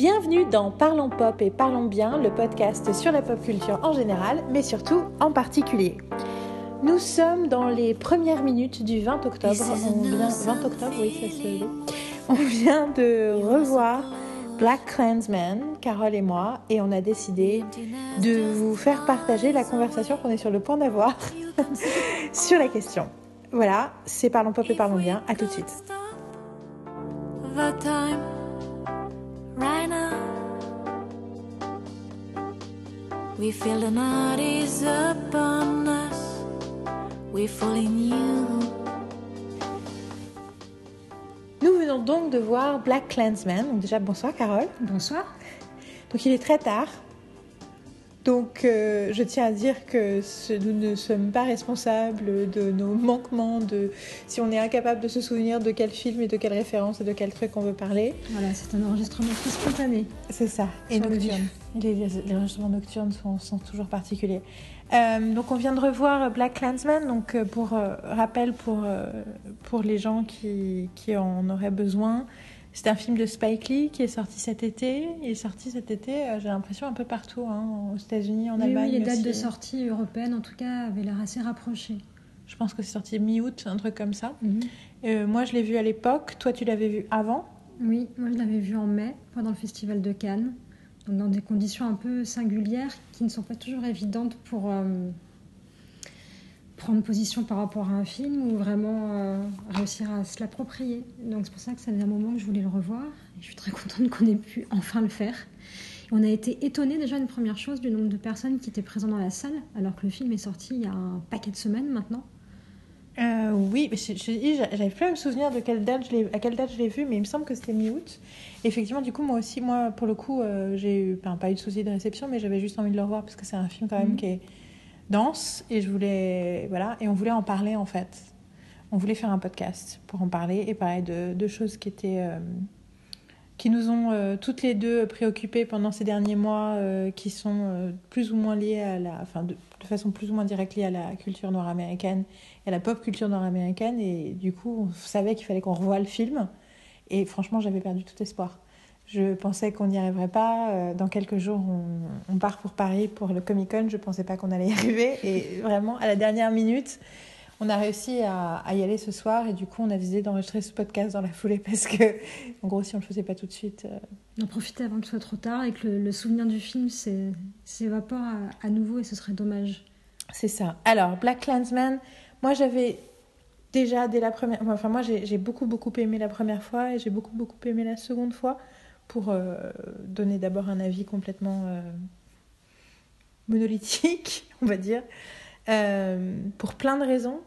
Bienvenue dans Parlons Pop et Parlons Bien, le podcast sur la pop culture en général, mais surtout en particulier. Nous sommes dans les premières minutes du 20 octobre. On vient, 20 octobre, oui, ça se On vient de revoir Black Clansman, Carole et moi, et on a décidé de vous faire partager la conversation qu'on est sur le point d'avoir sur la question. Voilà, c'est Parlons Pop et Parlons Bien. À tout de suite. We feel the night is upon us. We fall in you. Nous venons donc de voir Black Clansman. Donc déjà bonsoir Carole. Bonsoir. Donc il est très tard. Donc, euh, je tiens à dire que nous ne sommes pas responsables de nos manquements, de si on est incapable de se souvenir de quel film et de quelle référence et de quel truc on veut parler. Voilà, c'est un enregistrement très spontané. C'est ça. Et nocturne. Les, les, enregistrements nocturnes sont, toujours particuliers. Euh, donc, on vient de revoir Black Clansman. Donc, euh, pour rappel, pour, pour les gens qui, qui en auraient besoin, c'est un film de Spike Lee qui est sorti cet été. Il est sorti cet été, euh, j'ai l'impression, un peu partout, hein, aux États-Unis, en Allemagne. Oui, les dates de sortie européennes, en tout cas, avaient l'air assez rapprochées. Je pense que c'est sorti mi-août, un truc comme ça. Mhm. Euh, moi, je l'ai vu à l'époque. Toi, tu l'avais vu avant? Oui, moi, je l'avais vu en mai, pendant le Festival de Cannes. Donc, dans des conditions un peu singulières qui ne sont pas toujours évidentes pour. Euh, prendre position par rapport à un film ou vraiment euh, réussir à se l'approprier. Donc c'est pour ça que ça faisait un moment que je voulais le revoir. Et je suis très contente qu'on ait pu enfin le faire. on a été étonnés déjà une première chose du nombre de personnes qui étaient présentes dans la salle, alors que le film est sorti il y a un paquet de semaines maintenant. Euh, oui, j'avais plus à me souvenir de quelle date je à quelle date je l'ai vu, mais il me semble que c'était mi-août. Effectivement, du coup, moi aussi, moi, pour le coup, euh, j'ai eu, pas eu de souci de réception, mais j'avais juste envie de le revoir parce que c'est un film quand même mhm. qui est danse et je voulais voilà et on voulait en parler en fait. On voulait faire un podcast pour en parler et parler de, de choses qui étaient euh, qui nous ont euh, toutes les deux préoccupées pendant ces derniers mois, euh, qui sont plus ou moins liées à la, enfin de, façon plus ou moins directe liée à la culture nord-américaine et à la pop culture nord-américaine et du coup on savait qu'il fallait qu'on revoie le film et franchement j'avais perdu tout espoir. Je pensais qu'on n'y arriverait pas. Euh, dans quelques jours, on, part pour Paris pour le Comic Con. Je ne pensais pas qu'on allait y arriver. Et vraiment, à la dernière minute, on a réussi à, y aller ce soir. Et du coup, on a décidé d'enregistrer ce podcast dans la foulée parce que, en gros, si on ne le faisait pas tout de suite. Euh, on en profitait avant que ce soit trop tard et que le, souvenir du film s'évapore à, à, nouveau et ce serait dommage. C'est ça. Alors, Black Clansman, moi j'avais déjà dès la première. Enfin, moi j'ai beaucoup, beaucoup aimé la première fois et j'ai beaucoup, beaucoup aimé la seconde fois pour euh, donner d'abord un avis complètement euh, monolithique, on va dire, euh, pour plein de raisons.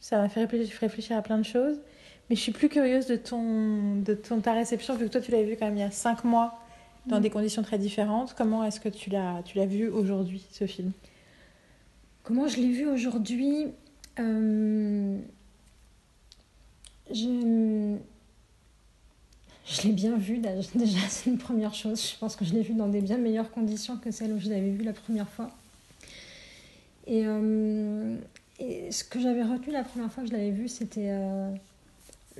Ça m'a fait réfléchir, à plein de choses. Mais je suis plus curieuse de, ton, de ton, ta réception, vu que toi tu l'avais vu quand même il y a cinq mois, dans mm. des conditions très différentes. Comment est-ce que tu l'as, tu l'as vu aujourd'hui, ce film? Comment je l'ai vu aujourd'hui? Je... Je l'ai bien vu, déjà, c'est une première chose. Je pense que je l'ai vu dans des bien meilleures conditions que celles où je l'avais vu la première fois. Et, euh, ce que j'avais retenu la première fois que je l'avais vu, c'était euh,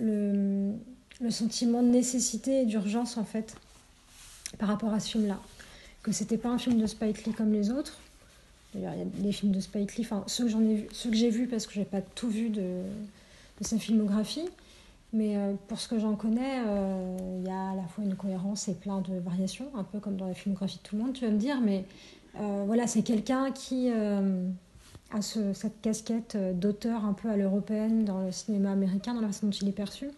le, sentiment de nécessité et d'urgence, en fait, par rapport à ce film-là. Que c'était pas un film de Spike Lee comme les autres. D'ailleurs, il y a les films de Spike Lee, enfin, ceux que, vu, que j'ai vus parce que j'ai pas tout vu de sa filmographie. Mais euh, pour ce que j'en connais, euh, il y a à la fois une cohérence et plein de variations, un peu comme dans la filmographie de tout le monde, tu vas me dire. Mais euh, voilà, c'est quelqu'un qui a cette casquette d'auteur un peu à l'européenne dans le cinéma américain, dans la façon dont il est perçu.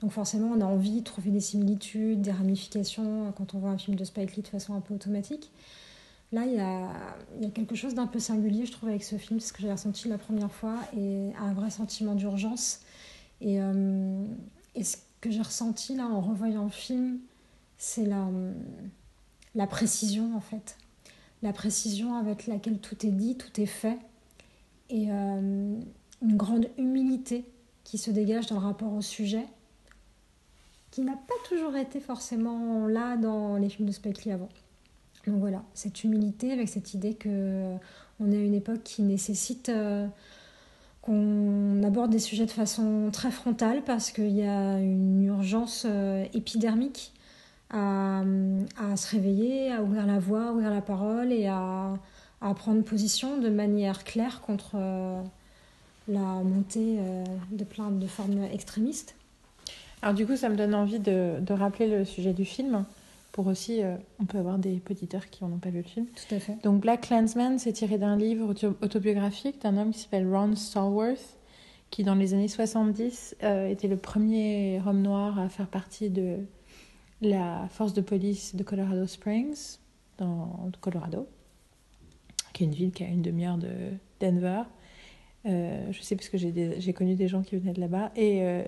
Donc forcément, on a envie de trouver des similitudes, des ramifications quand on voit un film de Spike Lee de façon un peu automatique. Là, il y a, y a quelque chose d'un peu singulier, je trouve, avec ce film, ce que j'ai ressenti la première fois, et un vrai sentiment d'urgence euh, et, ce que j'ai ressenti là en revoyant le film, c'est la, la précision en fait. La précision avec laquelle tout est dit, tout est fait. Et euh, une grande humilité qui se dégage dans le rapport au sujet, qui n'a pas toujours été forcément là dans les films de Spike avant. Donc voilà, cette humilité avec cette idée que on est à une époque qui nécessite euh, qu'on aborde des sujets de façon très frontale parce qu'il y a une urgence euh, épidermique à, à, se réveiller, à ouvrir la voie, à ouvrir la parole et à, à prendre position de manière claire contre la montée de plein de formes extrémistes. Alors du coup, ça me donne envie de, de rappeler le sujet du film pour aussi, euh, on peut avoir des auditeurs qui n'ont pas vu le film. Tout à fait. Donc Black Clansman, c'est tiré d'un livre autobiographique d'un homme qui s'appelle Ron Stallworth, qui dans les années 70 euh, était le premier homme noir à faire partie de la force de police de Colorado Springs, dans Colorado, qui est une ville qui a une demi-heure de Denver. Euh, je sais parce que j'ai connu des gens qui venaient de là-bas. Et euh,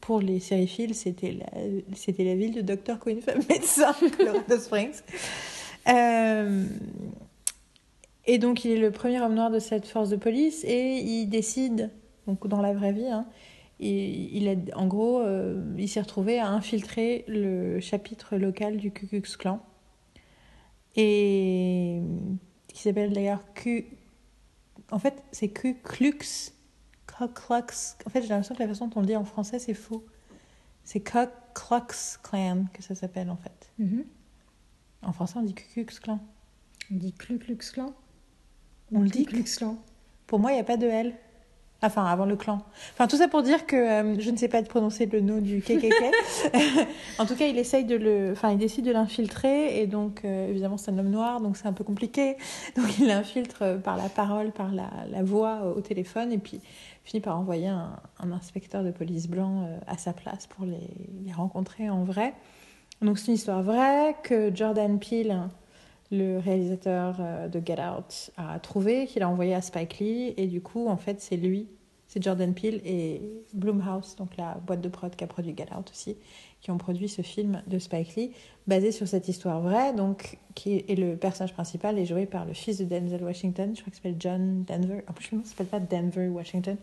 pour les sériphiles, c'était la, ville de Dr. Queen, femme médecin, Colorado Springs. Euh, et donc, il est le premier homme noir de cette force de police et il décide, donc dans la vraie vie, hein, il, a, en gros, il s'est retrouvé à infiltrer le chapitre local du Ku Klux Klan. Et qui s'appelle d'ailleurs Q en fait, c'est que Klux. Klux. En fait, j'ai l'impression que la façon dont on le dit en français, c'est faux. C'est Ku Klux Klan que ça s'appelle, en fait. Mhm. En français, on dit Ku Klux Klan. On dit Ku Klux Klan On le dit Klux Klan. Pour moi, il n'y a pas de L. Enfin, avant le clan. Enfin, tout ça pour dire que euh, je ne sais pas prononcer le nom du KKK. en tout cas, il essaye de le. Enfin, il décide de l'infiltrer. Et donc, euh, évidemment, c'est un homme noir, donc c'est un peu compliqué. Donc, il l'infiltre euh, par la parole, par la, la, voix au téléphone. Et puis, finit par envoyer un, un inspecteur de police blanc à sa place pour les, les rencontrer en vrai. Donc, c'est une histoire vraie que Jordan Peele le réalisateur de Get Out a trouvé, qu'il a envoyé à Spike Lee. Et du coup, en fait, c'est lui c'est Jordan Peele et Blumhouse, donc la boîte de prod qui a produit Get aussi, qui ont produit ce film de Spike Lee, basé sur cette histoire vraie, donc qui est, le personnage principal est joué par le fils de Denzel Washington, je crois qu'il s'appelle John Denver. En plus, je ne s'appelle pas Denver Washington.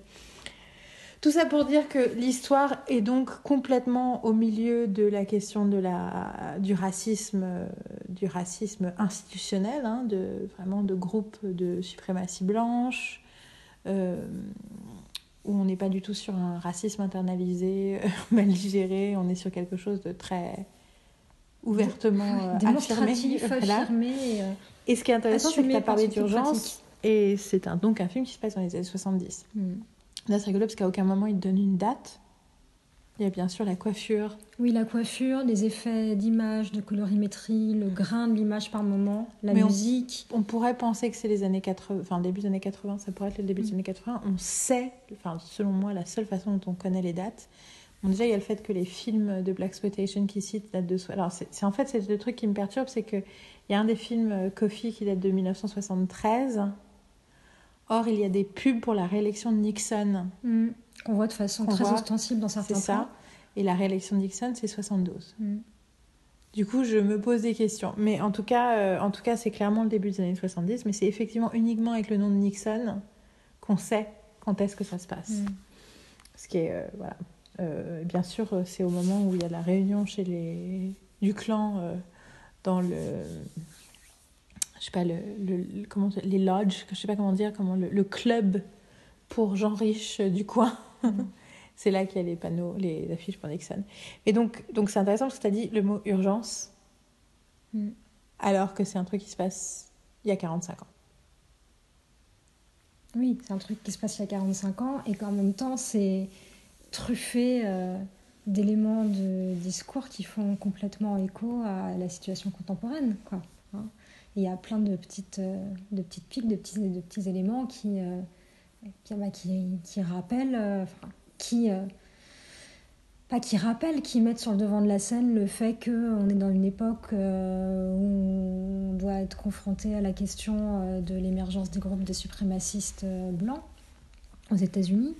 Tout ça pour dire que l'histoire est donc complètement au milieu de la question de la, du racisme, du racisme institutionnel, hein, de vraiment de groupes de suprématie blanche. Euh, où on n'est pas du tout sur un racisme internalisé, mal digéré, on est sur quelque chose de très ouvertement euh, affirmé. affirmé euh, et ce qui est intéressant, c'est que tu as parlé d'urgence, et c'est un, donc un film qui se passe dans les années 70. Mm. Là, c'est rigolo parce qu'à aucun moment il te donne une date. Il y a bien sûr la coiffure. Oui, la coiffure, les effets d'image, de colorimétrie, le grain de l'image par moment, la musique. On, pourrait penser que c'est les années 80, enfin début des années 80, ça pourrait être le début des mm. années 80. On sait, enfin selon moi, la seule façon dont on connaît les dates. Bon, déjà, il y a le fait que les films de Black Exploitation qui citent datent de... Alors, c'est en fait, c'est le truc qui me perturbe, c'est qu'il y a un des films, euh, Coffee, qui date de 1973. Or, il y a des pubs pour la réélection de Nixon. Mm. Qu'on voit de façon très ostensible dans certains C'est ça. Et la réélection de Nixon, c'est 72. Mm. Du coup, je me pose des questions. Mais en tout cas, euh, en tout cas c'est clairement le début des années 70. Mais c'est effectivement uniquement avec le nom de Nixon qu'on sait quand est-ce que ça se passe. Mm. Ce qui est, euh, voilà. Euh, bien sûr, c'est au moment où il y a la réunion chez les du clan dans le je sais pas le, le, comment les lodges je sais pas comment dire comment le, le club pour gens riches du coin c'est là qu'il y a les panneaux, les affiches pour Nixon. Et donc, donc c'est intéressant parce que tu as dit le mot urgence, mm. alors que c'est un truc qui se passe il y a 45 ans. Oui, c'est un truc qui se passe il y a 45 ans et qu'en même temps, c'est truffé euh, d'éléments de discours qui font complètement écho à la situation contemporaine. Quoi, hein. il y a plein de petites, euh, de petites piques, de petits, de petits éléments qui, euh, qui, bah, qui, qui, rappellent qui, euh, pas qui rappellent, qui mettent sur le devant de la scène le fait qu'on est dans une époque euh, où on doit être confronté à la question euh, de l'émergence des groupes de suprémacistes blancs aux États-Unis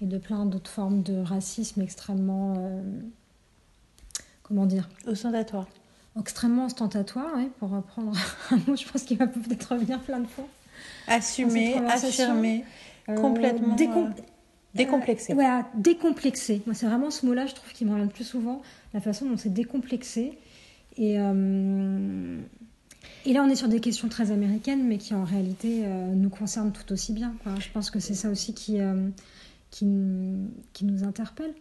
et de plein d'autres formes de racisme extrêmement. comment dire? Ostentatoire. Extrêmement ostentatoire, oui, pour reprendre un mot, je pense qu'il va peut-être revenir plein de fois. Assumer, affirmer, complètement. Décomplexé. Euh, voilà, décomplexé. Moi, c'est vraiment ce mot-là, je trouve, qui me revient le plus souvent, la façon dont c'est décomplexé. Et, euh, et là, on est sur des questions très américaines, mais qui en réalité euh, nous concernent tout aussi bien. Quoi. Je pense que c'est ça aussi qui, qui, qui, nous interpelle.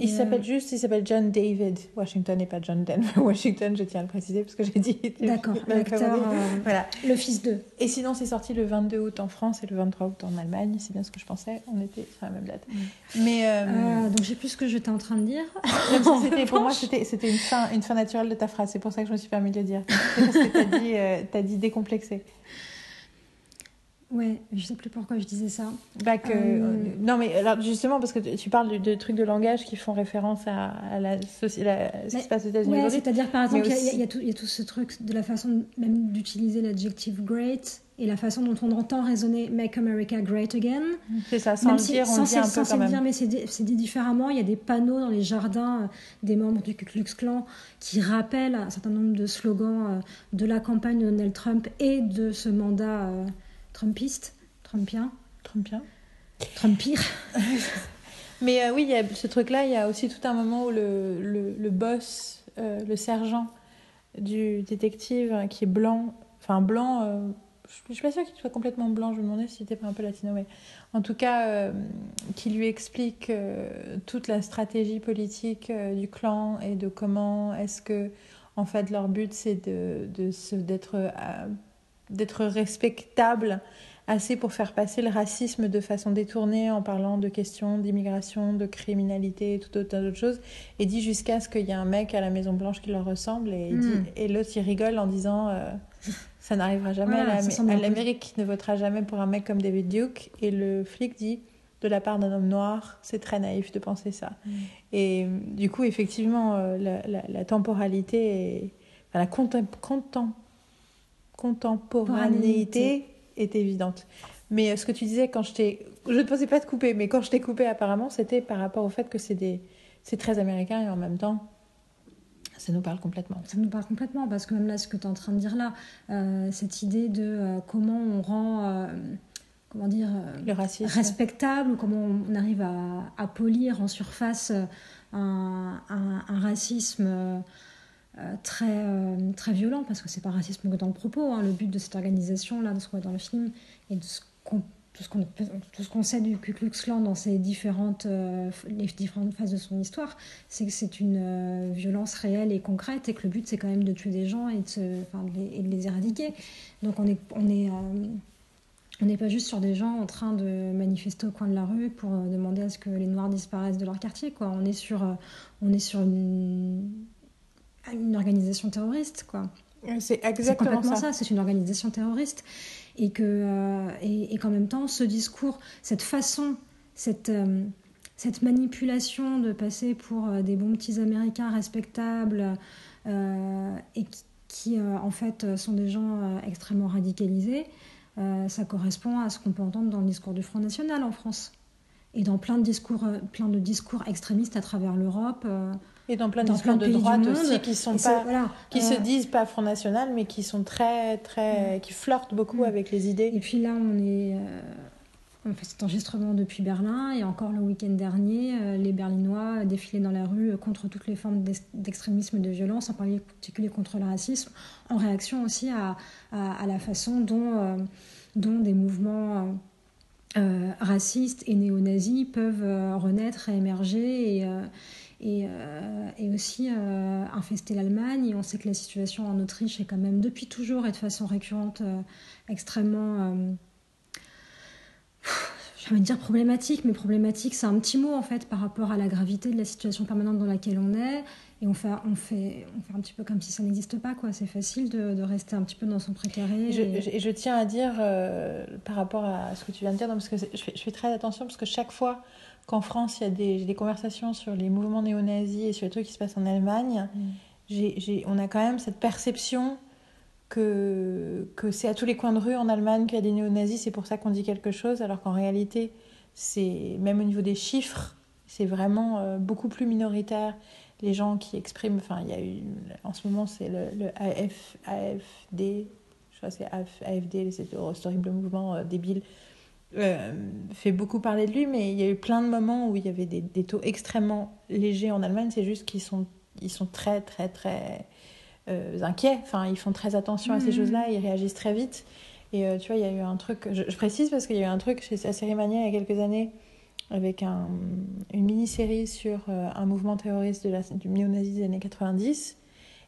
Il euh, s'appelle juste, il s'appelle John David Washington et pas John Denver Washington, je tiens à le préciser parce que j'ai dit. D'accord, l'acteur, euh, Voilà. le fils d'eux. Et sinon, c'est sorti le 22 août en France et le 23 août en Allemagne. C'est bien ce que je pensais. On était sur la même date. Mais euh, Euh, donc j'ai plus ce que j'étais en train de dire. c'était pour moi, c'était c'était une fin, une fin naturelle de ta phrase. C'est pour ça que je me suis permis de le dire. C'est parce que t'as dit, euh, dit décomplexé. Ouais, je sais plus pourquoi je disais ça. Bah que, Euh, Non, mais alors justement, parce que tu tu parles de, trucs de langage qui font référence à, à la, soci- la- ce qui se passe aux États-Unis Ouais, c'est-à-dire par exemple, il y a- y, y tout- il y a tout ce truc de la façon même d'utiliser l'adjectif great et la façon dont on entend résonner Make America Great Again. C'est ça, sans Même le si- dire, on sans le dit un peu sans quand même. dire, mais c'est dit, dit différemment. Il y a des panneaux dans les jardins euh, des membres du Ku Klux Klan qui rappellent un certain nombre de slogans euh, de la campagne de Donald Trump et de ce mandat trumpiste, trumpien, Trumpien. trumpire. Mais euh, oui, il y a ce truc-là, il y a aussi tout un moment où le, le, le boss, euh, le sergent du détective hein, qui est blanc, enfin blanc, euh, je je suis pas sûre qu'il soit complètement blanc, je me demandais s'il était pas un peu latino, mais en tout cas, euh, qui lui explique toute la stratégie politique du clan et de comment est-ce que, en fait, leur but c'est de, de d'être d'être respectable assez pour faire passer le racisme de façon détournée en parlant de questions d'immigration, de criminalité, et tout autant d'autres choses, et dit jusqu'à ce qu'il y ait un mec à la Maison Blanche qui leur ressemble, et, Mm. dit- et l'autre il rigole en disant euh, ça n'arrivera jamais peu- l'Amérique ne votera jamais pour un mec comme David Duke, et le flic dit de la part d'un homme noir, c'est très naïf de penser ça. Mm. Et euh, du coup, effectivement, euh, la, la- la temporalité enfin, la contem- contem- contemporanéité est évidente. Mais euh, ce que tu disais quand je t'ai... Je ne pensais pas te couper, mais quand je t'ai coupé apparemment, c'était par rapport au fait que c'est des... c'est très américain et en même temps, ça nous parle complètement. Ça nous parle complètement, parce que même là, ce que tu es en train de dire là, euh, cette idée de euh, comment on rend, euh, comment dire, Le racisme. respectable, comment on arrive à, à polir en surface un, un- un racisme euh, très, euh, très violent, parce que c'est pas racisme que dans le propos. hein. Le but de cette organisation, là, de ce qu'on voit dans le film, et de tout ce qu'on sait du Ku Klux Klan dans ses différentes, euh, les différentes phases de son histoire, c'est que c'est une violence réelle et concrète et que le but c'est quand même de tuer des gens et de, se- les, et de les éradiquer. Donc on est, on est, on n'est pas juste sur des gens en train de manifester au coin de la rue pour demander à ce que les Noirs disparaissent de leur quartier. Quoi. On est sur, on est sur une, une organisation terroriste. Quoi. C'est C'est exactement complètement ça. ça, c'est une organisation terroriste. Et que euh, et, et qu'en même temps, ce discours, cette façon, cette, euh, cette manipulation de passer pour euh, des bons petits Américains respectables euh, et qui, qui, en fait sont des gens extrêmement radicalisés, ça correspond à ce qu'on peut entendre dans le discours du Front National en France. Et dans plein de discours, plein de discours extrémistes à travers l'Europe. Et dans plein de discours de droite aussi qui sont pas... voilà, qui euh, se disent pas Front National, mais qui sont très, très, qui flirtent beaucoup avec les idées. Et puis là, on est. euh, on fait cet enregistrement depuis Berlin et encore le week-end dernier, euh, les Berlinois défilaient dans la rue euh, contre toutes les formes d'ex- d'extrémisme et de violence, en particulier contre le racisme, en réaction aussi à, à- à la façon dont, dont des mouvements racistes et néo-nazis peuvent renaître et émerger et, et, euh, et aussi euh, infester l'Allemagne. Et on sait que la situation en Autriche est quand même depuis toujours et de façon récurrente euh, extrêmement, j'ai envie de dire problématique, mais problématique c'est un petit mot en fait par rapport à la gravité de la situation permanente dans laquelle on est. Et on fait, on fait, on fait un petit peu comme si ça n'existe pas, quoi. C'est facile de, de rester un petit peu dans son précaré. Et je, et- je- et je tiens à dire euh, par rapport à ce que tu viens de dire, non, parce que je fais, je fais très attention parce que chaque fois qu'en France il y a des, conversations sur les mouvements néo-nazis et sur les trucs qui se passent en Allemagne, Mm. on a quand même cette perception que, que c'est à tous les coins de rue en Allemagne qu'il y a des néo-nazis, c'est pour ça qu'on dit quelque chose, alors qu'en réalité, c'est même au niveau des chiffres, c'est vraiment euh, beaucoup plus minoritaire. Les gens qui expriment, enfin, il y a eu, en ce moment, c'est le, le AF, AFD, je crois que c'est AF- AFD, c'est cet horrible mouvement euh, débile, euh, fait beaucoup parler de lui, mais il y a eu plein de moments où il y avait des, des taux extrêmement légers en Allemagne, c'est juste qu'ils sont, ils sont très, très, très euh, inquiets, enfin, ils font très attention à ces Mhm. choses-là, ils réagissent très vite. Et euh, tu vois, il y a eu un truc, je, je précise parce qu'il y a eu un truc chez la série Mania il y a quelques années avec un, une mini-série sur un mouvement terroriste de la, du néo-nazi des années 90.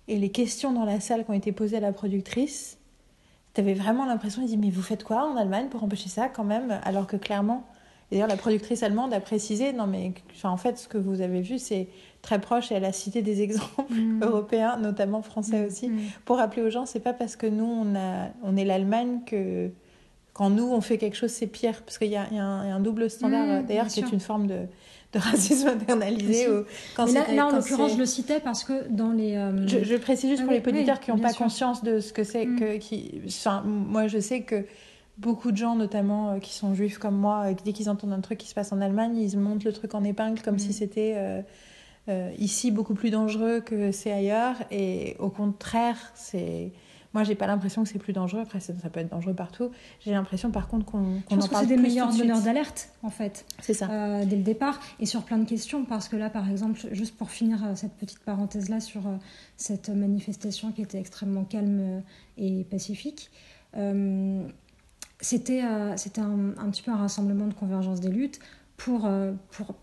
Et les questions dans la salle qui ont été posées à la productrice, tu avais vraiment l'impression, il dit, mais vous faites quoi en Allemagne pour empêcher ça quand même? Alors que clairement, d'ailleurs la productrice allemande a précisé, non mais enfin, en fait ce que vous avez vu c'est très proche et elle a cité des exemples mm. européens, notamment français mm. aussi, mm. pour rappeler aux gens, c'est pas parce que nous on, a, on est l'Allemagne que quand nous on fait quelque chose c'est pire, parce qu'il y, y, a un double standard d'ailleurs qui est une forme de de racisme internalisé. quand Mais là, là, en l'occurrence, je le citais parce que dans les. Euh, je, je, précise juste pour les auditeurs qui n'ont pas conscience de ce que c'est mm. que. Qui... Enfin, moi, je sais que beaucoup de gens, notamment euh, qui sont juifs comme moi, euh, dès qu'ils entendent un truc qui se passe en Allemagne, ils montent le truc en épingle comme si mm. c'était. ici beaucoup plus dangereux que c'est ailleurs et au contraire c'est moi, j'ai pas l'impression que c'est plus dangereux. Après, ça, peut être dangereux partout. J'ai l'impression, par contre, qu'on qu en parle que c'est des meilleurs donneurs d'alerte, en fait. C'est ça. Euh, dès le départ. Et sur plein de questions, parce que là, par exemple, juste pour finir euh, cette petite parenthèse-là sur euh, cette manifestation qui était extrêmement calme et pacifique, c'était c'était un, un, petit peu un rassemblement de convergence des luttes pour, euh,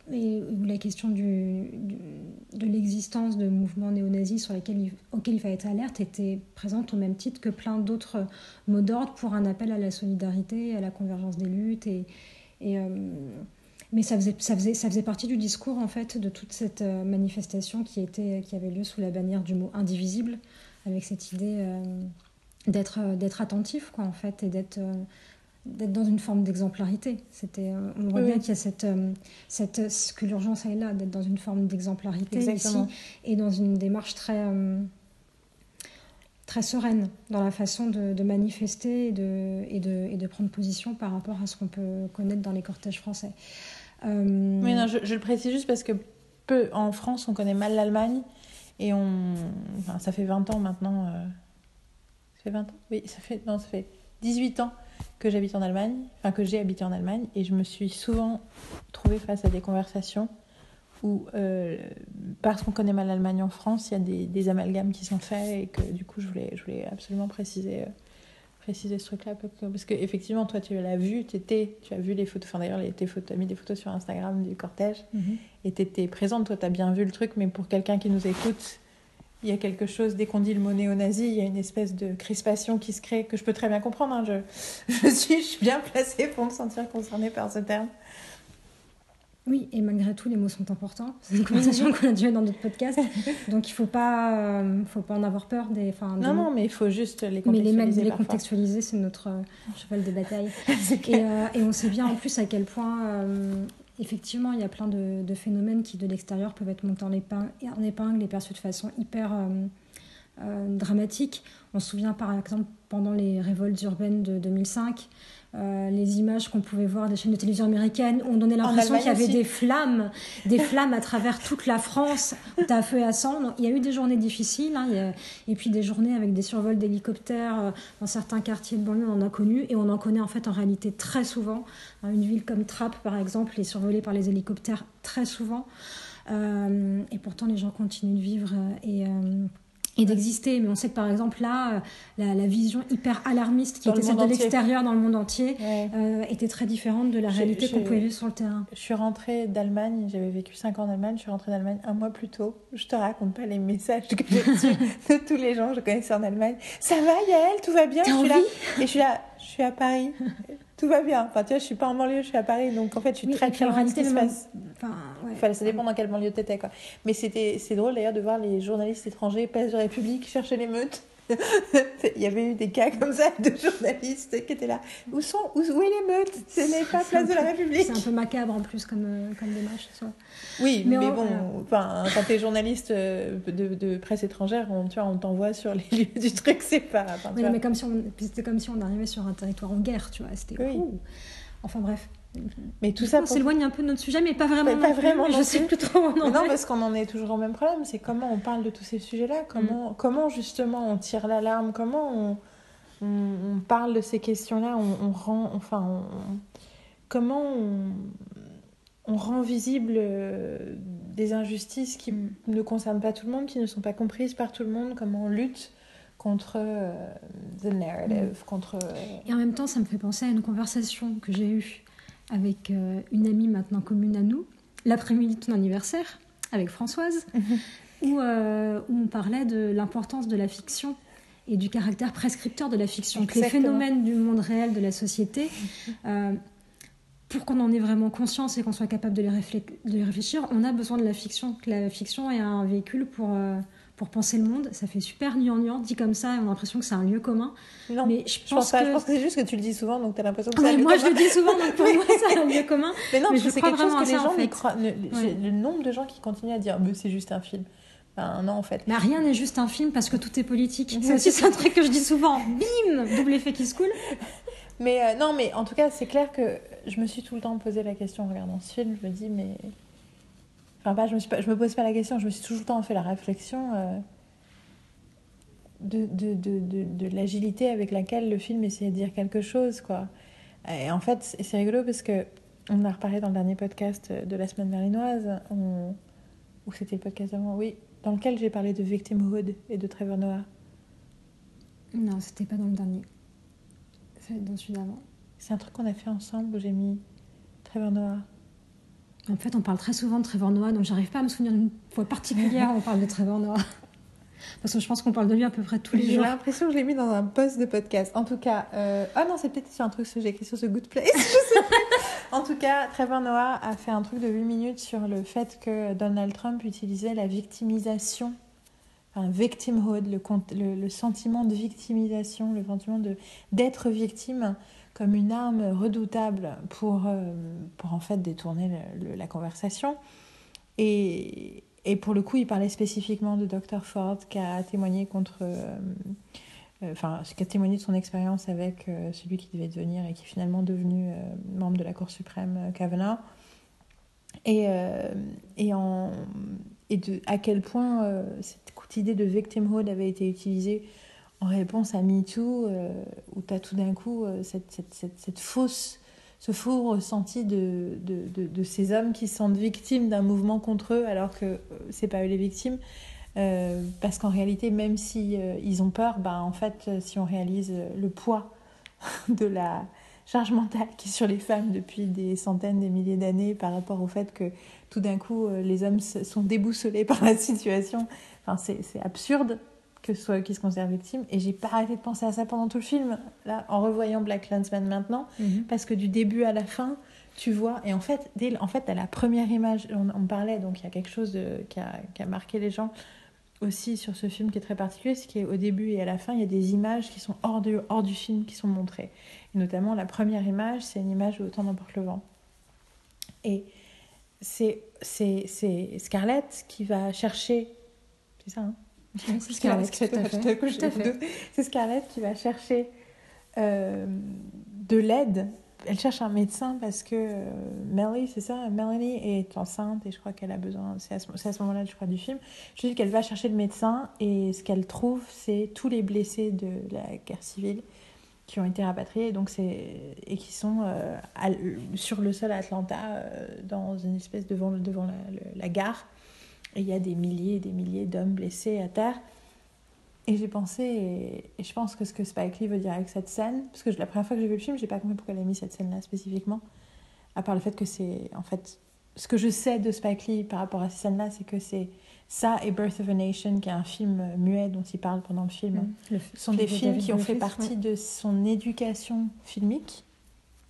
la question de l'existence de mouvements néo-nazis sur lesquels il, auxquels il fallait être alerte était présente au même titre que plein d'autres mots d'ordre pour un appel à la solidarité, à la convergence des luttes. Et, euh, mais ça faisait, ça, faisait, ça faisait partie du discours en fait de toute cette euh, manifestation qui, était, qui avait lieu sous la bannière du mot indivisible, avec cette idée d'être d'être attentif quoi en fait et d'être d'être dans une forme d'exemplarité. C'était, euh, on voit bien qu'il y a cette, euh, cette, que l'urgence est là, d'être dans une forme d'exemplarité ici, et dans une démarche très, euh, très sereine dans la façon de, manifester et de, et, de, et de prendre position par rapport à ce qu'on peut connaître dans les cortèges français. Oui, non, je, je, le précise juste parce que peu, en France, on connaît mal l'Allemagne, et on, enfin, ça fait 20 ans maintenant. Ça fait 20 ans? Oui, ça fait, non, ça fait 18 ans que j'habite en Allemagne, enfin que j'ai habité en Allemagne, et je me suis souvent trouvée face à des conversations où, euh, parce qu'on connaît mal l'Allemagne en France, il y a des, des, amalgames qui sont faits et que du coup je voulais, je voulais absolument préciser, euh, préciser ce truc-là. Parce qu'effectivement, toi tu l'as vu, étais, tu as vu les photos, enfin d'ailleurs tu as mis des photos sur Instagram du cortège, mhm. et tu étais présente, toi tu as bien vu le truc, mais pour quelqu'un qui nous écoute, il y a quelque chose, dès qu'on dit le mot néo-nazi, il y a une espèce de crispation qui se crée, que je peux très bien comprendre. Hein. Je, je, suis, je suis bien placée pour me sentir concernée par ce terme. Oui, et malgré tout, les mots sont importants. C'est une conversation qu'on a déjà dans d'autres podcasts. Donc il ne faut, pas, euh, faut pas en avoir peur. Des, non, non, mais il faut juste les contextualiser. Mais les, les contextualiser, c'est notre euh, cheval de bataille. et, euh, et, on sait bien en plus à quel point effectivement, il y a plein de, phénomènes qui, de l'extérieur, peuvent être montés en épingle, et perçus de façon hyper euh, euh, dramatique. On se souvient par exemple pendant les révoltes urbaines de 2005, euh, les images qu'on pouvait voir des chaînes de télévision américaines, on donnait l'impression qu'il y avait des flammes, des flammes à travers toute la France, à feu et à sang. il y a eu des journées difficiles, hein, et puis des journées avec des survols d'hélicoptères euh, dans certains quartiers de banlieue, on en a connu, et on en connaît en fait en réalité très souvent. Hein, une ville comme Trappes, par exemple, est survolée par les hélicoptères très souvent. Euh, et pourtant, les gens continuent de vivre et et d'exister. Mais on sait que par exemple là, euh, la, la vision hyper alarmiste qui était celle de l'extérieur dans le monde entier euh, était très différente de la réalité qu'on pouvait vivre sur le terrain. Je suis rentrée d'Allemagne, j'avais vécu 5 ans en Allemagne, je suis rentrée d'Allemagne un mois plus tôt. Je te raconte pas les messages que j'ai reçus de tous les gens que je connaissais en Allemagne. Ça va Yael, tout va bien? Je suis là. Et je suis là, je suis à Paris. Tout va bien. Enfin, tu vois, je suis pas en banlieue, je suis à Paris, donc en fait, je suis très très loin de ce qui se passe. Enfin, ouais. ça dépend dans quelle banlieue tu étais, quoi. Mais c'était, c'est drôle d'ailleurs de voir les journalistes étrangers, place de République, chercher l'émeute. Il y avait eu des cas comme ça de journalistes qui étaient là. Où sont où, où est l'émeute Ce n'est pas place de la République. C'est un peu macabre en plus comme, euh, comme démarche. Ça. Oui, mais, bon, enfin, quand tu es journaliste euh, de, de, presse étrangère, on, tu vois, on t'envoie sur les lieux du truc, c'est pas. oui, mais comme si on, c'était comme si on arrivait sur un territoire en guerre, tu vois. C'était. Oui. Enfin bref. Mais tout ça. On s'éloigne un peu de notre sujet, mais pas vraiment. pas vraiment. Je sais plus trop. non, parce qu'on en est toujours au même problème. C'est comment on parle de tous ces sujets-là. Comment, mm. comment justement on tire l'alarme. Comment on, on, parle de ces questions-là. On, on, rend. Enfin, comment on, rend visible euh, des injustices qui mm. ne concernent pas tout le monde, qui ne sont pas comprises par tout le monde. Comment on lutte contre euh, the narrative, mm. contre... Et en même temps, ça me fait penser à une conversation que j'ai eue avec euh, une amie maintenant commune à nous, l'après-midi de ton anniversaire, avec Françoise, où, euh, où on parlait de l'importance de la fiction et du caractère prescripteur de la fiction, que les phénomènes du monde réel, de la société, euh, pour qu'on en ait vraiment conscience et qu'on soit capable de les, réflé- de les réfléchir, on a besoin de la fiction. Que la fiction est un véhicule pour, euh, pour penser le monde. Ça fait super gnangnan, dit comme ça, et on a l'impression que c'est un lieu commun. Non, Mais je je pense pense pas. que- Je pense que c'est juste que tu le dis souvent, donc tu as l'impression que c'est un moi, lieu je le commun. dis souvent, donc pour moi, c'est un lieu commun. Mais non, Mais c'est quelque chose que les ça, gens fait. croient. Le, Ouais. le nombre de gens qui continuent à dire, mais c'est juste un film. Ben non, en fait. Mais rien n'est juste un film parce que tout est politique. C'est aussi c'est un truc que je dis souvent. Bim Double effet qui se coule. Mais euh, non, mais en tout cas, c'est clair que je me suis tout le temps posé la question en regardant ce film. Je me dis, mais. Enfin, pas, je me, suis pas, je me pose pas la question, je me suis tout le temps fait la réflexion euh, de, de, de, de, l'agilité avec laquelle le film essayait de dire quelque chose, quoi. Et en fait, c'est c'est rigolo parce que on a reparlé dans le dernier podcast de la semaine berlinoise, on... ou c'était le podcast avant, oui, dans lequel j'ai parlé de Victimhood et de Trevor Noah. Non, c'était pas dans le dernier. Être dans celui d'avant. C'est un truc qu'on a fait ensemble où j'ai mis Trevor Noah. En fait, on parle très souvent de Trevor Noah, donc j'arrive pas à me souvenir d'une fois particulière où on parle de Trevor Noah. Parce que je pense qu'on parle de lui à peu près tous les J'ai jours. l'impression que je l'ai mis dans un post de podcast. En tout cas, euh... ah non, c'est peut-être sur un truc que j'ai écrit sur ce Good Place. je sais en tout cas, Trevor Noah a fait un truc de 8 minutes sur le fait que Donald Trump utilisait la victimisation, enfin, victimhood, le, le, le sentiment de victimisation, le sentiment d'être victime comme une arme redoutable pour, euh, pour en fait détourner la conversation. Et, et pour le coup, il parlait spécifiquement de Dr. Ford qui a témoigné contre. euh, euh, Enfin, qui a témoigné de son expérience avec celui qui devait devenir et qui est finalement devenu membre de la Cour suprême, Kavanaugh. Et, et, en, et de, à quel point cette idée de victimhood avait été utilisée en réponse à MeToo, euh, où tu as tout d'un coup euh, cette, cette, cette, fausse, ce faux ressenti de, de, de, ces hommes qui se sentent victimes d'un mouvement contre eux alors que euh, c'est pas eux les victimes. Parce qu'en réalité, même si ils ont peur, bah, en fait, si on réalise le poids de la charge mentale qui est sur les femmes depuis des centaines, des milliers d'années par rapport au fait que tout d'un coup, les hommes sont déboussolés par la situation, enfin, c'est absurde que ce soit eux qui se considèrent victimes. Et j'ai pas arrêté de penser à ça pendant tout le film, là, en revoyant Black Clansman maintenant, Mhm. parce que du début à la fin, tu vois, et en fait, dès, en fait, à la première image, on, on parlait, donc il y a quelque chose de, qui, a, qui a marqué les gens aussi sur ce film qui est très particulier, c'est qu'au début et à la fin, il y a des images qui sont hors du, hors du film qui sont montrées. Et notamment, la première image, c'est une image de Autant n'emporte le vent. Et c'est c'est- c'est Scarlett qui va chercher, c'est ça, hein? Oui, c'est Scarlett. C'est qui va chercher euh, de l'aide. Elle cherche un médecin parce que euh, Melanie, c'est ça, Melanie est enceinte et je crois qu'elle a besoin. C'est à ce, moment-là, je crois, du film. Je dis qu'elle va chercher le médecin et ce qu'elle trouve, c'est tous les blessés de la guerre civile qui ont été rapatriés donc et qui sont euh, à- sur le sol à Atlanta euh, dans une espèce devant devant la, le- la gare et il y a des milliers et des milliers d'hommes blessés à terre et j'ai pensé et, et je pense que ce que Spike Lee veut dire avec cette scène parce que la première fois que j'ai vu le film j'ai pas compris pourquoi elle a mis cette scène là spécifiquement à part le fait que c'est en fait ce que je sais de Spike Lee par rapport à ces scènes là c'est que c'est ça et Birth of a Nation qui est un film muet dont il parle pendant le film Le ce sont des film de films qui ont fait partie de son éducation filmique.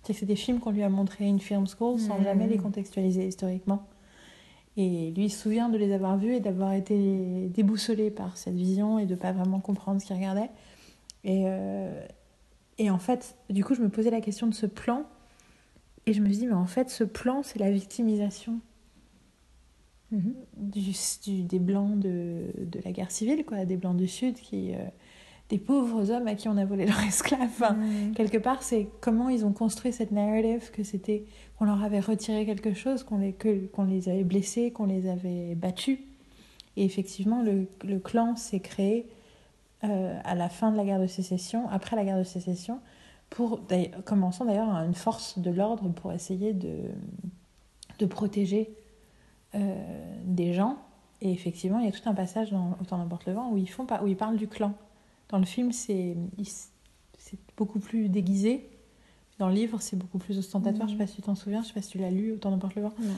C'est que c'est des films qu'on lui a montrés à une film school sans Mhm. jamais les contextualiser historiquement. Et lui il se souvient de les avoir vus et d'avoir été déboussolé par cette vision et de pas vraiment comprendre ce qu'il regardait. Et, euh, et en fait, du coup, je me posais la question de ce plan. Et je me dis, mais en fait, ce plan, c'est la victimisation Mhm. du, du- des blancs de, de la guerre civile, quoi, des blancs du Sud, qui, euh, des pauvres hommes à qui on a volé leur esclave. Enfin, Mhm. quelque part, c'est comment ils ont construit cette narrative que c'était qu'on leur avait retiré quelque chose, qu'on les, que- qu'on les avait blessés, qu'on les avait battus. Et effectivement, le, le clan s'est créé euh, à la fin de la guerre de sécession, après la guerre de sécession, pour commençant d'ailleurs à une force de l'ordre pour essayer de, de protéger euh, des gens. Et effectivement, il y a tout un passage dans Autant n'importe le vent où ils, font pas, où ils parlent du clan. Dans le film, c'est beaucoup plus déguisé. Dans le livre, c'est beaucoup plus ostentatoire. Je sais Mhm. pas si tu t'en souviens, je sais pas si tu l'as lu, autant n'importe le vent. Non.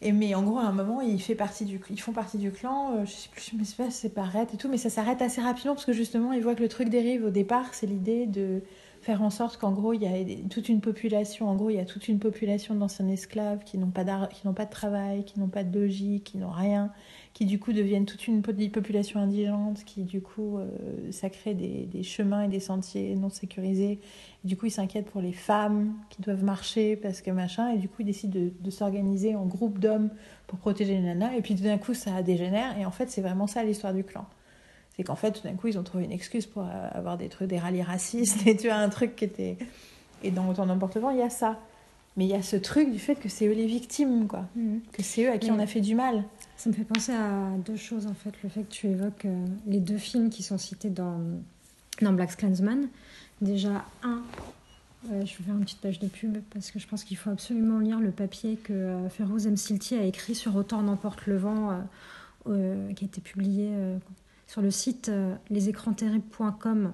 Et mais en gros, à un moment, il fait partie du, ils font partie du clan. euh, je sais plus, mais c'est pas, c'est et tout, mais ça s'arrête assez rapidement parce que justement, ils voient que le truc dérive. Au départ, c'est l'idée de faire en sorte qu'en gros, il y a toute une population. En gros, il y a toute une population d'anciens esclaves qui n'ont pas qui n'ont pas de travail, qui n'ont pas de logis, qui n'ont rien, qui du coup deviennent toute une po- population indigente, qui du coup, euh, ça crée des, des chemins et des sentiers non sécurisés. Et du coup, ils s'inquiètent pour les femmes qui doivent marcher parce que machin, et du coup, ils décident de, de s'organiser en groupe d'hommes pour protéger les nanas. Et puis tout d'un coup, ça dégénère. Et en fait, c'est vraiment ça l'histoire du clan. C'est qu'en fait, tout d'un coup, ils ont trouvé une excuse pour euh, avoir des trucs, des rallyes racistes, et tu as un truc qui était. Et dans Autant n'importe vent, il y a ça. Mais il y a ce truc du fait que c'est eux les victimes, quoi. Mhm. Que c'est eux à qui Mais- on a fait du mal. Ça me fait penser à deux choses en fait. Le fait que tu évoques euh, les deux films qui sont cités dans, dans Black Klansman. Déjà, un, euh, je vais faire une petite page de pub parce que je pense qu'il faut absolument lire le papier que euh, Férouz M. Silti a écrit sur Autant n'emporte le vent, qui a été publié sur le site euh, lesécransterribles.com,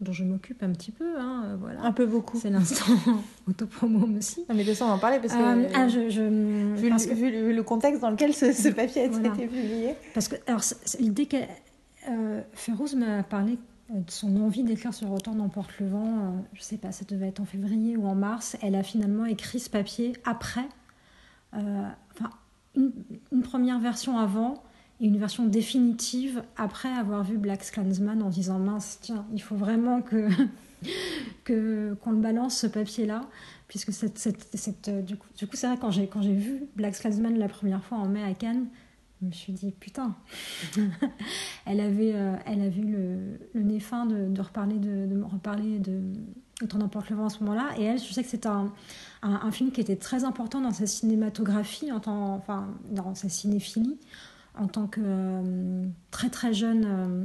dont je m'occupe un petit peu. hein, euh, voilà. Un peu beaucoup. C'est l'instant autopromo aussi. Non, mais de façon, on va en parler parce que. Euh, ah, je, je- Vu, parce le, que- vu le- vu le contexte dans lequel ce, ce papier a Voilà. été publié. Parce que, alors, l'idée que euh, Férouz m'a parlé de son envie d'écrire sur Autant n'emporte le vent, euh, je sais pas, ça devait être en février ou en mars. Elle a finalement écrit ce papier après, enfin, une, une première version avant une version définitive après avoir vu Black Klansman en disant mince, tiens, il faut vraiment que qu'on le balance ce papier-là, puisque cette, cette, cette, euh, du coup, du coup c'est vrai quand j'ai quand j'ai vu Black Klansman la première fois en mai à Cannes, je me suis dit putain, elle avait euh, elle a vu le, le nez fin de, de reparler de, de reparler de Autant n'emporte le vent à ce moment-là, et elle, je sais que c'est un, un, un film qui était très important dans sa cinématographie, en tant, enfin dans sa cinéphilie, en tant que euh, très très jeune. euh,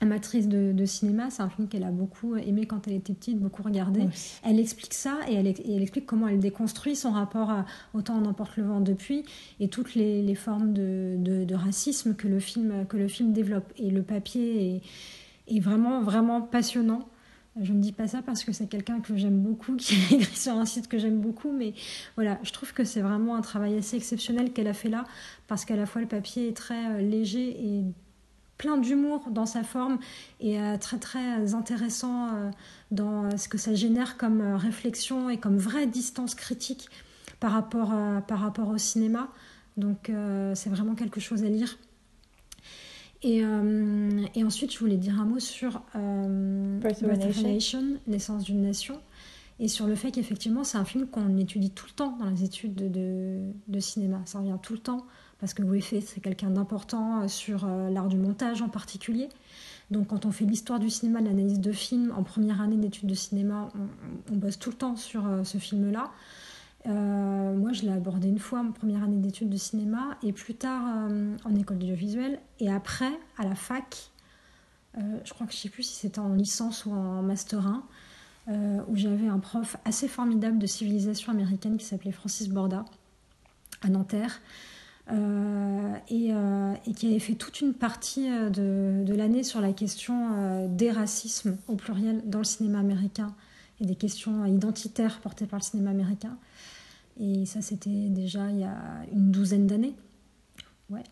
amatrice de, de cinéma, c'est un film qu'elle a beaucoup aimé quand elle était petite, beaucoup regardé. Elle explique ça et elle, et elle explique comment elle déconstruit son rapport à Autant en emporte le vent depuis et toutes les, les formes de, de- de racisme que le film, que le film développe. Et le papier est, est vraiment, vraiment passionnant. Je ne dis pas ça parce que c'est quelqu'un que j'aime beaucoup, qui a écrit sur un site que j'aime beaucoup, mais voilà, je trouve que c'est vraiment un travail assez exceptionnel qu'elle a fait là, parce qu'à la fois le papier est très euh, léger et plein d'humour dans sa forme et euh, très très intéressant euh, dans ce que ça génère comme réflexion et comme vraie distance critique par rapport, par rapport au cinéma. Donc c'est vraiment quelque chose à lire. Et, euh, et ensuite, je voulais dire un mot sur euh, Birth Nation. Naissance d'une nation, et sur le fait qu'effectivement, c'est un film qu'on étudie tout le temps dans les études de, de, de cinéma. Ça revient tout le temps, parce que Griffith, c'est quelqu'un d'important euh, sur l'art du montage en particulier. Donc, quand on fait l'histoire du cinéma, l'analyse de film, en première année d'études de cinéma, on, on bosse tout le temps sur euh, ce film-là. Euh, moi, je l'ai abordé une fois en première année d'études de cinéma, et plus tard euh, en école d'audiovisuel, et après, à la fac, euh, je crois que je ne sais plus si c'était en licence ou en master 1, euh, où j'avais un prof assez formidable de civilisation américaine qui s'appelait Francis Borda, à Nanterre, et, qui avait fait toute une partie de, l'année sur la question des racismes au pluriel dans le cinéma américain et des questions identitaires portées par le cinéma américain. Et ça, c'était déjà il y a une douzaine d'années. Ouais.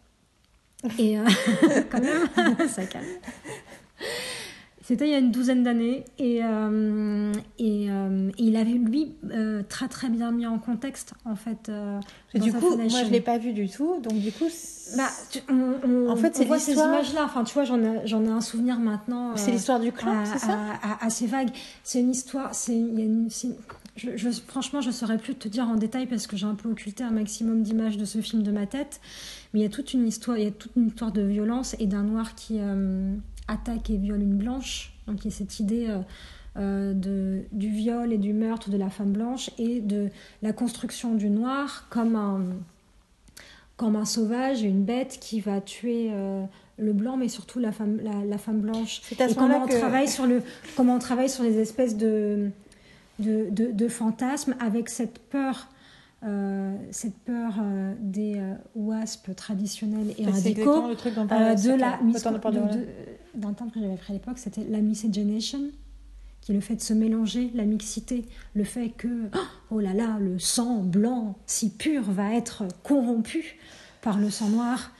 Et euh, quand même, ça calme. C'était il y a une douzaine d'années et, euh, et, euh, et il avait lui euh, très très bien mis en contexte en fait. du coup, moi, je l'ai pas vu du tout, donc du coup, Bah, tu- on, on- En fait, on voit ces images-là. Enfin, tu vois, j'en ai, j'en ai un souvenir maintenant. c'est l'histoire du clan, c'est ça à- à- assez vague. C'est une histoire. C'est, il y a une- c'est- je, je- franchement, je saurais plus te dire en détail parce que j'ai un peu occulté un maximum d'images de ce film de ma tête. Mais il y a toute une histoire. Il y a toute une histoire de violence et d'un noir qui euh, attaque et viole une blanche. Donc il y a cette idée. euh, euh, de, du viol et du meurtre de la femme blanche et de la construction du noir comme un, comme un sauvage et une bête qui va tuer euh, le blanc, mais surtout la femme, la, la femme blanche. C'est à ce Et comment on, que... travaille sur le, comment on travaille sur les espèces de, de, de, de fantasmes avec cette peur. euh, cette peur euh, des euh, wasps traditionnels et radicaux, exactement le truc dont parlait de la d'un terme que j'avais pris à l'époque, c'était la miscegenation, qui est le fait de se mélanger, la mixité, le fait que, oh là là, le sang blanc si pur va être corrompu par le sang noir.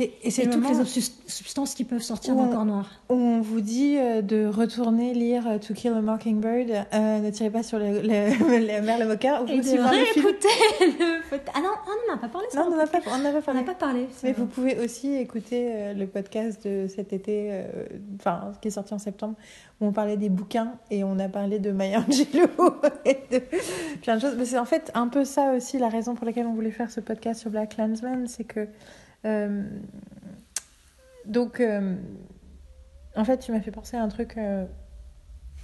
Et c'est toutes les substances qui peuvent sortir d'un corps noir. On vous dit euh, de retourner lire euh, To Kill a Mockingbird, euh, ne tirez pas sur le, le, la mer le moqueur. Et de réécouter le, Ah non, on n'en a pas parlé. Non, on n'en a pas, parlé. pas parlé. Mais vous pouvez aussi écouter le podcast de cet été, enfin, qui est sorti en septembre, où on parlait des bouquins et on a parlé de Maya Angelou et de plein de choses. Mais c'est en fait un peu ça aussi la raison pour laquelle on voulait faire ce podcast sur Black Landsman, c'est que euh, donc, euh, en fait, tu m'as fait penser à un truc. Euh,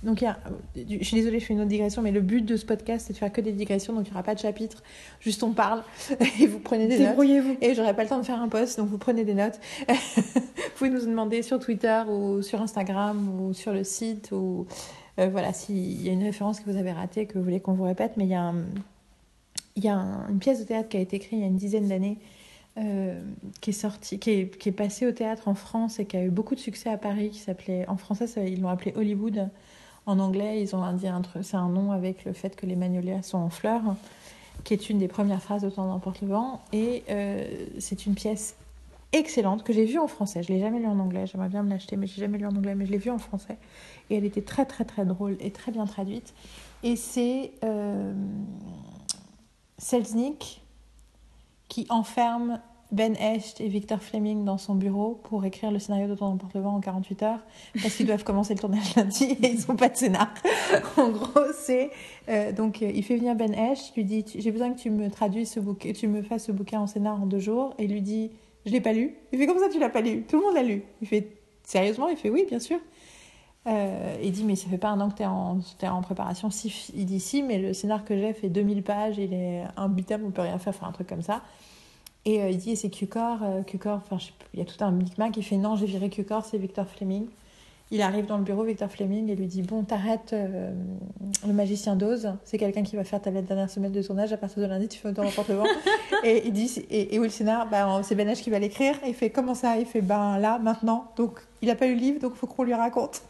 donc, il y a, je suis désolée, je fais une autre digression, mais le but de ce podcast, c'est de faire que des digressions, donc il n'y aura pas de chapitre, juste on parle et vous prenez des notes. vous Et j'aurai pas le temps de faire un post, donc vous prenez des notes. vous pouvez nous demander sur Twitter ou sur Instagram ou sur le site ou voilà, s'il y a une référence que vous avez ratée, que vous voulez qu'on vous répète, mais il y a, il y a une pièce de théâtre qui a été écrite il y a une dizaine d'années euh, qui est sorti, qui est, qui est, passé au théâtre en France et qui a eu beaucoup de succès à Paris, qui s'appelait, en français, ils l'ont appelé Hollywood. En anglais, ils ont dit un c'est un nom avec le fait que les magnolias sont en fleurs, qui est une des premières phrases de Temps d'emporte le vent. Et euh, c'est une pièce excellente que j'ai vue en français. Je l'ai jamais lue en anglais. J'aimerais bien me l'acheter, mais j'ai jamais lu en anglais. Mais je l'ai vue en français et elle était très très très drôle et très bien traduite. Et c'est euh, Selznick qui enferme Ben Hecht et Victor Fleming dans son bureau pour écrire le scénario de Temps n'importe le vent en 48 heures parce qu'ils doivent commencer le tournage lundi et ils n'ont pas de scénar. en gros, c'est euh, donc euh, il fait venir Ben Hecht, lui dit j'ai besoin que tu me traduises ce bouquin, tu me fasses ce bouquin en scénar en deux jours et lui dit je l'ai pas lu. Il fait comme ça tu l'as pas lu, tout le monde l'a lu. Il fait sérieusement, il fait oui bien sûr. Euh, il dit mais ça fait pas un an que tu es en, es en préparation. Si, il dit si, mais le scénar que j'ai fait 2000 pages, il est imbutable, on peut rien faire, faire un truc comme ça. Et euh, il dit c'est Cucor, euh, enfin il y a tout un micmac, il fait non j'ai viré Cucor, c'est Victor Fleming. Il arrive dans le bureau, Victor Fleming, et lui dit Bon, t'arrêtes le magicien d'Oz, c'est quelqu'un qui va faire ta dernière semaine de tournage, à partir de lundi, tu fais autant vent. et il dit Et, et le scénar? Bah, C'est Ben qui va l'écrire. Et il fait Comment ça? Il fait Ben là, maintenant. Donc il n'a pas eu le livre, donc il faut qu'on lui raconte.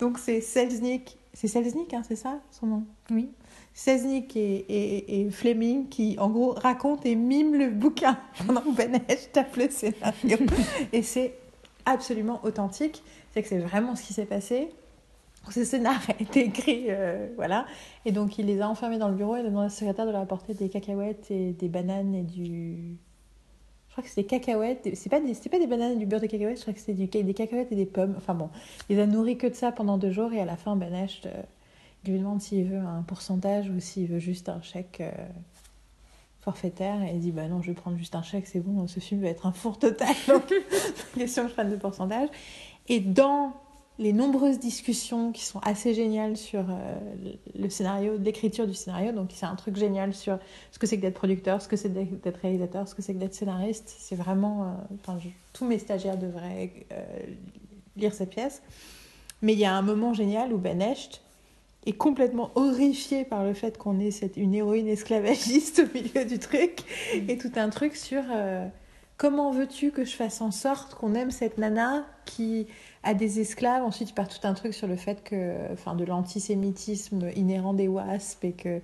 Donc c'est Selznick, c'est Selznick, hein, c'est ça son nom? Oui. Selznick et, et, Fleming qui en gros racontent et miment le bouquin pendant que Benesch tape le scénario. et c'est absolument authentique. C'est que c'est vraiment ce qui s'est passé. Ce scénario a été écrit, euh, voilà. Et donc il les a enfermés dans le bureau et a demandé à secrétaire de leur apporter des cacahuètes et des bananes et du je crois que c'est des cacahuètes. C'est pas des, pas des bananes et du beurre de cacahuètes, je crois que c'était des cacahuètes et des pommes. Enfin bon, il a nourri que de ça pendant deux jours et à la fin, Ben euh, il lui demande s'il veut un pourcentage ou s'il veut juste un chèque euh, forfaitaire. Et il dit Bah non, je vais prendre juste un chèque, c'est bon, ce film va être un four total. Donc, question que je prenne de pourcentage. Et dans les nombreuses discussions qui sont assez géniales sur euh, le scénario, l'écriture du scénario. Donc, c'est un truc génial sur ce que c'est que d'être producteur, ce que c'est d'être réalisateur, ce que c'est que d'être scénariste. C'est vraiment. Euh, enfin, tous mes stagiaires devraient euh, lire cette pièce. Mais il y a un moment génial où Ben Echt est complètement horrifié par le fait qu'on ait cette, une héroïne esclavagiste au milieu du truc. Et tout un truc sur comment veux-tu que je fasse en sorte qu'on aime cette nana qui a des esclaves? Ensuite, il part tout un truc sur le fait que, enfin, de l'antisémitisme inhérent des WASP et que,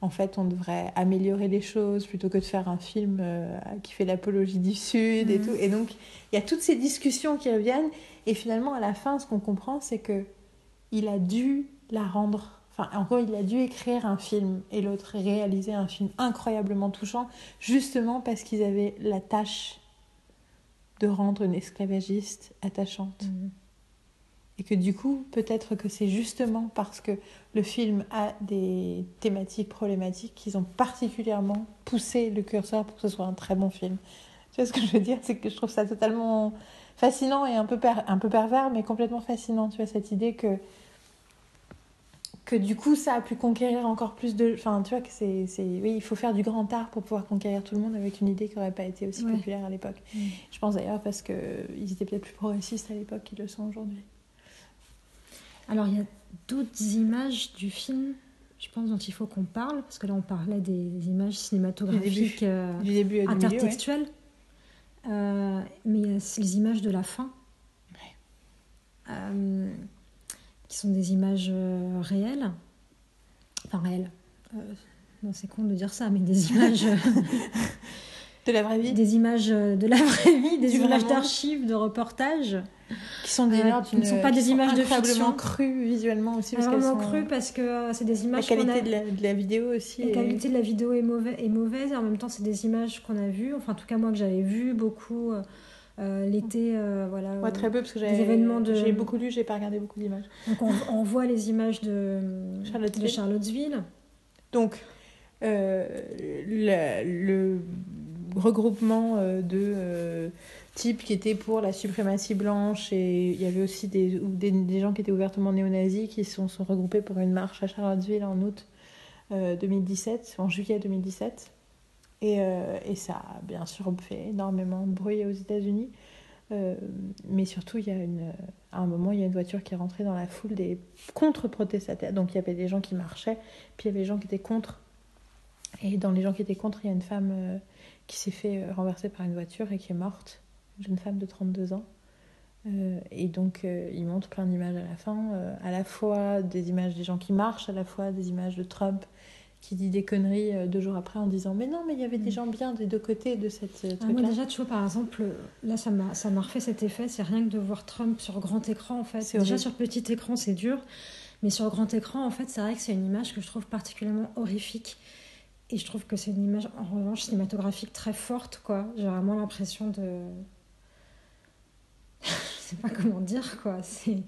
en fait, on devrait améliorer les choses plutôt que de faire un film euh, qui fait l'apologie du Sud et mm. tout. Et donc, il y a toutes ces discussions qui reviennent. Et finalement, à la fin, ce qu'on comprend, c'est que il a dû la rendre Enfin, en gros, il a dû écrire un film et l'autre réaliser un film incroyablement touchant, justement parce qu'ils avaient la tâche de rendre une esclavagiste attachante. Mhm. Et que du coup, peut-être que c'est justement parce que le film a des thématiques problématiques qu'ils ont particulièrement poussé le curseur pour que ce soit un très bon film. Tu vois ce que je veux dire? C'est que je trouve ça totalement fascinant et un peu, un peu pervers, mais complètement fascinant. Tu vois, cette idée que que du coup ça a pu conquérir encore plus de enfin tu vois que c'est oui il faut faire du grand art pour pouvoir conquérir tout le monde avec une idée qui n'aurait pas été aussi populaire à l'époque. Mm. je pense d'ailleurs parce que ils étaient peut-être plus progressistes à l'époque qu'ils le sont aujourd'hui. Alors il y a d'autres images du film je pense dont il faut qu'on parle parce que là on parlait des images cinématographiques du début, euh, intertextuelles. Euh, mais il y a les images de la fin. Euh, qui sont des images euh, réelles. Enfin, réelles. Euh, non, c'est con de dire ça, mais des images. euh, De la vraie vie des images de la vraie vie, des Du images d'archives, de reportages. Qui sont des Euh, qui ne sont pas des images de fiction. crues visuellement aussi. Parce Vraiment sont, cru euh, parce que c'est des La images qu'on qualité a... de la, de la vidéo aussi. La qualité de la vidéo est, mauvais, est mauvaise et en même temps c'est des images qu'on a vues, enfin en tout cas moi que j'avais vu beaucoup euh, euh, l'été, euh, voilà. Moi, très peu, parce que j'ai de- beaucoup lu, j'ai pas regardé beaucoup d'images. Donc on, on voit les images de Charlottesville. de Charlottesville. Donc, euh, le, le regroupement euh, de euh, types qui étaient pour la suprématie blanche et il y avait aussi des, des, des gens qui étaient ouvertement néo-nazis qui sont, sont regroupés pour une marche à Charlottesville en août euh, 2017, en juillet 2017. Et, euh, et ça a bien sûr fait énormément de bruit aux États-Unis. Euh, mais surtout, il y a une, à un moment, il y a une voiture qui est rentrée dans la foule des contre-protestataires. Donc il y avait des gens qui marchaient, puis il y avait des gens qui étaient contre. Et dans les gens qui étaient contre, il y a une femme euh, qui s'est fait renverser par une voiture et qui est morte, une jeune femme de 32 ans. Et donc, il montre plein d'images à la fin, à la fois des images des gens qui marchent, à la fois des images de Trump qui dit des conneries euh, deux jours après en disant Mais non, mais il y avait des Mm. gens bien des deux côtés de cette euh, Ah, moi truc-là. déjà tu vois par exemple là ça m'a ça m'a refait cet effet, c'est rien que de voir Trump sur grand écran en fait. Déjà horrible. sur petit écran c'est dur, mais sur grand écran en fait c'est vrai que c'est une image que je trouve particulièrement horrifique. Et je trouve que c'est une image en revanche cinématographique très forte quoi. J'ai vraiment l'impression de je sais pas comment dire quoi. C'est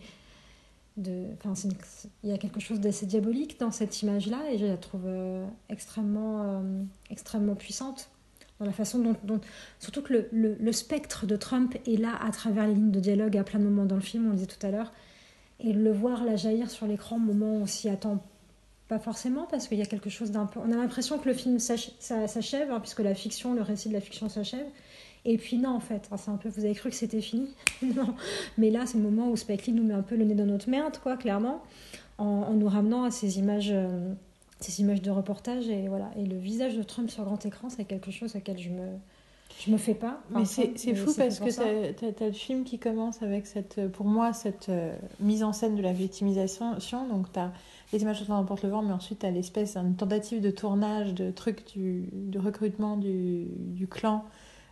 il y a quelque chose d'assez diabolique dans cette image-là et je la trouve euh, extrêmement, euh, extrêmement puissante dans la façon dont, surtout que le, le- le spectre de Trump est là à travers les lignes de dialogue à plein de moments dans le film, on le disait tout à l'heure, et le voir la jaillir sur l'écran au moment où on s'y attend pas forcément parce qu'il y a quelque chose d'un peu, on a l'impression que le film s'achève hein, puisque la fiction, le récit de la fiction s'achève. Et puis non, en fait, c'est un peu, vous avez cru que c'était fini Non, mais là, c'est le moment où Spike Lee nous met un peu le nez dans notre merde, quoi, clairement, en, en nous ramenant à ces images, euh, ces images de reportage et voilà. Et le visage de Trump sur grand écran, c'est quelque chose auquel je me, je me fais pas. Mais c'est fou parce que tu as, le film qui commence avec, cette, euh, pour moi, cette euh, mise en scène de la victimisation. Donc, tu as les images de n'importe le vent, mais ensuite, tu as l'espèce d'une tentative de tournage, de truc du, de recrutement du, du clan,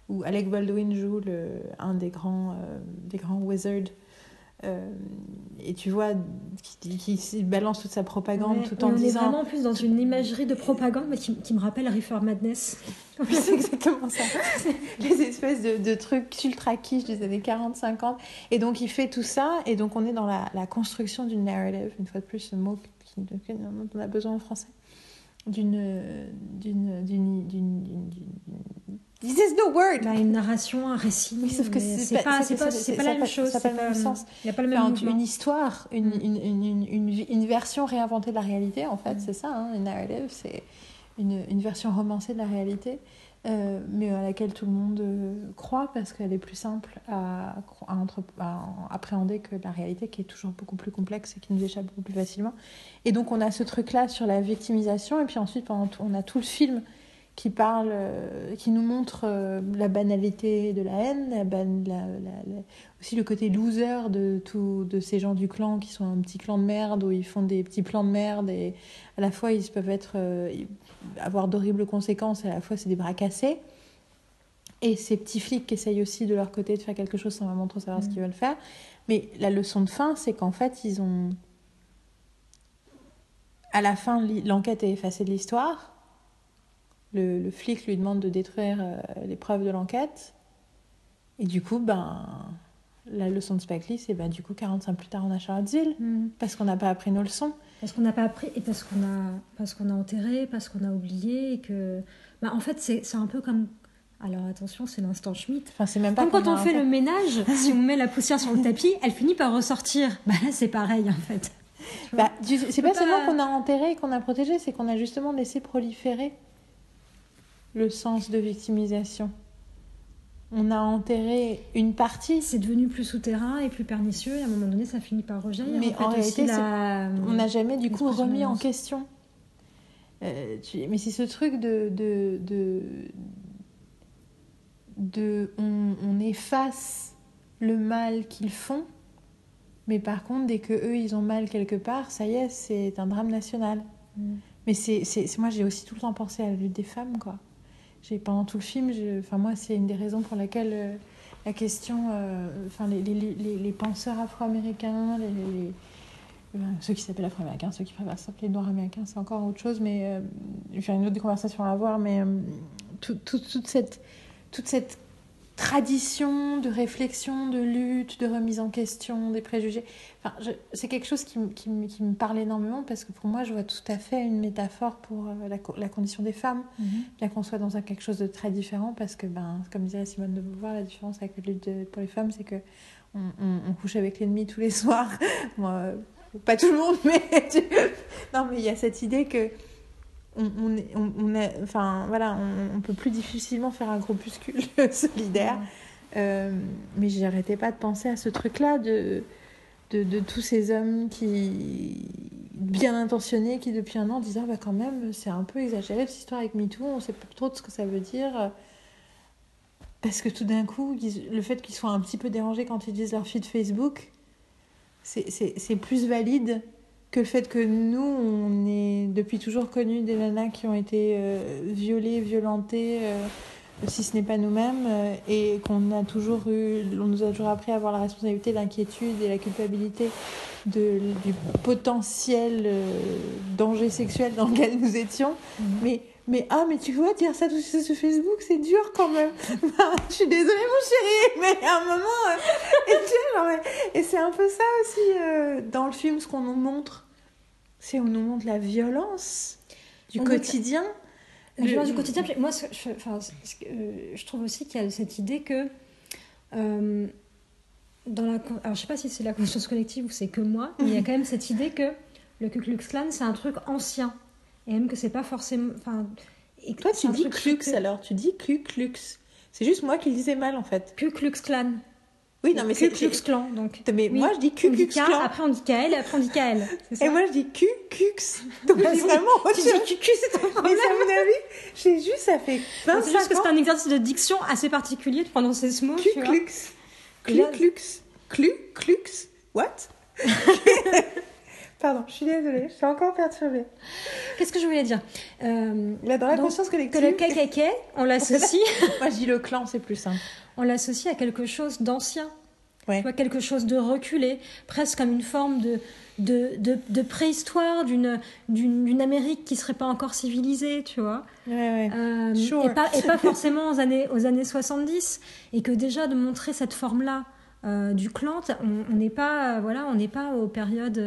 où Alec Baldwin joue le, un des grands, euh, des grands wizards. Euh, et tu vois, qui, qui, balance toute sa propagande Ouais, tout en on est disant. vraiment plus dans une imagerie de propagande mais qui, qui me rappelle Reefer Madness. Oui, c'est exactement ça. Les espèces de, de trucs ultra quiche des années 40-50. Et donc, il fait tout ça. Et donc, on est dans la, la construction d'une narrative. Une fois de plus, ce mot qui, dont on a besoin en français. D'une. This is no word! Bah, une narration, un récit. Oui, sauf que c'est pas- pas, pas, pas la a même chose. ça a pas le même sens. Il n'y a pas le même Enfin, une histoire, une, Mm. une, une, une, une- version réinventée de la réalité, en fait, Mm. c'est ça, hein, une narrative, c'est une, une version romancée de la réalité, euh, mais à laquelle tout le monde euh, croit parce qu'elle est plus simple à, à, entre- à appréhender que la réalité qui est toujours beaucoup plus complexe et qui nous échappe beaucoup plus facilement. Et donc on a ce truc-là sur la victimisation, et puis ensuite on a tout le film qui parle, euh, qui nous montre euh, la banalité de la haine, la ban- la- la- la- aussi le côté loser de, tout, de ces gens du clan qui sont un petit clan de merde où ils font des petits plans de merde et à la fois ils peuvent être, euh, avoir d'horribles conséquences et à la fois c'est des bras cassés. Et ces petits flics qui essayent aussi de leur côté de faire quelque chose sans vraiment trop savoir ce Mm. qu'ils veulent faire. Mais la leçon de fin, c'est qu'en fait, ils ont. À la fin, l'enquête est effacée de l'histoire. Le, le flic lui demande de détruire euh, les preuves de l'enquête. Et du coup, ben, la leçon de Spike Lee, c'est ben, du coup 45 plus tard, on a Charlottesville. Mm. Parce qu'on n'a pas appris nos leçons. Parce qu'on n'a pas appris et parce qu'on a, parce qu'on a enterré, parce qu'on a oublié et que. Bah, en fait, c'est c'est un peu comme. Alors attention, c'est l'instant Schmitt. Enfin, c'est même pas Comme quand on fait le ménage, si on met la poussière sur le tapis, elle finit par ressortir. Bah là, c'est pareil en fait. Bah, c'est pas pas- seulement qu'on a enterré et qu'on a protégé, c'est qu'on a justement laissé proliférer le sens de victimisation. On a enterré une partie, C'est devenu plus souterrain et plus pernicieux et à un moment donné, ça finit par rejaillir. Mais en, réalité, la... on n'a jamais du coup remis en question. Euh, tu- Mais c'est ce truc de. de, de, de- on, on efface le mal qu'ils font Mais par contre, dès que eux, ils ont mal quelque part, ça y est, c'est un drame national. Mais c'est, c'est, c'est- moi, j'ai aussi tout le temps pensé à la lutte des femmes, quoi. J'ai, pendant tout le film, je- enfin, moi, c'est une des raisons pour laquelle euh, la question, euh, enfin, les, les, les, penseurs afro-américains, ceux qui s'appellent afro-américains, ceux qui préfèrent s'appeler noirs américains, c'est encore autre chose, mais euh, faire une autre conversation à avoir, mais tout- tout- toute cette, toute cette tradition de réflexion, de lutte, de remise en question des préjugés. Enfin, c'est quelque chose qui, me- qui, qui me parle énormément parce que pour moi, je vois tout à fait une métaphore pour euh, la, la condition des femmes, bien qu'on soit dans un, quelque chose de très différent parce que, ben, comme disait Simone de Beauvoir, la différence avec la lutte de- pour les femmes, c'est que on, on- on couche avec l'ennemi tous les soirs. Moi, euh, pas tout le monde, mais non, mais il y a cette idée que on, on, on, on est, enfin voilà, on, peut plus difficilement faire un groupuscule solidaire. Euh, mais j'arrêtais pas de penser à ce truc-là de, de, de tous ces hommes qui bien intentionnés qui depuis un an disent ah bah quand même c'est un peu exagéré cette histoire avec MeToo, on sait pas trop de ce que ça veut dire. Parce que tout d'un coup, le fait qu'ils soient un petit peu dérangés quand ils disent leur feed Facebook, c'est plus valide que le fait que nous, on est depuis toujours connus des nanas qui ont été euh, violées, violentées, euh, si ce n'est pas nous-mêmes, euh, et qu'on a toujours eu, on nous a toujours appris à avoir la responsabilité, l'inquiétude et la culpabilité de, du potentiel danger sexuel dans lequel nous étions. Mais, mais ah, mais tu vois, dire ça tout ça sur Facebook, c'est dur quand même. Je suis désolée, mon chéri, mais à un moment. euh, et c'est un peu ça aussi euh, dans le film, ce qu'on nous montre. C'est on nous montre la violence du On quotidien. La violence Le- du quotidien. puis moi, ce je, enfin, ce euh, je trouve aussi qu'il y a cette idée que. euh, dans la, alors, je sais pas si c'est la conscience collective ou c'est que moi, mais il y a quand même cette idée que le Ku Klux Klan, c'est un truc ancien. Et même que c'est pas forcément. Enfin, et Toi, tu dis Klux que- alors, tu dis Ku Klux. C'est juste moi qui le disais mal en fait. Ku Klux Klan. Oui, non, mais Ku c'est. Klux Klan, donc. Mais Oui. moi, je dis Ku Klux Klan. après on dit KL, et après on dit KL. Et moi, je dis Ku Klux. Donc, je dis vraiment tu dis chose. QQ, c'est ton Mais problème. ça, mon avis, j'ai juste, ça fait Non, 25 C'est juste que c'est un exercice de diction assez particulier de prononcer ce mot. Ku. Klux. Ku Klux. Klu Klux. What? Pardon, je suis désolée, je suis encore perturbée. Qu'est-ce que je voulais dire? Euh, Là, dans la conscience Que collective, le KKK, on l'associe, moi je dis le clan, c'est plus simple. On l'associe à quelque chose d'ancien, Ouais. tu vois, quelque chose de reculé, presque comme une forme de, de, de, de préhistoire d'une, Amérique qui serait pas encore civilisée, tu vois. Ouais, ouais. Euh, Sure. et, pas, et pas forcément aux années, aux années 70. Et que déjà de montrer cette forme-là euh, du clan, on n'est pas, euh, voilà, on n'est pas aux périodes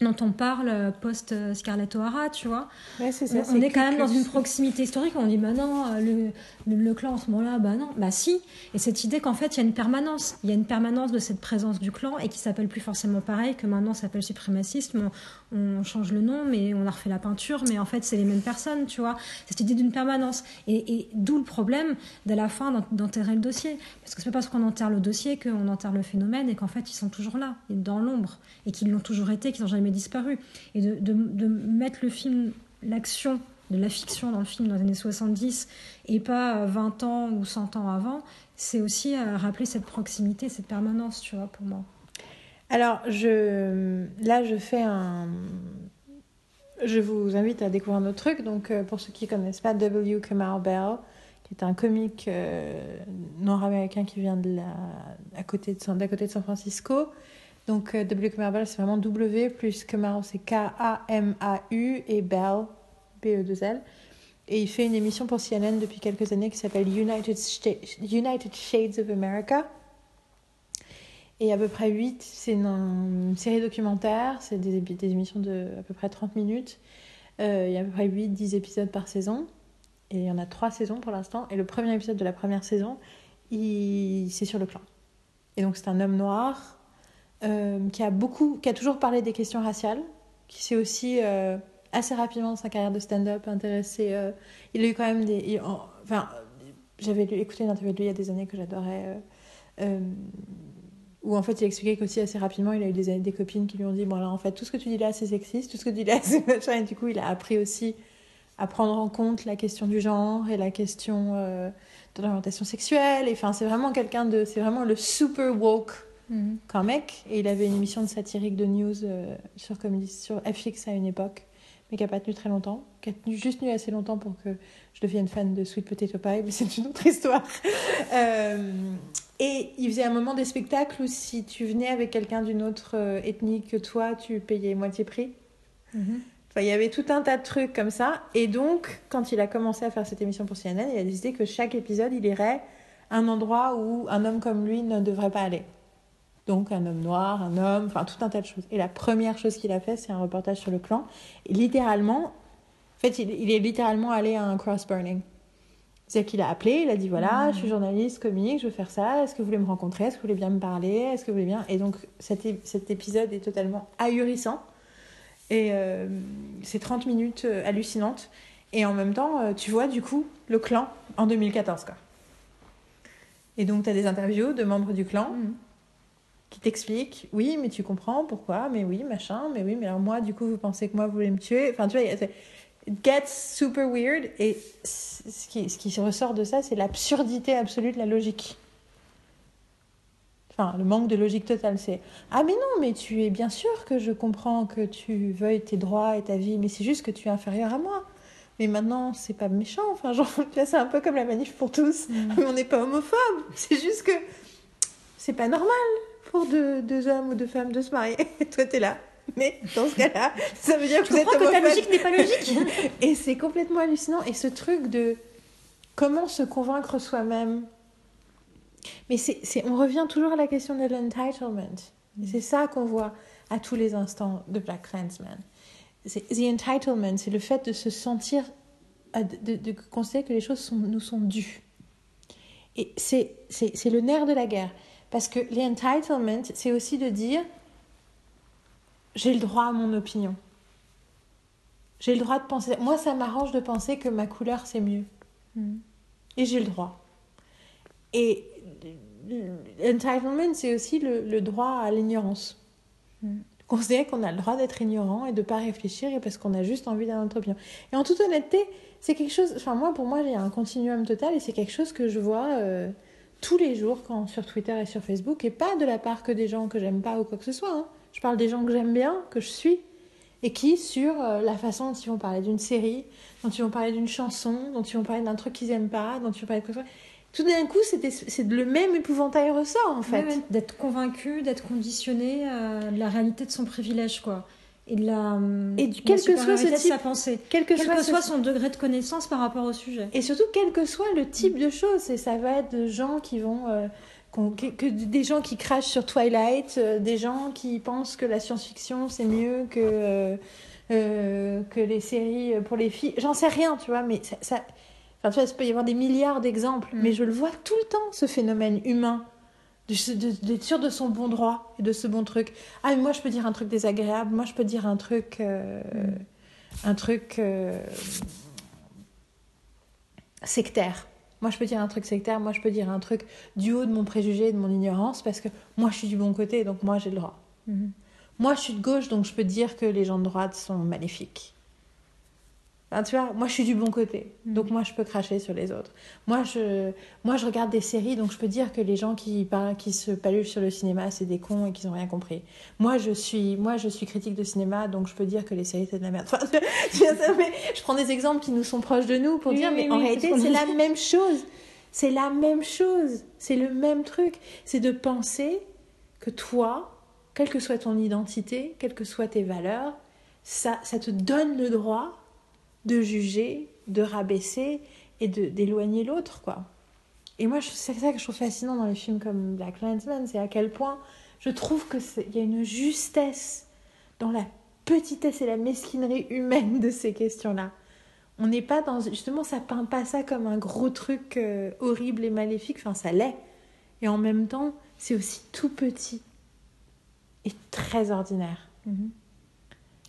dont on parle euh, post-Scarlett O'Hara, tu vois. Ouais, c'est ça. On, c'est on est quand même dans une proximité historique. On dit, bah non, euh, le, le, le clan en ce moment-là, bah non, bah si. Et cette idée qu'en fait, il y a une permanence. Il y a une permanence de cette présence du clan et qui s'appelle plus forcément pareil, que maintenant s'appelle suprémacisme. On, change le nom, mais on a refait la peinture, mais en fait, c'est les mêmes personnes, tu vois. Cette idée d'une permanence. Et, d'où le problème, dès la fin, d'en- d'enterrer le dossier. Parce que c'est pas parce qu'on enterre le dossier qu'on enterre le phénomène et qu'en fait, ils sont toujours là, dans l'ombre, et qu'ils l'ont toujours été, qu'ils n'ont jamais disparu. Et de, de, mettre le film, l'action de la fiction dans le film dans les années 70 et pas euh, 20 ans ou 100 ans avant, c'est aussi euh, rappeler cette proximité, cette permanence, tu vois, pour moi. Alors, je... là, je fais un. Je vous invite à découvrir un autre truc. Donc, euh, pour ceux qui ne connaissent pas, W. Kamau Bell, qui est un comique euh, nord-américain qui vient de la... à côté de San... d'à côté de San Francisco. Donc, euh, W. Kamau Bell, c'est vraiment W, plus Kamau, c'est K-A-M-A-U, et Bell, B-E-2-L. Et il fait une émission pour CNN depuis quelques années qui s'appelle United, United Shades of America. Et à peu près 8, c'est une, série documentaire, c'est des, émissions de à peu près 30 minutes. Euh, il y a à peu près 8-10 épisodes par saison. Et il y en a 3 saisons pour l'instant. Et le premier épisode de la première saison, il- c'est sur le clan. Et donc c'est un homme noir euh, qui a beaucoup, qui a toujours parlé des questions raciales, qui s'est aussi euh, assez rapidement dans sa carrière de stand-up intéressé. il a eu quand même des, enfin, j'avais écouté une interview de lui il y a des années que j'adorais. Où en fait il expliquait qu'aussi assez rapidement il a eu des, des copines qui lui ont dit bon alors en fait tout ce que tu dis là c'est sexiste tout ce que tu dis là c'est machin et du coup il a appris aussi à prendre en compte la question du genre et la question euh, de l'orientation sexuelle et enfin c'est vraiment quelqu'un de c'est vraiment le super woke Mhm. qu'un mec. Et il avait une émission de satirique de news euh, sur, sur FX à une époque, mais qui n'a pas tenu très longtemps, qui a tenu, juste tenu assez longtemps pour que je devienne fan de Sweet Potato Pie, mais c'est une autre histoire. Euh, et il faisait un moment des spectacles où si tu venais avec quelqu'un d'une autre euh, ethnie que toi, tu payais moitié prix. Mhm. Enfin, il y avait tout un tas de trucs comme ça. Et donc, quand il a commencé à faire cette émission pour CNN, il a décidé que chaque épisode, il irait à un endroit où un homme comme lui ne devrait pas aller. Donc, un homme noir, un homme, enfin, tout un tas de choses. Et la première chose qu'il a fait, c'est un reportage sur le clan. Et littéralement, en fait, il, il est littéralement allé à un cross-burning. C'est-à-dire qu'il a appelé, il a dit voilà, je suis journaliste comique, je veux faire ça, est-ce que vous voulez me rencontrer, est-ce que vous voulez bien me parler, est-ce que vous voulez bien? Et donc, cet, épisode est totalement ahurissant. Et euh, c'est 30 minutes euh, hallucinantes. Et en même temps, euh, tu vois du coup le clan en 2014. Quoi. Et donc, tu as des interviews de membres du clan Mhm. qui t'expliquent oui, mais tu comprends pourquoi, mais oui, machin, mais oui, mais alors moi, du coup, vous pensez que moi, vous voulez me tuer? Enfin, tu vois, gets super weird. Et ce qui, ce qui ressort de ça, c'est l'absurdité absolue de la logique. Enfin, le manque de logique totale, c'est Ah, mais non, mais tu es bien sûr que je comprends que tu veuilles tes droits et ta vie, mais c'est juste que tu es inférieur à moi. Mais maintenant, c'est pas méchant. Enfin, genre, c'est un peu comme la manif pour tous. Mhm. Mais on n'est pas homophobe. C'est juste que c'est pas normal pour deux, deux hommes ou deux femmes de se marier. Et toi, t'es là. Mais dans ce cas-là, ça veut dire que Je vous êtes crois que ta logique n'est pas logique. Et c'est complètement hallucinant. Et ce truc de comment se convaincre soi-même. Mais c'est, on revient toujours à la question de l'entitlement. Et c'est ça qu'on voit à tous les instants de Black Clansman. C'est, the entitlement, c'est le fait de se sentir, à- de, de- de considérer que les choses sont- nous sont dues. Et c'est le nerf de la guerre. Parce que l'entitlement, c'est aussi de dire j'ai le droit à mon opinion. J'ai le droit de penser. Moi, ça m'arrange de penser que ma couleur, c'est mieux. Mhm. Et j'ai le droit. Et l'entitlement, c'est aussi le, le droit à l'ignorance. Mm. Considérer qu'on a le droit d'être ignorant et de ne pas réfléchir et parce qu'on a juste envie d'un autre opinion. Et en toute honnêteté, c'est quelque chose. Enfin, moi, pour moi, j'ai un continuum total et c'est quelque chose que je vois euh, tous les jours quand, sur Twitter et sur Facebook. Et pas de la part que des gens que j'aime pas ou quoi que ce soit. hein. Je parle des gens que j'aime bien, que je suis et qui, sur euh, la façon dont ils vont parler d'une série, dont ils vont parler d'une chanson, dont ils vont parler d'un truc qu'ils aiment pas, dont ils vont parler de quoi que ce soit. Tout d'un coup, c'est le même épouvantail ressort, en fait. Ouais, ouais, D'être convaincu, d'être conditionné à la réalité de son privilège, quoi. Et de la, Et du- quel que soit ce type- sa pensée. Quel que Quel soit, que ce- soit son degré de connaissance par rapport au sujet. Et surtout, quel que soit le type de choses. Et ça va être de gens qui vont... euh, que, des gens qui crachent sur Twilight, euh, des gens qui pensent que la science-fiction, c'est mieux que... euh, euh, que les séries pour les filles. J'en sais rien, tu vois, mais ça... ça- Enfin, tu vois, il peut y avoir des milliards d'exemples, Mm. mais je le vois tout le temps, ce phénomène humain. D'être sûr de son bon droit et de ce bon truc. Ah, mais moi, je peux dire un truc désagréable. Moi, je peux dire un truc... euh, Mm. Un truc... euh, sectaire. Moi, je peux dire un truc sectaire, moi, je peux dire un truc du haut de mon préjugé et de mon ignorance, parce que moi, je suis du bon côté, donc moi, j'ai le droit. Mhm. Moi, je suis de gauche, donc je peux dire que les gens de droite sont maléfiques. Enfin, tu vois, moi, je suis du bon côté, Mhm. donc moi, je peux cracher sur les autres. Moi, je, moi, je regarde des séries, donc je peux dire que les gens qui, parlent, qui se paluchent sur le cinéma, c'est des cons et qu'ils n'ont rien compris. Moi, je suis, moi, je suis critique de cinéma, donc je peux dire que les séries, c'est de la merde. Enfin, je prends des exemples qui nous sont proches de nous pour Oui, dire, oui, mais en oui, réalité, c'est la même chose. C'est la même chose. C'est le même truc. C'est de penser que toi, quelle que soit ton identité, quelles que soient tes valeurs, ça, ça te donne le droit de juger, de rabaisser et d'éloigner l'autre, quoi. Et moi, c'est ça que je trouve fascinant dans les films comme Black Landsman, c'est à quel point je trouve que c'est- il y a une justesse dans la petitesse et la mesquinerie humaine de ces questions-là. On n'est pas dans justement, ça peint pas ça comme un gros truc euh, horrible et maléfique. Enfin, ça l'est. Et en même temps, c'est aussi tout petit et très ordinaire. Mhm. Et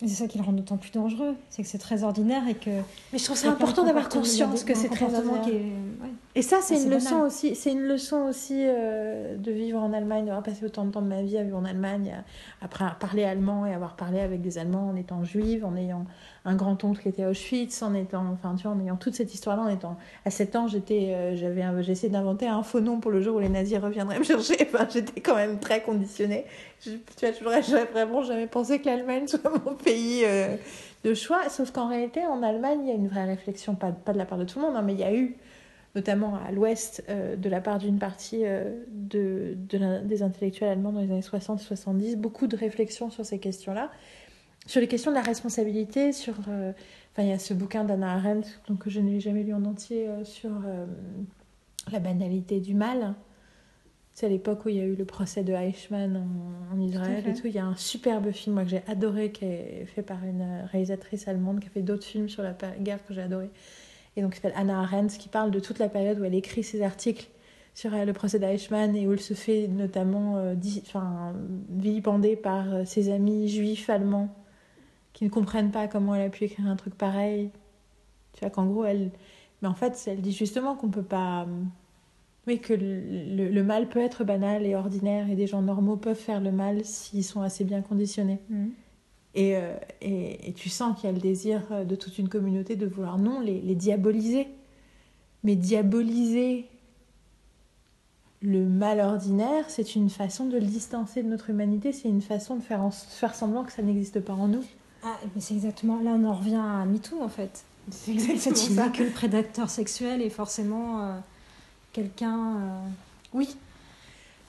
c'est ça qui le rend d'autant plus dangereux, c'est que c'est très ordinaire et que Mais je trouve ça important d'avoir conscience que c'est très ordinaire. qui est- ouais. Et ça, c'est Ah, une leçon aussi. C'est une leçon aussi euh, de vivre en Allemagne, d'avoir passé autant de temps de ma vie à vivre en Allemagne, à- après à parler allemand et avoir parlé avec des Allemands en étant juive, en ayant un grand oncle qui était à Auschwitz, en étant, enfin, tu vois, en ayant toute cette histoire-là, en étant à 7 ans, j'étais, euh, j'avais, essayé d'inventer un faux nom pour le jour où les nazis reviendraient me chercher. Enfin, j'étais quand même très conditionnée. Je, tu vois, j'aurais vraiment jamais pensé que l'Allemagne soit mon pays euh, de choix. Sauf qu'en réalité, en Allemagne, il y a une vraie réflexion, pas, de la part de tout le monde, hein, mais il y a eu notamment à l'ouest, euh, de la part d'une partie euh, des intellectuels allemands dans les années 60-70, beaucoup de réflexions sur ces questions-là, sur les questions de la responsabilité, sur... euh, Enfin, il y a ce bouquin d'Anna Arendt, donc, que je n'ai jamais lu en entier, euh, sur euh, la banalité du mal. C'est à l'époque où il y a eu le procès de Eichmann en, en Israël et tout. Il y a un superbe film moi, que j'ai adoré, qui est fait par une réalisatrice allemande, qui a fait d'autres films sur la guerre que j'ai adoré. Et donc, qui s'appelle Anna Arendt, qui parle de toute la période où elle écrit ses articles sur le procès d'Eichmann et où elle se fait notamment euh, di- enfin, vilipender par ses amis juifs allemands qui ne comprennent pas comment elle a pu écrire un truc pareil. Tu vois qu'en gros, elle. Mais en fait, elle dit justement qu'on peut pas. euh, Oui, que le, le- le mal peut être banal et ordinaire et des gens normaux peuvent faire le mal s'ils sont assez bien conditionnés. Et, euh, et, et tu sens qu'il y a le désir euh, de toute une communauté de vouloir, non, les, les diaboliser. Mais diaboliser le mal ordinaire, c'est une façon de le distancer de notre humanité, c'est une façon de faire, en- faire semblant que ça n'existe pas en nous. Ah, mais c'est exactement. Là, on en revient à MeToo, en fait. C'est Cette idée que le prédateur sexuel est forcément euh, quelqu'un euh, Oui.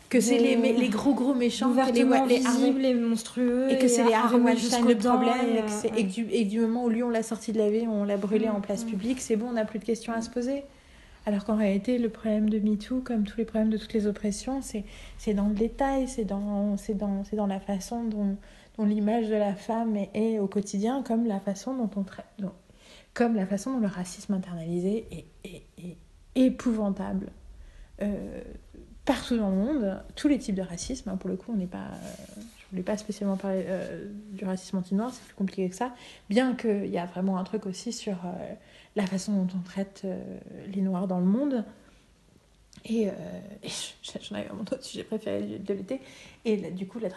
Que c'est les, les gros gros méchants, les, les Harvey- visible et monstrueux. et que c'est les Harvey Weinstein le problème, et, euh, et du, et du moment où lui on l'a sorti de la vie, on l'a brûlé Mm, en place mm. publique, c'est bon, on n'a plus de questions à se poser. Alors qu'en réalité, le problème de MeToo, comme tous les problèmes de toutes les oppressions, c'est dans le détail, c'est dans, c'est dans, c'est dans la façon dont, dont l'image de la femme est, au quotidien, comme la façon dont on traite, dont- comme la façon dont le racisme internalisé est, épouvantable. Euh, partout dans le monde, tous les types de racisme, hein, pour le coup, on n'est pas, euh, voulais pas spécialement parler euh, du racisme anti-noir, c'est plus compliqué que ça, bien qu'il y a vraiment un truc aussi sur la façon dont on traite les noirs dans le monde. Et, euh, et j'en avais mon autre sujet préféré de- l'été. Et du coup, la,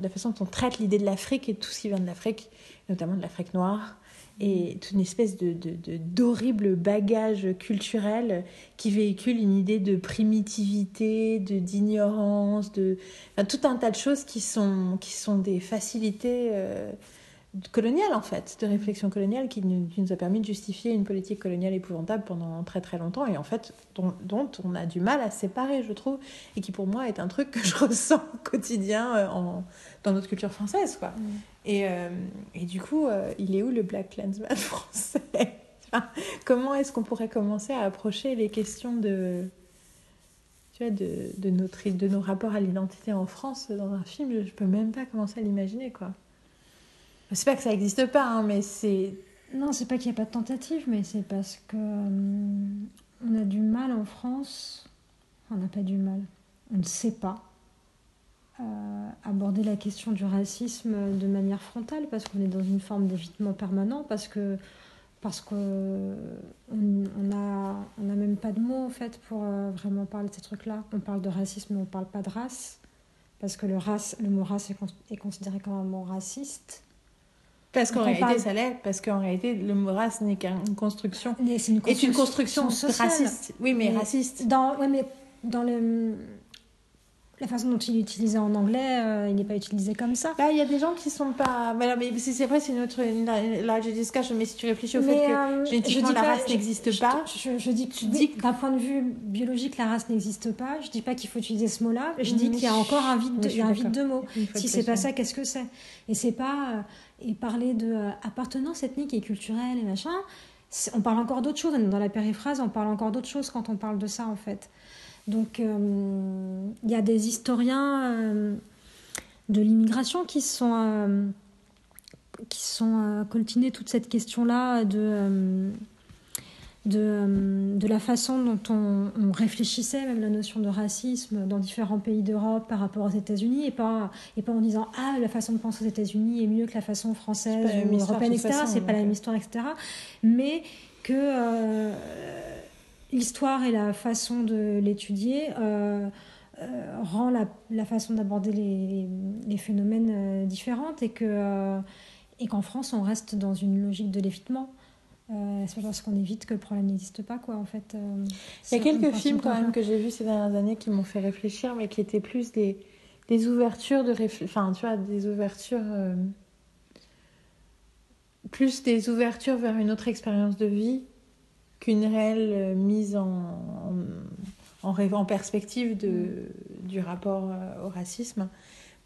la façon dont on traite l'idée de l'Afrique et tout ce qui vient de l'Afrique, notamment de l'Afrique noire, et toute une espèce de, d'horrible bagage culturel qui véhicule une idée de primitivité, de, d'ignorance, de, tout un tas de choses qui sont, qui sont des facilités euh, coloniales, en fait, de réflexion coloniale qui nous, qui nous a permis de justifier une politique coloniale épouvantable pendant très très longtemps et en fait dont, dont on a du mal à séparer, je trouve, et qui pour moi est un truc que je ressens au quotidien euh, en, dans notre culture française, quoi. Mm. Et, euh, et du coup, euh, il est où le Black Klansman français? Enfin, Comment est-ce qu'on pourrait commencer à approcher les questions de, tu vois, de, de, notre, de nos rapports à l'identité en France dans un film? Je peux même pas commencer à l'imaginer, quoi. C'est pas que ça n'existe pas, hein, mais c'est... Non, c'est pas qu'il n'y a pas de tentative, mais c'est parce que hum, on a du mal en France. On n'a pas du mal. On ne sait pas euh, aborder la question du racisme de manière frontale parce qu'on est dans une forme d'évitement permanent, parce que parce que on on a n'a même pas de mots en fait pour euh, vraiment parler de ces trucs-là. On parle de racisme, mais on parle pas de race parce que le race, le mot race est considéré comme un mot raciste. Parce qu'en réalité, parle- ça l'est. Parce qu'en réalité, le mot race n'est qu'une construction. C'est une Est une construction sociale. raciste. Oui, mais, Mais- raciste. Dans, ouais, mais dans le, la façon dont il est utilisé en anglais, euh, il n'est pas utilisé comme ça. Bah, il y a des gens qui sont pas. Mais, c'est vrai, c'est une autre large discussion. Mais si tu réfléchis au Mais, fait que euh, génétiquement dis la pas- race n'existe pas. Je, je dis, Tu dis que- d'un point de vue biologique, la race n'existe pas. Je dis pas qu'il faut utiliser ce mot-là. Je dis qu'il y a encore un vide, de, je il y a un vide de mots. Si c'est pas ça, qu'est-ce que c'est? Et c'est pas euh, et parler de euh, appartenance ethnique et culturelle et machin. On parle encore d'autres choses. Dans la périphrase, on parle encore d'autres choses quand on parle de ça en fait. Donc euh, il y a des historiens euh, de l'immigration qui sont euh, qui sont coltinés toute cette question-là de de, de la façon dont on, on réfléchissait même la notion de racisme dans différents pays d'Europe par rapport aux États-Unis et pas, et pas en disant ah la façon de penser aux États-Unis est mieux que la façon française ou européenne etc c'est pas la même histoire etc mais que euh, l'histoire et la façon de l'étudier euh, euh, rend la, la façon d'aborder les, les phénomènes euh, différentes et que euh, et qu'en France on reste dans une logique de l'évitement. C'est parce qu'on évite que le problème n'existe pas quoi en fait. Il y a quelques films quand même que j'ai vus ces dernières années qui m'ont fait réfléchir, mais qui étaient plus des, des ouvertures de réfl- enfin tu vois, des ouvertures plus des ouvertures vers une autre expérience de vie qu'une réelle euh, mise en, en, en, en perspective de, du rapport euh, au racisme.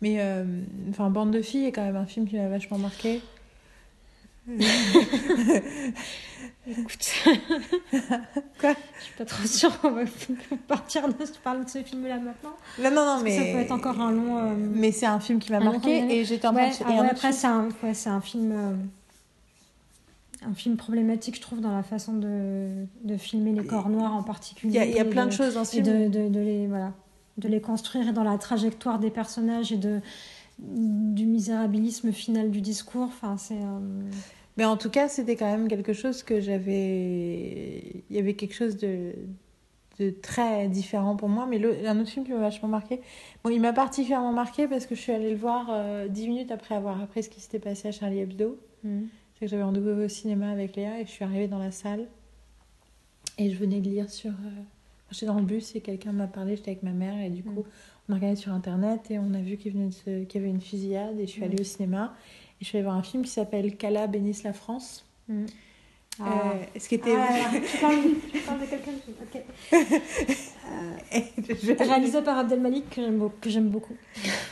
Mais euh, enfin, Bande de filles est quand même un film qui m'a vachement marqué. Écoute. Quoi? Je suis pas trop sûre qu'on va partir de je parle de ce film là maintenant? Non, non, non, mais. ça peut être encore un long. euh, Mais c'est un film qui m'a marqué et j'étais en train Ouais, de. ah ouais, autre après, c'est un, ouais, c'est un film. euh, un film problématique, je trouve, dans la façon de, de filmer les corps noirs en particulier. Il y a, y plein de de- choses dans ce film. de, de, de les, voilà, de les construire et dans la trajectoire des personnages et de, du misérabilisme final du discours. Enfin, c'est. euh, Mais en tout cas, c'était quand même quelque chose que j'avais. Il y avait quelque chose de, de très différent pour moi. Mais le- un autre film qui m'a vachement marqué. Bon, il m'a particulièrement marqué parce que je suis allée le voir euh, dix minutes après avoir appris ce qui s'était passé à Charlie Hebdo. C'est que j'avais rendez-vous au cinéma avec Léa et je suis arrivée dans la salle. Et je venais de lire sur. euh, J'étais dans le bus et quelqu'un m'a parlé, j'étais avec ma mère et du coup, on a regardé sur internet et on a vu qu'il venait se- qu'il y avait une fusillade et je suis allée au cinéma. Et je suis allée voir un film qui s'appelle Kala bénisse la France. Mm. Euh, Ah. ce qui était. Ah, tu, parles, tu parles de quelqu'un de- ok. et, je- Réalisé par Abdel Malik, que j'aime que beaucoup.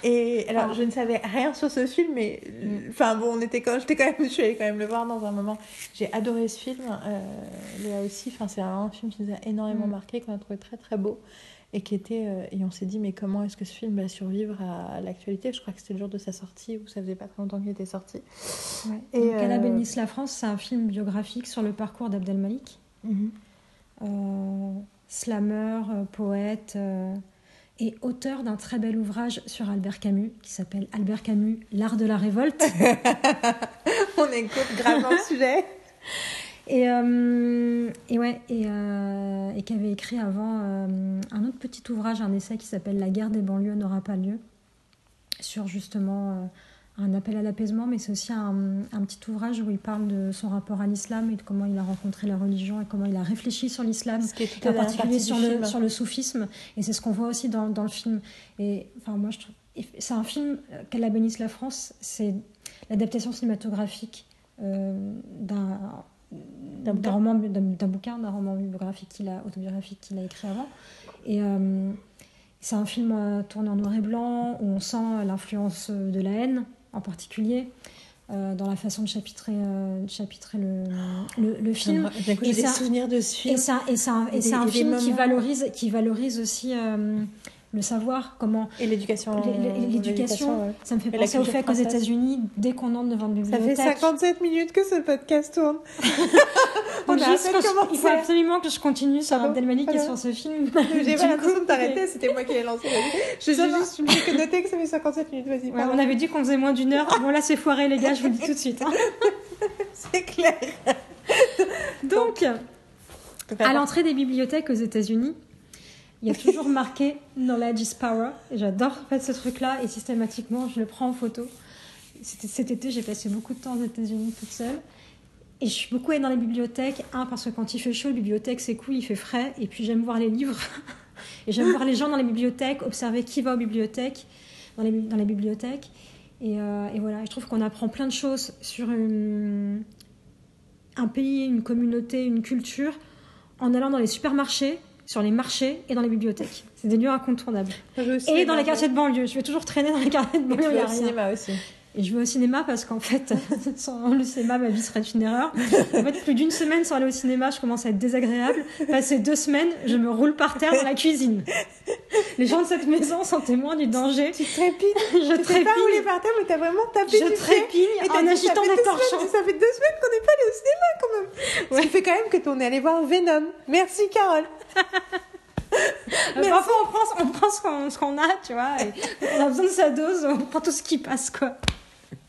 et alors, Ah. je ne savais rien sur ce film, mais Mm. enfin bon, on était quand, j'étais quand même, je suis allée quand même le voir dans un moment. J'ai adoré ce film, euh, Léa aussi. Enfin, c'est un film qui nous a énormément Mm. marqué, qu'on a trouvé très très beau. Et, qui était, euh, et on s'est dit, mais comment est-ce que ce film va survivre à l'actualité? Je crois que c'était le jour de sa sortie, ou ça faisait pas très longtemps qu'il était sorti. Ouais. Et, Donc, euh, bénisse la France, c'est un film biographique sur le parcours d'Abdel Malik. Euh, slammer, poète et auteur d'un très bel ouvrage sur Albert Camus qui s'appelle Albert Camus, L'art de la révolte. On écoute gravement le sujet. Et, euh, et ouais, et, euh, et qui avait écrit avant euh, un autre petit ouvrage, un essai qui s'appelle La guerre des banlieues n'aura pas lieu, sur justement euh, un appel à l'apaisement, mais c'est aussi un, un petit ouvrage où il parle de son rapport à l'islam et de comment il a rencontré la religion et comment il a réfléchi sur l'islam, en particulier sur le, film. sur le soufisme. Et c'est ce qu'on voit aussi dans, dans le film. Et enfin, moi, je trouve. C'est un film, Qu'Allah bénisse la France, c'est l'adaptation cinématographique d'un d'un roman d'un bouquin d'un roman biographique qu'il a autobiographique qu'il a écrit avant. Et euh, c'est un film euh, tourné en noir et blanc où on sent l'influence de la haine en particulier euh, dans la façon de chapitrer, euh, de chapitrer le, le, le film. j'ai des souvenirs de ce et film. c'est un, et c'est un- et Et c'est des- un et des film qui valorise qui valorise aussi euh, le savoir comment Et l'éducation. L'é- l'éducation, ouais. ça me fait penser au fait qu'aux. États-Unis, dès qu'on entre devant une Ça fait bibliothèque, 57 minutes que ce podcast tourne. on Donc a à juste peine que je- il faut absolument que je continue sur Abdelmalik et sur ce film. J'ai pas coup, de t'arrêter, c'était moi qui l'ai lancé. Je va. juste je que noter que ça fait 57 minutes, vas-y. Ouais, on avait dit qu'on faisait moins d'une heure. Bon là c'est foiré les gars, je vous le dis tout de suite. hein. C'est clair. Donc, à l'entrée des bibliothèques aux États-Unis, il y a toujours marqué Knowledge is power. J'adore en ce truc-là et systématiquement je le prends en photo. Cet été, j'ai passé beaucoup de temps aux États-Unis toute seule. Et je suis beaucoup allée dans les bibliothèques. Un, parce que quand il fait chaud, les bibliothèques, c'est cool, il fait frais. Et puis j'aime voir les livres. Et j'aime voir les gens dans les bibliothèques, observer qui va aux bibliothèques, dans les, dans les bibliothèques. Et, euh, voilà, je trouve qu'on apprend plein de choses sur une- un pays, une communauté, une culture, en allant dans les supermarchés, sur les marchés et dans les bibliothèques. C'est des lieux incontournables. Et dans les quartiers de banlieue. Je vais toujours traîner dans les quartiers de Et banlieue. a au cinéma aussi. Et je vais au cinéma parce qu'en fait, sans le cinéma, ma vie serait une erreur. En fait, plus d'une semaine sans aller au cinéma, je commence à être désagréable. Passé deux semaines, je me roule par terre dans la cuisine. Les gens de cette maison sont témoins du danger. Tu trépines. Je Tu t'es pas roulé trépigne, par terre, mais t'as vraiment tapé je du trépigne Et en dit, agitant torchons. semaines- Ça fait deux semaines qu'on n'est pas allé au cinéma quand même. Ce qui fait quand même que t'en es allé voir Venom. Merci Carole. Euh, Parfois, on prend, on prend ce qu'on a, tu vois. Et on a besoin de sa dose, on prend tout ce qui passe, quoi.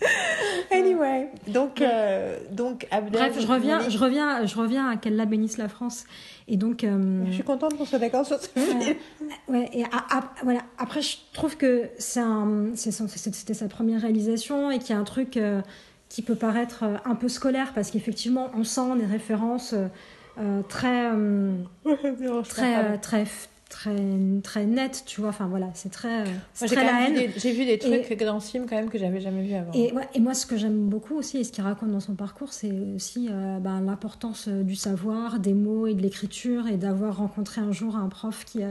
anyway, donc, euh, donc Abdel, Bref, je reviens, je reviens, je reviens à qu'Allah bénisse la France. Et donc, euh, Je suis contente qu'on soit d'accord sur ce film. Ouais, et voilà. Après, je trouve que c'était sa première réalisation et qu'il y a un truc euh, qui peut paraître un peu scolaire parce qu'effectivement, on sent des références très, euh, très, euh, très, très, très nettes, tu vois. Enfin voilà, c'est très, euh, c'est très la haine. j'ai vu des trucs dans ce film quand même que j'avais jamais vu avant. Et, ouais, et moi, ce que j'aime beaucoup aussi, et ce qu'il raconte dans son parcours, c'est aussi euh, ben, l'importance du savoir, des mots et de l'écriture, et d'avoir rencontré un jour un prof qui a,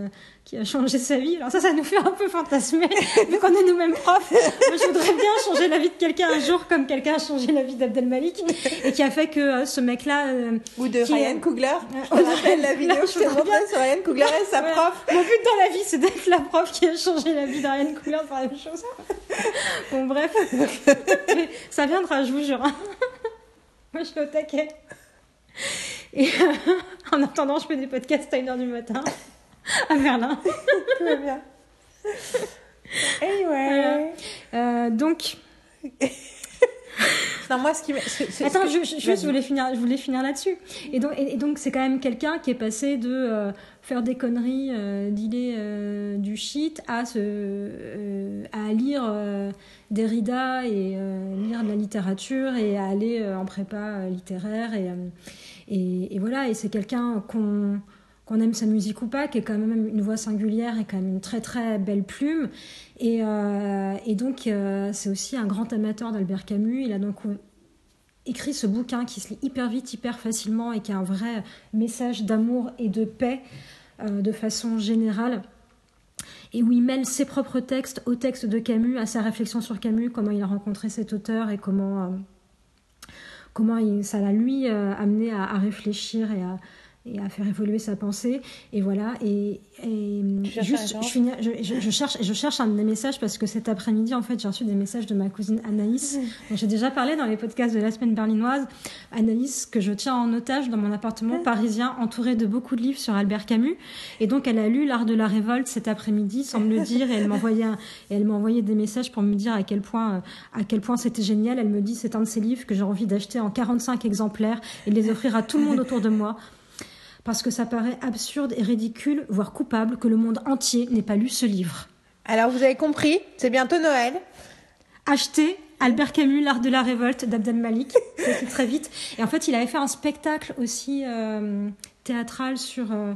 qui a changé sa vie. Alors ça, ça nous fait un peu fantasmer, vu qu'on est nous-mêmes profs. Moi, je voudrais bien changer la vie de quelqu'un un jour, comme quelqu'un a changé la vie d'Abdel Malik, et qui a fait que euh, ce mec-là... euh, Ou de Ryan est- Coogler. Ouais. Je te rappelle la vidéo que je t'ai montrée sur Ryan Coogler et sa Ouais. prof. Mon but dans la vie, c'est d'être la prof qui a changé la vie d'Ariane Couleur par la même chose. Bon, bref. Ça viendra, je vous jure. Moi, je suis au taquet. Et euh, en attendant, je fais des podcasts à 1h du matin à Berlin. Tout va bien. Anyway. Euh, donc, Non, moi, ce qui m'a- ce- ce- Attends, ce je, que- je- juste, Vas-y. je voulais finir, je voulais finir là-dessus. Et donc, et, et donc, c'est quand même quelqu'un qui est passé de euh, faire des conneries, euh, dealer euh, du shit, à se, à lire Derrida et lire de la littérature et à aller en prépa littéraire et, et, et voilà. Et c'est quelqu'un qu'on qu'on aime sa musique ou pas, qui est quand même une voix singulière et quand même une très très belle plume. Et, euh, donc, euh, c'est aussi un grand amateur d'Albert Camus. Il a donc écrit ce bouquin qui se lit hyper vite, hyper facilement et qui a un vrai message d'amour et de paix euh, de façon générale. Et où il mêle ses propres textes au texte de Camus, à sa réflexion sur Camus, comment il a rencontré cet auteur et comment, euh, comment ça l'a lui euh, amené à, à réfléchir et à, et à faire évoluer sa pensée. Et voilà. Et, juste, je, référent finis- je, je- je cherche, je cherche un des messages parce que cet après-midi, en fait, j'ai reçu des messages de ma cousine Anaïs, dont j'ai déjà parlé dans les podcasts de la semaine berlinoise. Anaïs, que je tiens en otage dans mon appartement parisien, entouré de beaucoup de livres sur Albert Camus. Et donc, elle a lu L'Art de la Révolte cet après-midi, sans me le dire, et elle m'envoyait, elle m'a envoyé des messages pour me dire à quel point, euh, à quel point c'était génial. Elle me dit, c'est un de ces livres que j'ai envie d'acheter en 45 exemplaires et de les offrir à tout le monde autour de moi. Parce que ça paraît absurde et ridicule, voire coupable, que le monde entier n'ait pas lu ce livre. Alors, vous avez compris, c'est bientôt Noël. acheté Albert Camus, L'Art de la Révolte d'Abdel Malik. C'est écrit très vite. Et en fait, il avait fait un spectacle aussi euh, théâtral sur, euh,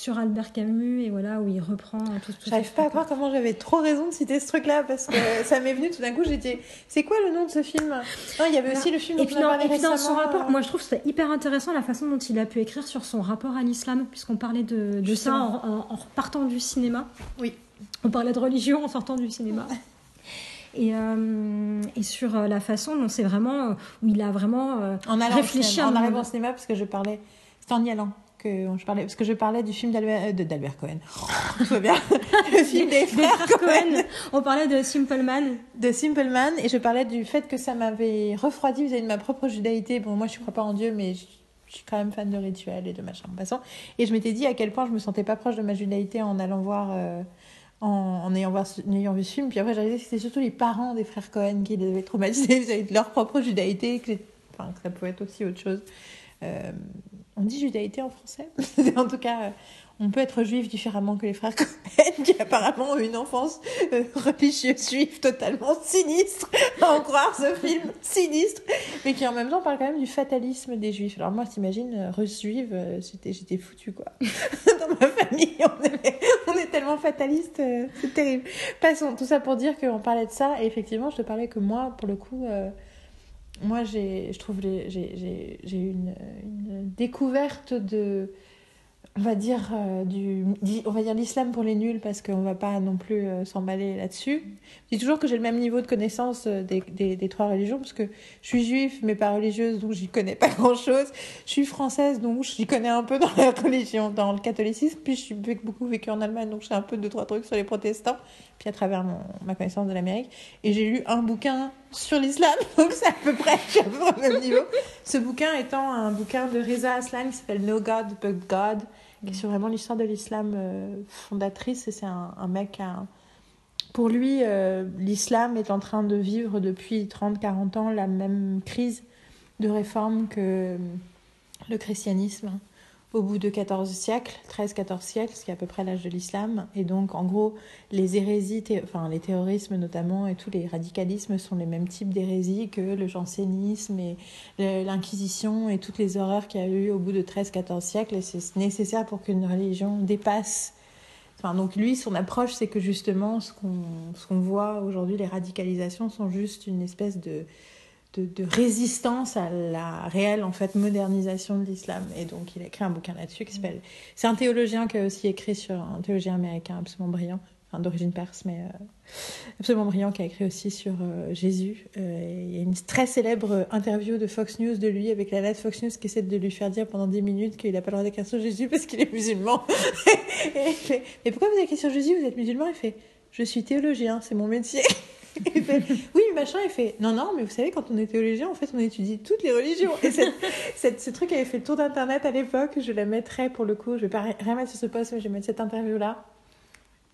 sur Albert Camus, et voilà, où il reprend tout, tout J'arrive ce pas à croire comment j'avais trop raison de citer ce truc-là parce que ça m'est venu tout d'un coup. J'étais, c'est quoi le nom de ce film? Non, il y avait aussi le film Et puis, et puis dans son rapport, euh, moi je trouve que c'était hyper intéressant la façon dont il a pu écrire sur son rapport à l'islam, puisqu'on parlait de, de ça en, en- en repartant du cinéma. Oui. On parlait de religion en sortant du cinéma. Et, euh, et sur euh, la façon dont c'est vraiment, où il a vraiment euh, en réfléchi en arrivant au cinéma parce que je parlais, c'était en y allant que je parlais parce que je parlais du film d'Albert, euh, d'Albert Cohen. tout va bien. le film des des frères frères Cohen. Cohen. On parlait de Simple Man. de Simple Man et je parlais du fait que ça m'avait refroidi vis-à-vis de ma propre judaïté. Bon, moi je ne crois pas en Dieu, mais je, je suis quand même fan de rituels et de machin en passant. Et je m'étais dit à quel point je me sentais pas proche de ma judaïté en allant voir, euh, en, en ayant, voir, ce- en ayant vu ce film. Puis après j'ai réalisé que c'était surtout les parents des frères Cohen qui les avaient traumatisés vis-à-vis de leur propre judaïté, que, enfin, que ça pouvait être aussi autre chose. Euh, on dit judaïté en français En tout cas, euh, on peut être juif différemment que les frères Cohen, qui apparemment ont une enfance euh, religieuse juive totalement sinistre, à en croire ce film sinistre, mais qui en même temps parle quand même du fatalisme des juifs. Alors moi, t'imagines, euh, russe juive, j'étais, j'étais foutue quoi. Dans ma famille, on est, tellement fataliste, c'est terrible. Passons, tout ça pour dire qu'on parlait de ça, et effectivement, je te parlais que moi, pour le coup, moi, je trouve, j'ai, une, une découverte de, on va dire, euh, du, on va dire l'islam pour les nuls, parce qu'on va pas non plus euh, s'emballer là-dessus. Je dis toujours que j'ai le même niveau de connaissance euh, des, des, des trois religions, parce que je suis juive, mais pas religieuse, donc j'y connais pas grand-chose. Je suis française, donc j'y connais un peu dans la religion, dans le catholicisme, puis je suis beaucoup vécu en Allemagne, donc je sais un peu deux, trois trucs sur les protestants, puis à travers mon, ma connaissance de l'Amérique. Et j'ai lu un bouquin sur l'islam, donc c'est à peu près, à au même niveau. Ce bouquin étant un bouquin de Reza Aslan qui s'appelle No God But God, qui est sur vraiment l'histoire de l'islam euh, fondatrice. Et c'est un, un mec, un, pour lui, euh, l'islam est en train de vivre depuis 30-40 ans la même crise de réforme que le christianisme au bout de 14 siècles, 13-14 siècles, ce qui est à peu près l'âge de l'islam. Et donc, en gros, les hérésies, enfin les terrorismes notamment, et tous les radicalismes sont les mêmes types d'hérésies que le jansénisme et l'Inquisition et toutes les horreurs qu'il y a eu au bout de 13-14 siècles. Et c'est nécessaire pour qu'une religion dépasse. Enfin, donc lui, son approche, c'est que justement, ce qu'on voit aujourd'hui, les radicalisations sont juste une espèce de de, résistance à la réelle en fait modernisation de l'islam. Et donc il a écrit un bouquin là-dessus qui s'appelle c'est un théologien qui a aussi écrit sur un théologien américain absolument brillant enfin d'origine perse mais euh, absolument brillant qui a écrit aussi sur euh, Jésus. Euh, il y a une très célèbre interview de Fox News de lui avec la lettre Fox News qui essaie de lui faire dire pendant 10 minutes qu'il n'a pas le droit d'écrire sur Jésus parce qu'il est musulman. Et il fait mais pourquoi vous avez écrit sur Jésus? Vous êtes musulman? Il fait je suis théologien c'est mon métier oui, machin, il fait, non, non, mais vous savez, quand on est théologien, en fait, on étudie toutes les religions. Et cette, ce truc avait fait le tour d'Internet à l'époque, je la mettrai pour le coup, je vais pas rien mettre sur ce post, mais je vais mettre cette interview-là.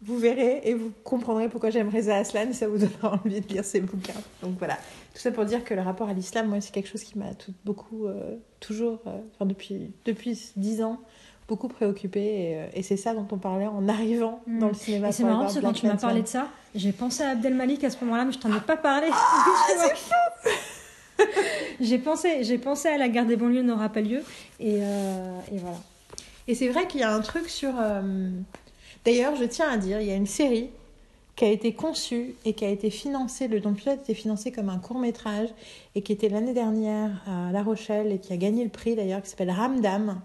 Vous verrez et vous comprendrez pourquoi j'aime Reza Aslan et ça vous donnera envie de lire ses bouquins. Donc voilà, tout ça pour dire que le rapport à l'islam, moi, c'est quelque chose qui m'a beaucoup, euh, toujours, euh, enfin, depuis, depuis 10 ans, beaucoup préoccupée euh, et, c'est ça dont on parlait en arrivant mm. dans le cinéma. c'est marrant parce que quand tu m'as parlé de ça, j'ai pensé à Abdelmalik à ce moment-là, mais je t'en ai pas parlé. Ah, j'ai pensé, j'ai pensé à la guerre des banlieues n'aura pas lieu et, euh, et voilà. Et c'est vrai qu'il y a un truc sur. Euh, d'ailleurs, je tiens à dire, il y a une série qui a été conçue et qui a été financée, le don pilote a été financé comme un court métrage et qui était l'année dernière à La Rochelle et qui a gagné le prix d'ailleurs, qui s'appelle Ramdam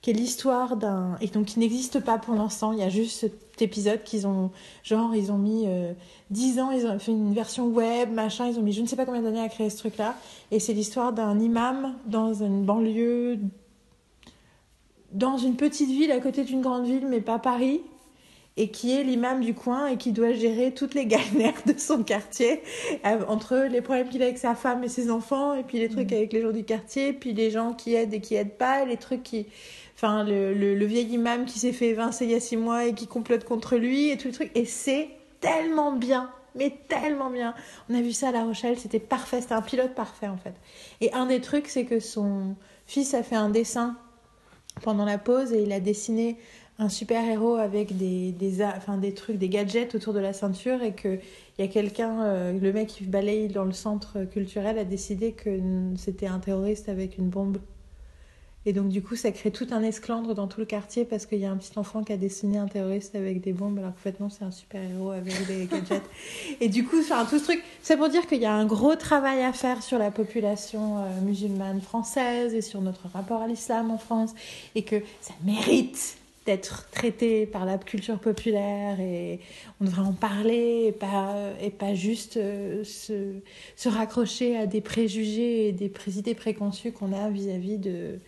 qui est l'histoire d'un et donc qui n'existe pas pour l'instant. Il y a juste cet épisode qu'ils ont genre ils ont mis euh, 10 ans, ils ont fait une version web, machin, ils ont mis je ne sais pas combien d'années à créer ce truc-là et c'est l'histoire d'un imam dans une banlieue dans une petite ville à côté d'une grande ville mais pas Paris et qui est l'imam du coin et qui doit gérer toutes les galères de son quartier, euh, entre les problèmes qu'il a avec sa femme et ses enfants, et puis les trucs mmh. avec les gens du quartier, puis les gens qui aident et qui aident pas, et les trucs qui, enfin le, le, vieil imam qui s'est fait évincer il y a six mois et qui complote contre lui et tout le truc. Et c'est tellement bien, mais tellement bien. On a vu ça à La Rochelle, c'était parfait, c'était un pilote parfait en fait. Et un des trucs, c'est que son fils a fait un dessin pendant la pause et il a dessiné un super héros avec des, des, enfin, des trucs, des gadgets autour de la ceinture et que il y a quelqu'un, euh, le mec qui balaye dans le centre culturel a décidé que c'était un terroriste avec une bombe et donc, du coup, ça crée tout un esclandre dans tout le quartier parce qu'il y a un petit enfant qui a dessiné un terroriste avec des bombes, alors qu'en fait, non, c'est un super-héros avec des gadgets. et du coup, enfin, tout ce truc, c'est pour dire qu'il y a un gros travail à faire sur la population euh, musulmane française et sur notre rapport à l'islam en France et que ça mérite d'être traité par la culture populaire et on devrait en parler et pas, et pas juste euh, se, se, raccrocher à des préjugés et des idées préconçues qu'on a vis-à-vis de,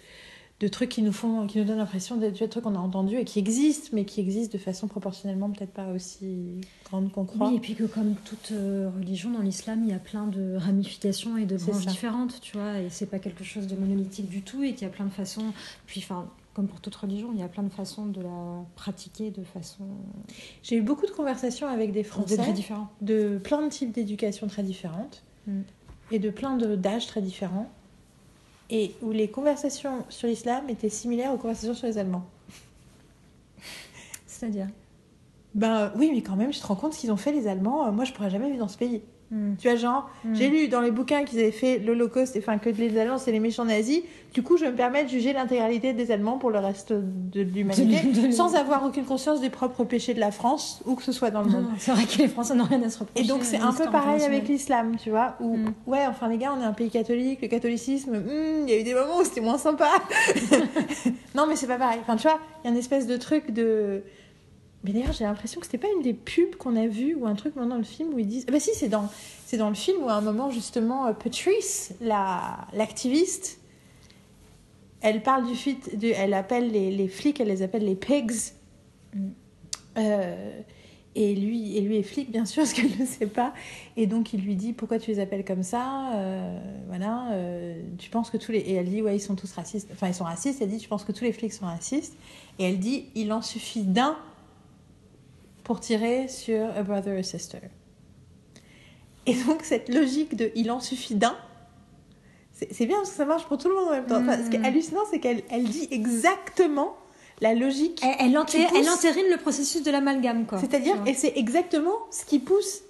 de trucs qui nous font, qui nous donnent l'impression d'être des trucs qu'on a entendus et qui existent, mais qui existent de façon proportionnellement peut-être pas aussi grande qu'on croit. Oui, et puis que comme toute euh, religion dans l'islam, il y a plein de ramifications et de branches différentes, tu vois, et c'est pas quelque chose de monolithique du tout, et qu'il y a plein de façons. Puis, enfin, comme pour toute religion, il y a plein de façons de la pratiquer de façon. J'ai eu beaucoup de conversations avec des Français différents. de plein de types d'éducation très différentes mm. et de plein d'âges très différents et où les conversations sur l'islam étaient similaires aux conversations sur les Allemands. C'est-à-dire? Ben oui, mais quand même, je te rends compte ce qu'ils ont fait les Allemands? Moi, je pourrais jamais vivre dans ce pays. Hmm. Tu vois, genre, hmm. j'ai lu dans les bouquins qu'ils avaient fait l'Holocauste, enfin que les Allemands c'est les méchants nazis. Du coup, je me permets de juger l'intégralité des Allemands pour le reste de l'humanité, sans avoir aucune conscience des propres péchés de la France, ou que ce soit dans le monde. C'est vrai que les Français n'ont rien à se reprocher. Et donc, c'est un peu pareil avec l'islam, tu vois, où, hmm. ouais, enfin, les gars, on est un pays catholique, le catholicisme, il y a eu des moments où c'était moins sympa. non, mais c'est pas pareil. Enfin, tu vois, il y a une espèce de truc de mais d'ailleurs, j'ai l'impression que c'était pas une des pubs qu'on a vues ou un truc dans le film où ils disent. bah si, c'est dans, c'est dans le film où à un moment, justement, euh, Patrice, la, l'activiste, elle parle du fait. Elle appelle les, les, flics, elle les appelle les pigs. Mm. Euh, et lui, et lui est flic, bien sûr, parce qu'elle ne sait pas. Et donc, il lui dit Pourquoi tu les appelles comme ça euh, Voilà, tu penses que tous les. Et elle dit Ouais, ils sont tous racistes. Enfin, ils sont racistes. Elle dit Tu penses que tous les flics sont racistes Et elle dit Il en suffit d'un pour tirer sur a brother or sister. Et donc, cette logique de il en suffit d'un, c'est bien parce que ça marche pour tout le monde en même temps. Enfin, ce qui est hallucinant, c'est qu'elle elle dit exactement la logique. Elle, elle, entérine le processus de l'amalgame, quoi. C'est-à-dire, et c'est exactement ce qui pousse.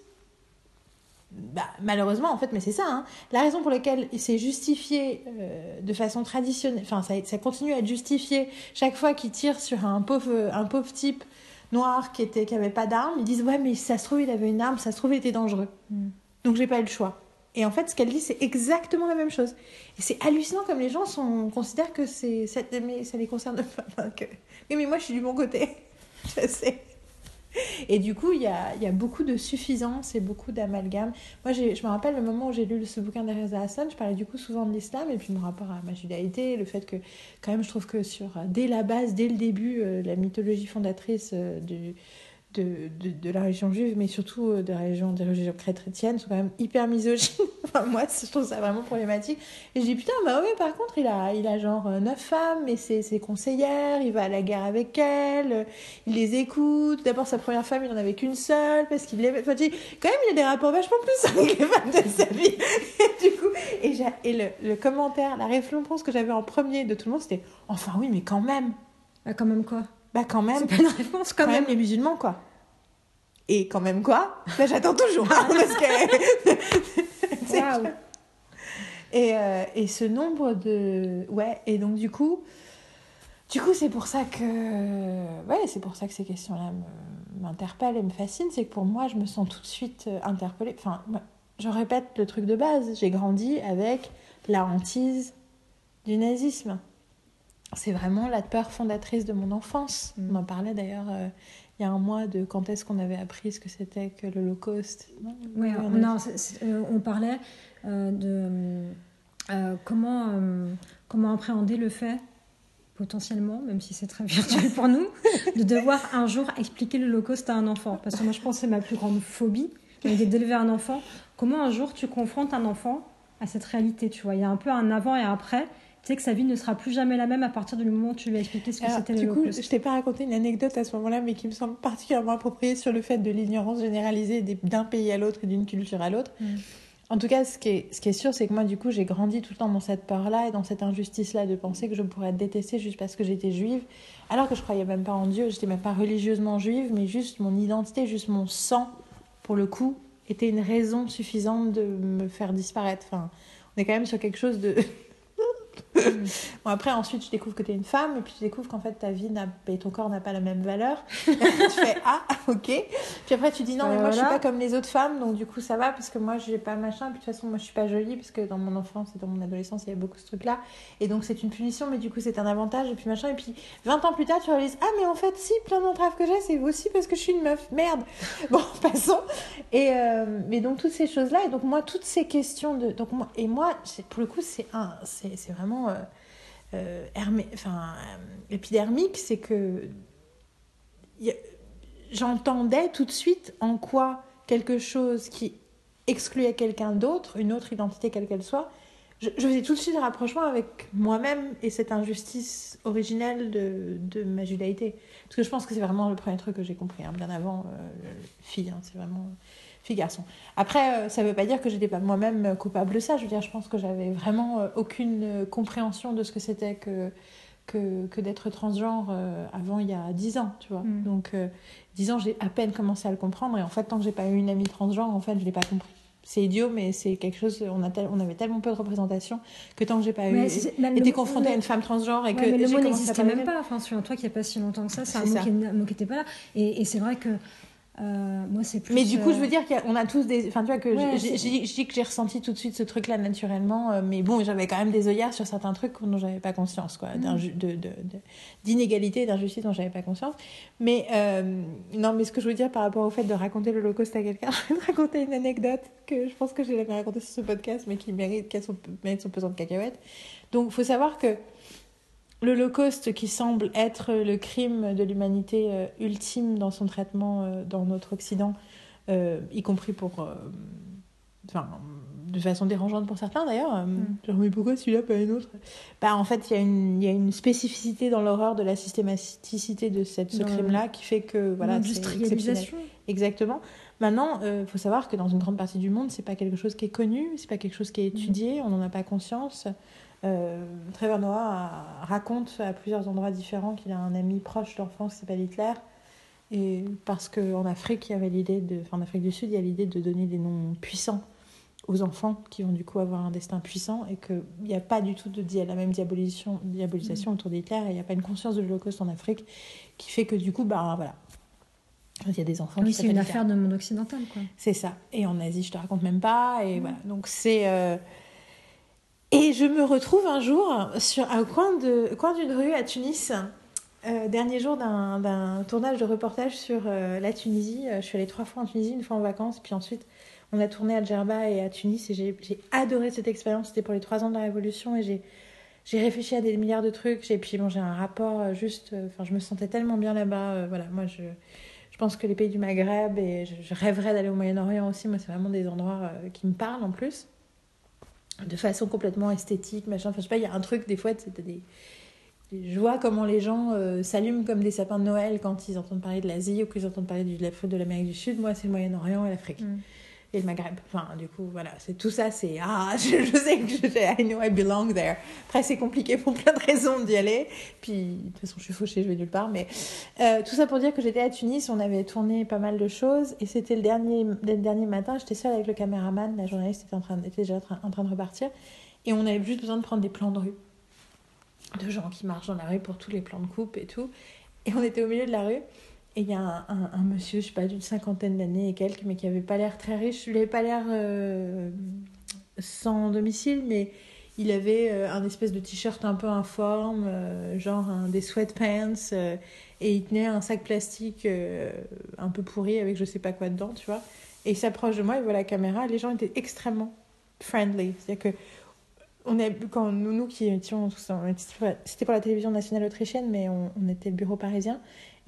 Bah, malheureusement, en fait, mais c'est ça. Hein. La raison pour laquelle c'est justifié euh, de façon traditionnelle, enfin, ça, ça, continue à être justifié chaque fois qu'il tire sur un pauvre, un pauvre type noir qui était qui avait pas d'arme. Ils disent ouais, mais ça se trouve il avait une arme, ça se trouve il était dangereux. Mm. Donc j'ai pas eu le choix. Et en fait, ce qu'elle dit, c'est exactement la même chose. Et c'est hallucinant comme les gens sont, considèrent que c'est, ça, ça les concerne pas. que... Oui, mais moi, je suis du bon côté. je sais. Et du coup, il y a, y a, beaucoup de suffisance et beaucoup d'amalgame. Moi, je me rappelle le moment où j'ai lu ce bouquin d'Ereza Hassan, je parlais du coup souvent de l'islam et puis mon rapport à ma judaïté, le fait que, quand même, je trouve que sur, dès la base, dès le début, euh, la mythologie fondatrice euh, du de, de, de, la religion juive, mais surtout euh, de religion, des religions chrétiennes, sont quand même hyper misogynes. enfin, moi, je trouve ça vraiment problématique. Et je dis, putain, bah ouais, par contre, il a, il a genre euh, neuf femmes, et c'est ses conseillères, il va à la guerre avec elles, euh, il les écoute. D'abord, sa première femme, il en avait qu'une seule, parce qu'il l'aimait. Enfin, quand même, il a des rapports vachement plus avec les femmes de sa vie. et du coup, et, et le, le, commentaire, la réflexion que j'avais en premier de tout le monde, c'était, enfin oui, mais quand même. Bah, quand même quoi? Bah quand même. C'est pas une réponse quand, même. les musulmans quoi. Et quand même quoi? Bah j'attends toujours hein, parce que. et, euh, et ce nombre de ouais et donc du coup du coup c'est pour ça que ouais c'est pour ça que ces questions là m'interpellent et me fascinent c'est que pour moi je me sens tout de suite euh, interpellée enfin je répète le truc de base j'ai grandi avec la hantise du nazisme c'est vraiment la peur fondatrice de mon enfance. Mm. On en parlait d'ailleurs euh, il y a un mois de quand est-ce qu'on avait appris ce que c'était que l'Holocauste. Oui, on, euh, on, parlait euh, de comment, comment appréhender le fait, potentiellement, même si c'est très virtuel pour nous, de devoir un jour expliquer l'Holocauste à un enfant. Parce que moi, je pense que c'est ma plus grande phobie, d'élever un enfant. Comment un jour tu confrontes un enfant à cette réalité, tu vois? Il y a un peu un avant et un après tu sais que sa vie ne sera plus jamais la même à partir du moment où tu lui as expliqué ce que c'était le Du coup, je t'ai pas raconté une anecdote à ce moment-là, mais qui me semble particulièrement appropriée sur le fait de l'ignorance généralisée d'un pays à l'autre et d'une culture à l'autre. Mm. En tout cas, ce qui est, ce qui est sûr, c'est que moi, du coup, j'ai grandi tout le temps dans cette peur-là et dans cette injustice-là de penser que je pourrais être détestée juste parce que j'étais juive, alors que je croyais même pas en Dieu, j'étais même pas religieusement juive, mais juste mon identité, juste mon sang, pour le coup, était une raison suffisante de me faire disparaître. Enfin, on est quand même sur quelque chose de bon, après, ensuite, tu découvres que tu es une femme, et puis tu découvres qu'en fait, ta vie et ton corps n'a pas la même valeur. tu fais Ah, ok. Puis après, tu dis Non, mais moi, je suis pas comme les autres femmes, donc du coup, ça va, parce que moi, j'ai pas machin. Puis de toute façon, moi, je suis pas jolie, parce que dans mon enfance et dans mon adolescence, il y avait beaucoup ce truc-là. Et donc, c'est une punition, mais du coup, c'est un avantage, et puis machin. Et puis, 20 ans plus tard, tu réalises Ah, mais en fait, si, plein d'entraves que j'ai, c'est aussi parce que je suis une meuf. Merde. Bon, passons. Et, euh, mais donc, toutes ces choses-là, et donc, moi, toutes ces questions de. Donc, moi, et moi, pour le coup, c'est un. C'est vraiment euh, euh, euh, épidermique, c'est que j'entendais tout de suite en quoi quelque chose qui excluait quelqu'un d'autre, une autre identité quelle qu'elle soit, je, faisais tout de suite un rapprochement avec moi-même et cette injustice originelle de, de, ma judaïté. Parce que je pense que c'est vraiment le premier truc que j'ai compris, hein, bien avant fille, hein, c'est vraiment fille-garçon. Après, euh, ça ne veut pas dire que j'étais pas moi-même coupable de ça. Je veux dire, je pense que j'avais vraiment euh, aucune euh, compréhension de ce que c'était que, que, que d'être transgenre avant il y a 10 ans, tu vois. Mm. Donc, 10 ans, j'ai à peine commencé à le comprendre. Et en fait, tant que j'ai pas eu une amie transgenre, en fait, je l'ai pas compris. C'est idiot, mais c'est quelque chose. On, a on avait tellement peu de représentation que tant que j'ai pas eu, été confrontée à une femme transgenre et que mais le mot n'existait même pas. Enfin, sur toi qui a pas si longtemps que ça, c'est un mot qui n'était pas là. Et, et c'est vrai que euh, moi, c'est plus. Mais du coup, je veux euh, dire qu'on a tous des. Enfin, tu vois, que je, dis que j'ai ressenti tout de suite ce truc-là naturellement, euh, mais bon, j'avais quand même des œillères sur certains trucs dont j'avais pas conscience, quoi. Mm. D'inégalité, d'injustice dont j'avais pas conscience. Mais non, mais ce que je veux dire par rapport au fait de raconter l'Holocauste à quelqu'un, je vais te raconter une anecdote que je pense que j'ai jamais racontée sur ce podcast, mais qui mérite, qu'elle mérite son pesant de cacahuètes. Donc, il faut savoir que l'Holocauste qui semble être le crime de l'humanité euh, ultime dans son traitement euh, dans notre Occident, euh, y compris pour, enfin, de façon dérangeante pour certains d'ailleurs. Genre, mais pourquoi celui-là, pas un autre? Bah, En fait, il y, a une- il y a une spécificité dans l'horreur de la systématicité de cette, ce crime-là qui fait que voilà, c'est exceptionnel. Industrialisation. Exactement. Maintenant, il faut savoir que dans une grande partie du monde, c'est pas quelque chose qui est connu, c'est pas quelque chose qui est étudié, on n'en a pas conscience. Euh, Trevor Noah raconte à plusieurs endroits différents qu'il a un ami proche d'enfance qui s'appelle Hitler. Et parce qu'en Afrique, il y avait l'idée de, enfin, en Afrique du Sud, il y a l'idée de donner des noms puissants aux enfants qui vont du coup avoir un destin puissant et qu'il n'y a pas du tout de la même diabolisation, diabolisation autour d'Hitler et il n'y a pas une conscience de l'Holocauste en Afrique qui fait que du coup, bah voilà. Il y a des enfants Oui, qui c'est une affaire de monde occidental, quoi. c'est ça. Et en Asie, je te raconte même pas. Et voilà. Donc c'est. euh, Et je me retrouve un jour sur un coin de coin d'une rue à Tunis. euh, dernier jour d'un tournage de reportage sur euh, la Tunisie. Euh, Je suis allée trois fois en Tunisie, une fois en vacances, puis ensuite on a tourné à Djerba et à Tunis et j'ai adoré cette expérience. C'était pour les trois ans de la Révolution et j'ai j'ai réfléchi à des milliards de trucs. Et puis bon, j'ai un rapport juste. Enfin, je me sentais tellement bien là-bas. voilà, moi je. Je pense que les pays du Maghreb, et je, rêverais d'aller au Moyen-Orient aussi, moi c'est vraiment des endroits qui me parlent en plus, de façon complètement esthétique, machin. Enfin, je sais pas, il y a un truc, des fois, c'était des... Je vois comment les gens euh, s'allument comme des sapins de Noël quand ils entendent parler de l'Asie ou qu'ils entendent parler de l'Amérique du Sud. Moi, c'est le Moyen-Orient et l'Afrique. Mm. Et le Maghreb. Enfin, du coup, voilà. C'est tout ça, c'est. Ah, je, sais que je, I know I belong there. Après, c'est compliqué pour plein de raisons d'y aller. Puis, de toute façon, je suis fauchée, je vais nulle part. Mais euh, tout ça pour dire que j'étais à Tunis, on avait tourné pas mal de choses. Et c'était le dernier, le dernier matin, j'étais seule avec le caméraman. La journaliste était, en train, était déjà en train de repartir. Et on avait juste besoin de prendre des plans de rue. De gens qui marchent dans la rue pour tous les plans de coupe et tout. Et on était au milieu de la rue. Et il y a un, monsieur, je sais pas, d'une cinquantaine d'années et quelques, mais qui avait pas l'air très riche. Il avait pas l'air euh, sans domicile, mais il avait euh, un espèce de t-shirt un peu informe, euh, genre des sweatpants, euh, et il tenait un sac plastique un peu pourri avec je sais pas quoi dedans, tu vois. Et il s'approche de moi, il voit la caméra, les gens étaient extrêmement friendly. C'est-à-dire que on a, quand nous, nous qui étions, on était- c'était pour la télévision nationale autrichienne, mais on, on était le bureau parisien.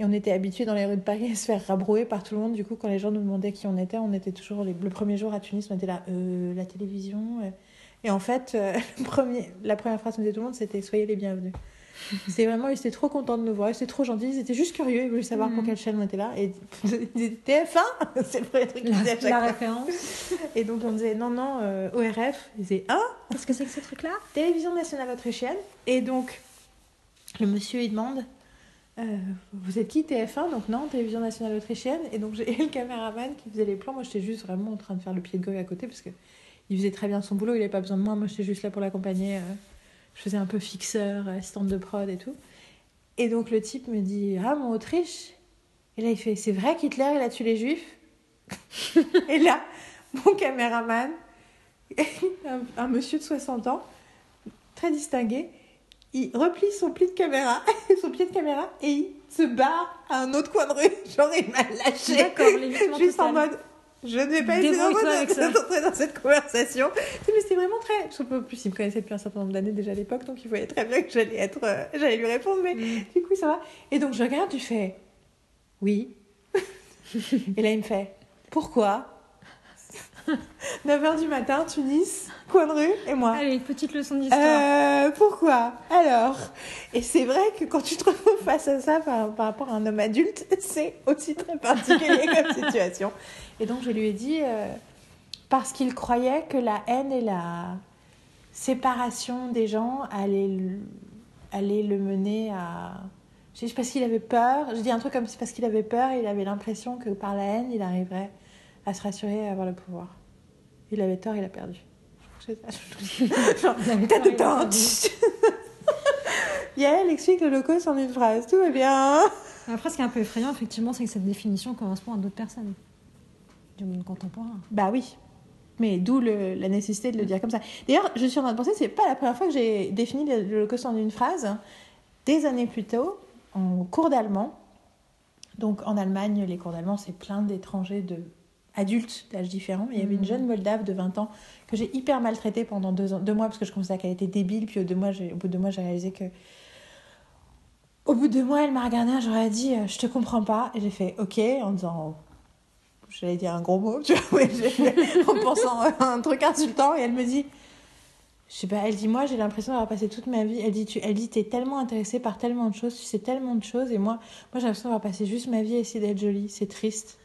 Et on était habitués dans les rues de Paris à se faire rabrouer par tout le monde. Du coup, quand les gens nous demandaient qui on était, on était toujours. les- le premier jour à Tunis, on était là, euh, la télévision. euh. Et en fait, euh, le premier, la première phrase qu'on disait tout le monde, c'était Soyez les bienvenus. C'était vraiment, ils étaient trop contents de nous voir, ils étaient trop gentils, ils étaient juste curieux, ils voulaient savoir pour Mhm. quelle chaîne on était là. Et ils disaient TF1 C'est le premier truc qu'ils disaient à La, chaque la fois. référence. Et donc on disait non, non, euh, ORF. Ils disaient Ah Qu'est-ce que c'est que ce truc-là? Télévision nationale autrichienne. Et donc, le monsieur, il demande euh, Vous êtes qui TF1 Donc, non, Télévision nationale autrichienne. Et donc, j'ai le caméraman qui faisait les plans. Moi, j'étais juste vraiment en train de faire le pied de gogue à côté parce que il faisait très bien son boulot. Il n'avait pas besoin de moi. Moi, j'étais juste là pour l'accompagner. euh, je faisais un peu fixeur, assistante de prod et tout. Et donc, le type me dit Ah, mon Autriche Et là, il fait C'est vrai qu'Hitler, il a tué les juifs? Et là, mon caméraman, un, un monsieur de 60 ans, très distingué, il replie son pli de caméra, son pied de caméra, et il se barre à un autre coin de rue. Genre, il m'a lâché. D'accord, Juste en mode, je ne vais pas essayer d'entrer dans cette conversation. Mais c'était vraiment très. Je plus, il me connaissait depuis un certain nombre d'années déjà à l'époque, donc il voyait très bien que j'allais être, euh, j'allais lui répondre, mais Mm. du coup, ça va. Et donc, je regarde, je fais, oui. et là, il me fait, pourquoi? 9h du matin, Tunis, coin de rue, et moi. Allez, petite leçon d'histoire. Euh, pourquoi? Alors Et c'est vrai que quand tu te retrouves face à ça par, par rapport à un homme adulte, c'est aussi très particulier comme situation. Et donc je lui ai dit, euh, parce qu'il croyait que la haine et la séparation des gens allaient le, allaient le mener à... Je sais parce qu'il avait peur, je dis un truc comme c'est parce qu'il avait peur et il avait l'impression que par la haine, il arriverait à se rassurer et à avoir le pouvoir. Il avait tort, il a perdu. Genre, Vous avez Tête parlé tente. de Yael explique l'Holocauste en une phrase. Tout va bien. Après, ce qui est un peu effrayant, effectivement, c'est que cette définition correspond à d'autres personnes du monde contemporain. Bah oui. Mais d'où le- la nécessité de le dire comme ça. D'ailleurs, je suis en train de penser, c'est pas la première fois que j'ai défini l'Holocauste en une phrase. Des années plus tôt, en cours d'allemand. Donc en Allemagne, les cours d'allemand, c'est plein d'étrangers de adultes d'âge différents. Il y avait une Mhm. jeune Moldave de 20 ans que j'ai hyper maltraitée pendant deux, ans, deux mois parce que je considérais qu'elle était débile. Puis au, deux mois, au bout de deux mois, j'ai réalisé que. Au bout de deux mois, elle m'a regardée, j'aurais dit euh, Je te comprends pas. Et j'ai fait Ok, en disant Je j'allais dire un gros mot, tu vois, en pensant à un truc insultant, et elle me dit, je sais pas, elle dit, moi j'ai l'impression d'avoir passé toute ma vie, elle dit, tu, elle dit, t'es tellement intéressée par tellement de choses, tu sais tellement de choses, et moi, moi j'ai l'impression d'avoir passé juste ma vie à essayer d'être jolie, c'est triste.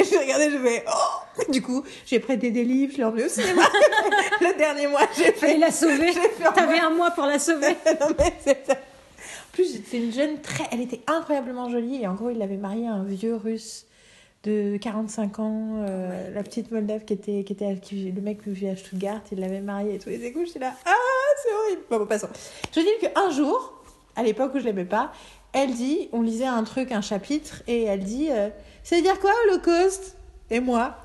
Et je regardais, je fais, oh Du coup, j'ai prêté des livres, je l'ai emmené au cinéma. Le dernier mois, j'ai fait. Fallait la sauver. T'avais un mois pour la sauver. non, mais c'est ça. En plus, c'est une jeune très. Elle était incroyablement jolie. Et en gros, il l'avait mariée à un vieux russe de 45 ans. euh, la petite Moldave qui était. Qui était qui- le mec qui vivait à Stuttgart, il l'avait mariée et tout. Et c'est cool, j'étais là. Ah, c'est horrible. Bon, bon, passons. Je veux dire qu'un jour, à l'époque où je l'aimais pas, elle dit on lisait un truc, un chapitre, et elle dit euh, ça veut dire quoi, Holocauste Et moi?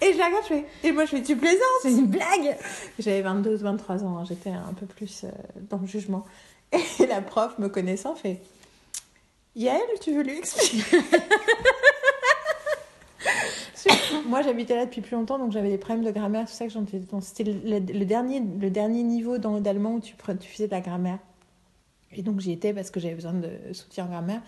et je la regarde, je fais. Et moi, je fais tu plaisantes? C'est une blague. j'avais 22 23 ans, hein, j'étais un peu plus euh, dans le jugement. Et la prof, me connaissant, fait Yael, tu veux lui expliquer? Moi, j'habitais là depuis plus longtemps, donc j'avais des problèmes de grammaire, tout ça. que j'en étais- donc C'était le, le dernier, le dernier niveau dans- d'allemand où tu faisais de la grammaire. Et donc j'y étais parce que j'avais besoin de soutien en grammaire.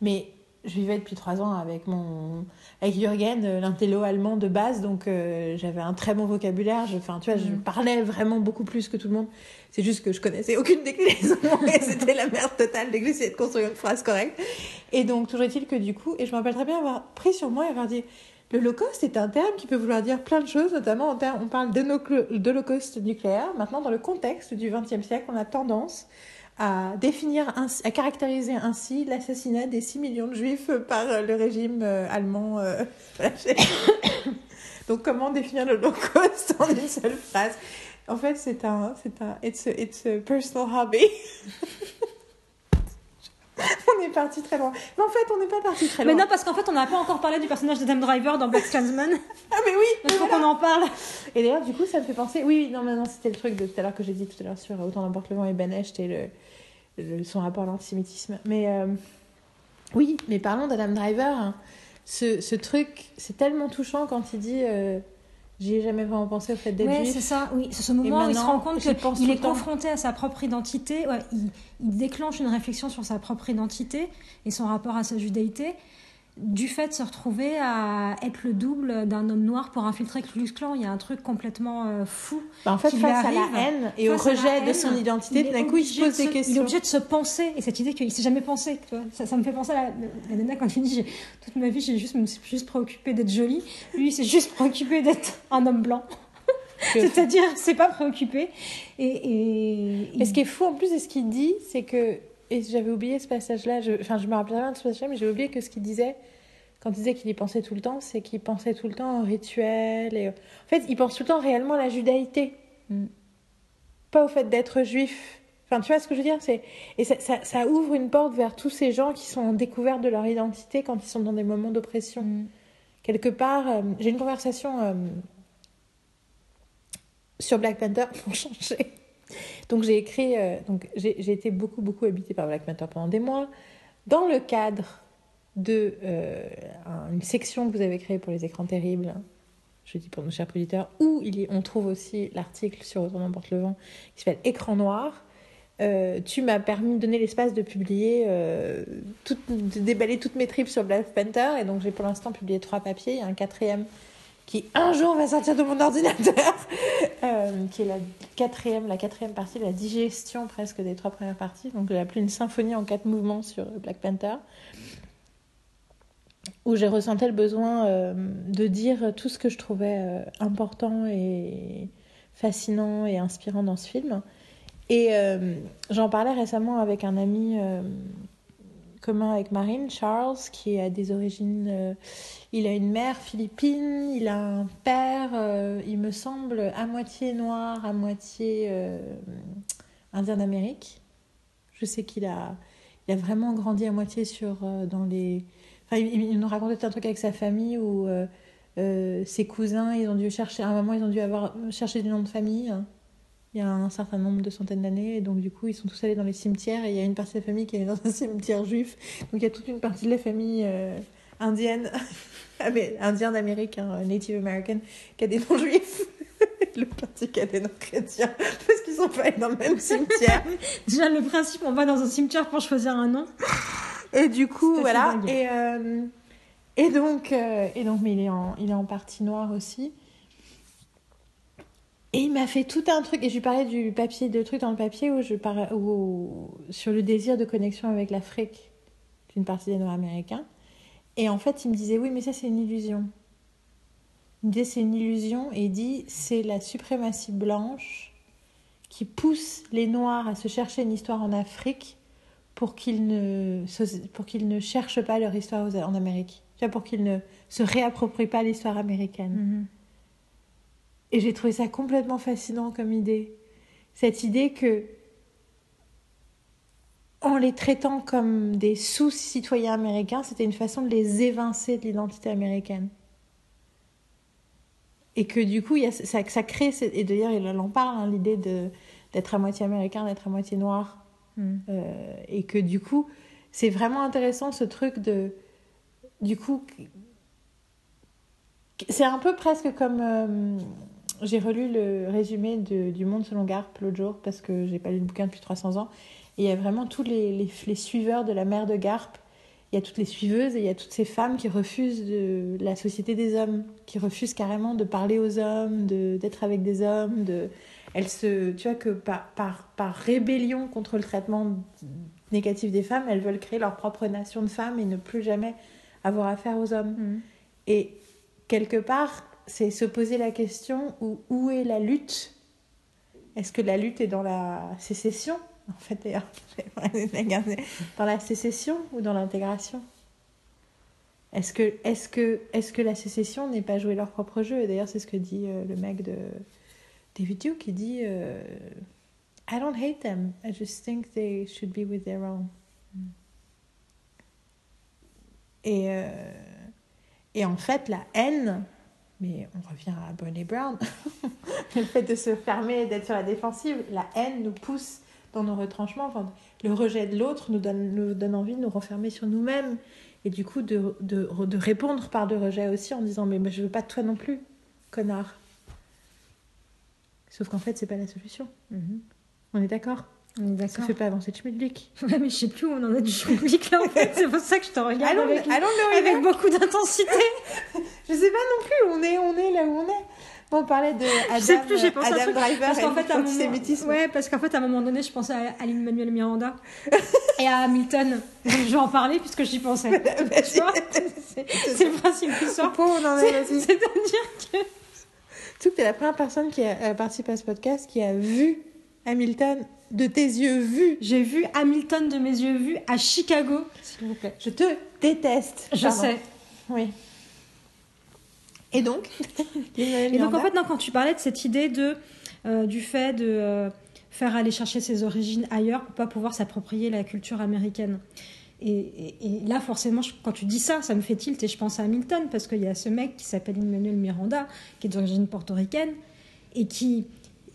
Mais je vivais depuis trois ans avec mon avec Jürgen, euh, l'intello allemand de base, donc euh, j'avais un très bon vocabulaire. Je, enfin, tu vois, je Mhm. parlais vraiment beaucoup plus que tout le monde. C'est juste que je connaissais aucune déclinaison et c'était la merde totale dès que j'essayais de construire une phrase correcte. Et donc toujours est-il que du coup, et je me rappelle très bien avoir pris sur moi et avoir dit. Le holocauste est un terme qui peut vouloir dire plein de choses, notamment en termes, on parle d'holoc- d'holocauste nucléaire. Maintenant, dans le contexte du XXe siècle, on a tendance à définir, ainsi- à caractériser ainsi l'assassinat des 6 millions de juifs par euh, le régime euh, allemand. euh. Donc, comment définir l'Holocauste en une seule phrase? En fait, c'est un, c'est un, it's a, it's a personal hobby. on est parti très loin. Mais en fait, on n'est pas parti très loin. Mais non, parce qu'en fait, on n'a pas encore parlé du personnage de Dame Driver dans Black Klansman. Ah, mais oui Il faut qu'on en parle. Et d'ailleurs, du coup, ça me fait penser. Oui, oui, non, mais non, c'était le truc de tout à l'heure que j'ai dit tout à l'heure sur Autant n'emporte le vent et Ben Hecht et le, le- son rapport à l'antisémitisme. Mais euh, oui, mais parlons d'Adam Driver. hein. Ce, ce truc, c'est tellement touchant quand il dit euh, J'y ai jamais vraiment pensé au fait d'être Ouais, c'est ça, oui. C'est ce moment où il se rend compte qu'il est confronté à sa propre identité. Ouais, il, il déclenche une réflexion sur sa propre identité et son rapport à sa judaïté du fait de se retrouver à être le double d'un homme noir pour infiltrer Ku Klux Klan. Il y a un truc complètement euh, fou. Bah, en fait, qui lui face à la arrive, haine et au rejet de haine, son identité, tout d'un coup, il se pose de des se- Il est questions. obligé de se penser. Et cette idée qu'il s'est jamais pensé. Tu vois, ça, ça me fait penser à la, la nana quand il dit Toute ma vie, j'ai juste, me suis juste préoccupé d'être jolie. Lui, il s'est juste préoccupé d'être un homme blanc. C'est-à-dire, c'est pas préoccupé. Et, et, Et ce qui est fou en plus de ce qu'il dit, c'est que. Et j'avais oublié ce passage-là, je, enfin je me rappelle bien de ce passage-là, mais j'ai oublié que ce qu'il disait, quand il disait qu'il y pensait tout le temps, c'est qu'il pensait tout le temps au rituel. Et... En fait, il pense tout le temps réellement à la judaïté. Mm. Pas au fait d'être juif. Enfin, tu vois ce que je veux dire? C'est... Et ça, ça, ça ouvre une porte vers tous ces gens qui sont en découverte de leur identité quand ils sont dans des moments d'oppression. Mm. Quelque part, euh, j'ai une conversation euh, sur Black Panther pour changer. Donc j'ai écrit, euh, j'ai été beaucoup beaucoup habitée par Black Panther pendant des mois, dans le cadre de euh, un- une section que vous avez créée pour les écrans terribles. Je dis pour nos chers auditeurs, où il y, on trouve aussi l'article sur Autant n'emporte le vent qui s'appelle Écran noir. Euh, tu m'as permis de donner l'espace de publier, tout- de déballer toutes mes tripes sur Black Panther. Et donc j'ai pour l'instant publié trois papiers. Il y a un quatrième qui un jour va sortir de mon ordinateur, euh, qui est la quatrième, la quatrième partie, la digestion presque des trois premières parties. Donc j'ai appelé une symphonie en quatre mouvements sur Black Panther, où j'ai ressenti le besoin euh, de dire tout ce que je trouvais euh, important et fascinant et inspirant dans ce film. Et j'en parlais récemment avec un ami commun avec Marine, Charles, qui a des origines. euh, il a une mère philippine, il a un père, euh, il me semble, à moitié noir, à moitié euh, indien d'Amérique. Je sais qu'il a, il a vraiment grandi à moitié sur, dans les. Enfin, il, il nous racontait un truc avec sa famille où ses cousins, ils ont dû chercher. À un moment, ils ont dû avoir cherché des noms de famille. hein. Il y a un certain nombre de centaines d'années, et donc du coup, ils sont tous allés dans les cimetières, et il y a une partie de la famille qui est dans un cimetière juif. Donc il y a toute une partie de la famille euh, indienne, ah, mais indien d'Amérique, hein, Native American, qui a des noms juifs. le parti qui a des noms chrétiens, parce qu'ils sont pas allés dans le même cimetière. Déjà, le principe, on va dans un cimetière pour choisir un nom. Et du coup, voilà. Et, euh, Et donc, euh, et donc mais il est, en, il est en partie noir aussi. Et il m'a fait tout un truc, et je lui parlais du papier, de trucs dans le papier où je où, sur le désir de connexion avec l'Afrique d'une partie des Nord-Américains. Et en fait, il me disait, oui, mais ça, c'est une illusion. Il me disait, c'est une illusion, et il dit, c'est la suprématie blanche qui pousse les Noirs à se chercher une histoire en Afrique pour qu'ils ne, ne cherchent pas leur histoire en Amérique. Pour qu'ils ne se réapproprient pas l'histoire américaine. Mm-hmm. Et j'ai trouvé ça complètement fascinant comme idée. Cette idée que, en les traitant comme des sous-citoyens américains, c'était une façon de les évincer de l'identité américaine. Et que du coup, il y a, ça, ça crée, et d'ailleurs, il en parle, hein, l'idée d'être à moitié américain, d'être à moitié noir. Mm. Euh, et que du coup, c'est vraiment intéressant ce truc de. Du coup, c'est un peu presque comme. euh, j'ai relu le résumé de, du Monde selon Garp l'autre jour parce que j'ai pas lu le bouquin depuis 300 ans. Et il y a vraiment tous les, les, les suiveurs de la mère de Garp. Il y a toutes les suiveuses et il y a toutes ces femmes qui refusent de la société des hommes, qui refusent carrément de parler aux hommes, de- d'être avec des hommes. De... Elles se, tu vois que par, par, par rébellion contre le traitement négatif des femmes, elles veulent créer leur propre nation de femmes et ne plus jamais avoir affaire aux hommes. Mm. Et quelque part, c'est se poser la question où, où est la lutte? Est-ce que la lutte est dans la sécession En fait, d'ailleurs, dans la sécession ou dans l'intégration? Est-ce que, est que, est que la sécession n'est pas jouer leur propre jeu? D'ailleurs, c'est ce que dit euh, le mec de David Duke qui dit euh, I don't hate them, I just think they should be with their own. Et, euh, et en fait, la haine, mais on revient à Brené Brown, le fait de se fermer, d'être sur la défensive, la haine nous pousse dans nos retranchements. Enfin, le rejet de l'autre nous donne, nous donne envie de nous renfermer sur nous-mêmes et du coup de, de, de répondre par de rejet aussi en disant mais, mais je veux pas de toi non plus, connard. Sauf qu'en fait, c'est pas la solution. Mhm. On est d'accord? Ça fait pas avancer le schmilblick. Ouais, mais je sais plus où on en est du public là en fait. C'est pour ça que je te regarde Allons, avec, allons le avec beaucoup d'intensité. Je sais pas non plus où on est, on est là où on est. Bon, on parlait de Adam, Je sais plus, j'ai pensé à Adam truc. Driver Parce qu'en fait, à un moment, ouais, parce qu'en fait, à un moment donné, je pensais à Aline Manuel Miranda et à Hamilton. Je vais en parler puisque j'y pensais. Tu vois C'est le principe du vas-y. C'est-à-dire que que t'es la première personne qui a euh, participé à ce podcast qui a vu Hamilton de tes yeux vus. j'ai vu Hamilton de mes yeux vus à Chicago, s'il vous plaît. Je te déteste. Je Pardon. sais. Oui. Et donc Et donc en fait, non, quand tu parlais de cette idée de, euh, du fait de euh, faire aller chercher ses origines ailleurs pour pas pouvoir s'approprier la culture américaine. Et, et- et là, forcément, je- quand tu dis ça, ça me fait tilt et je pense à Hamilton parce qu'il y a ce mec qui s'appelle Emmanuel Miranda, qui est d'origine portoricaine et qui,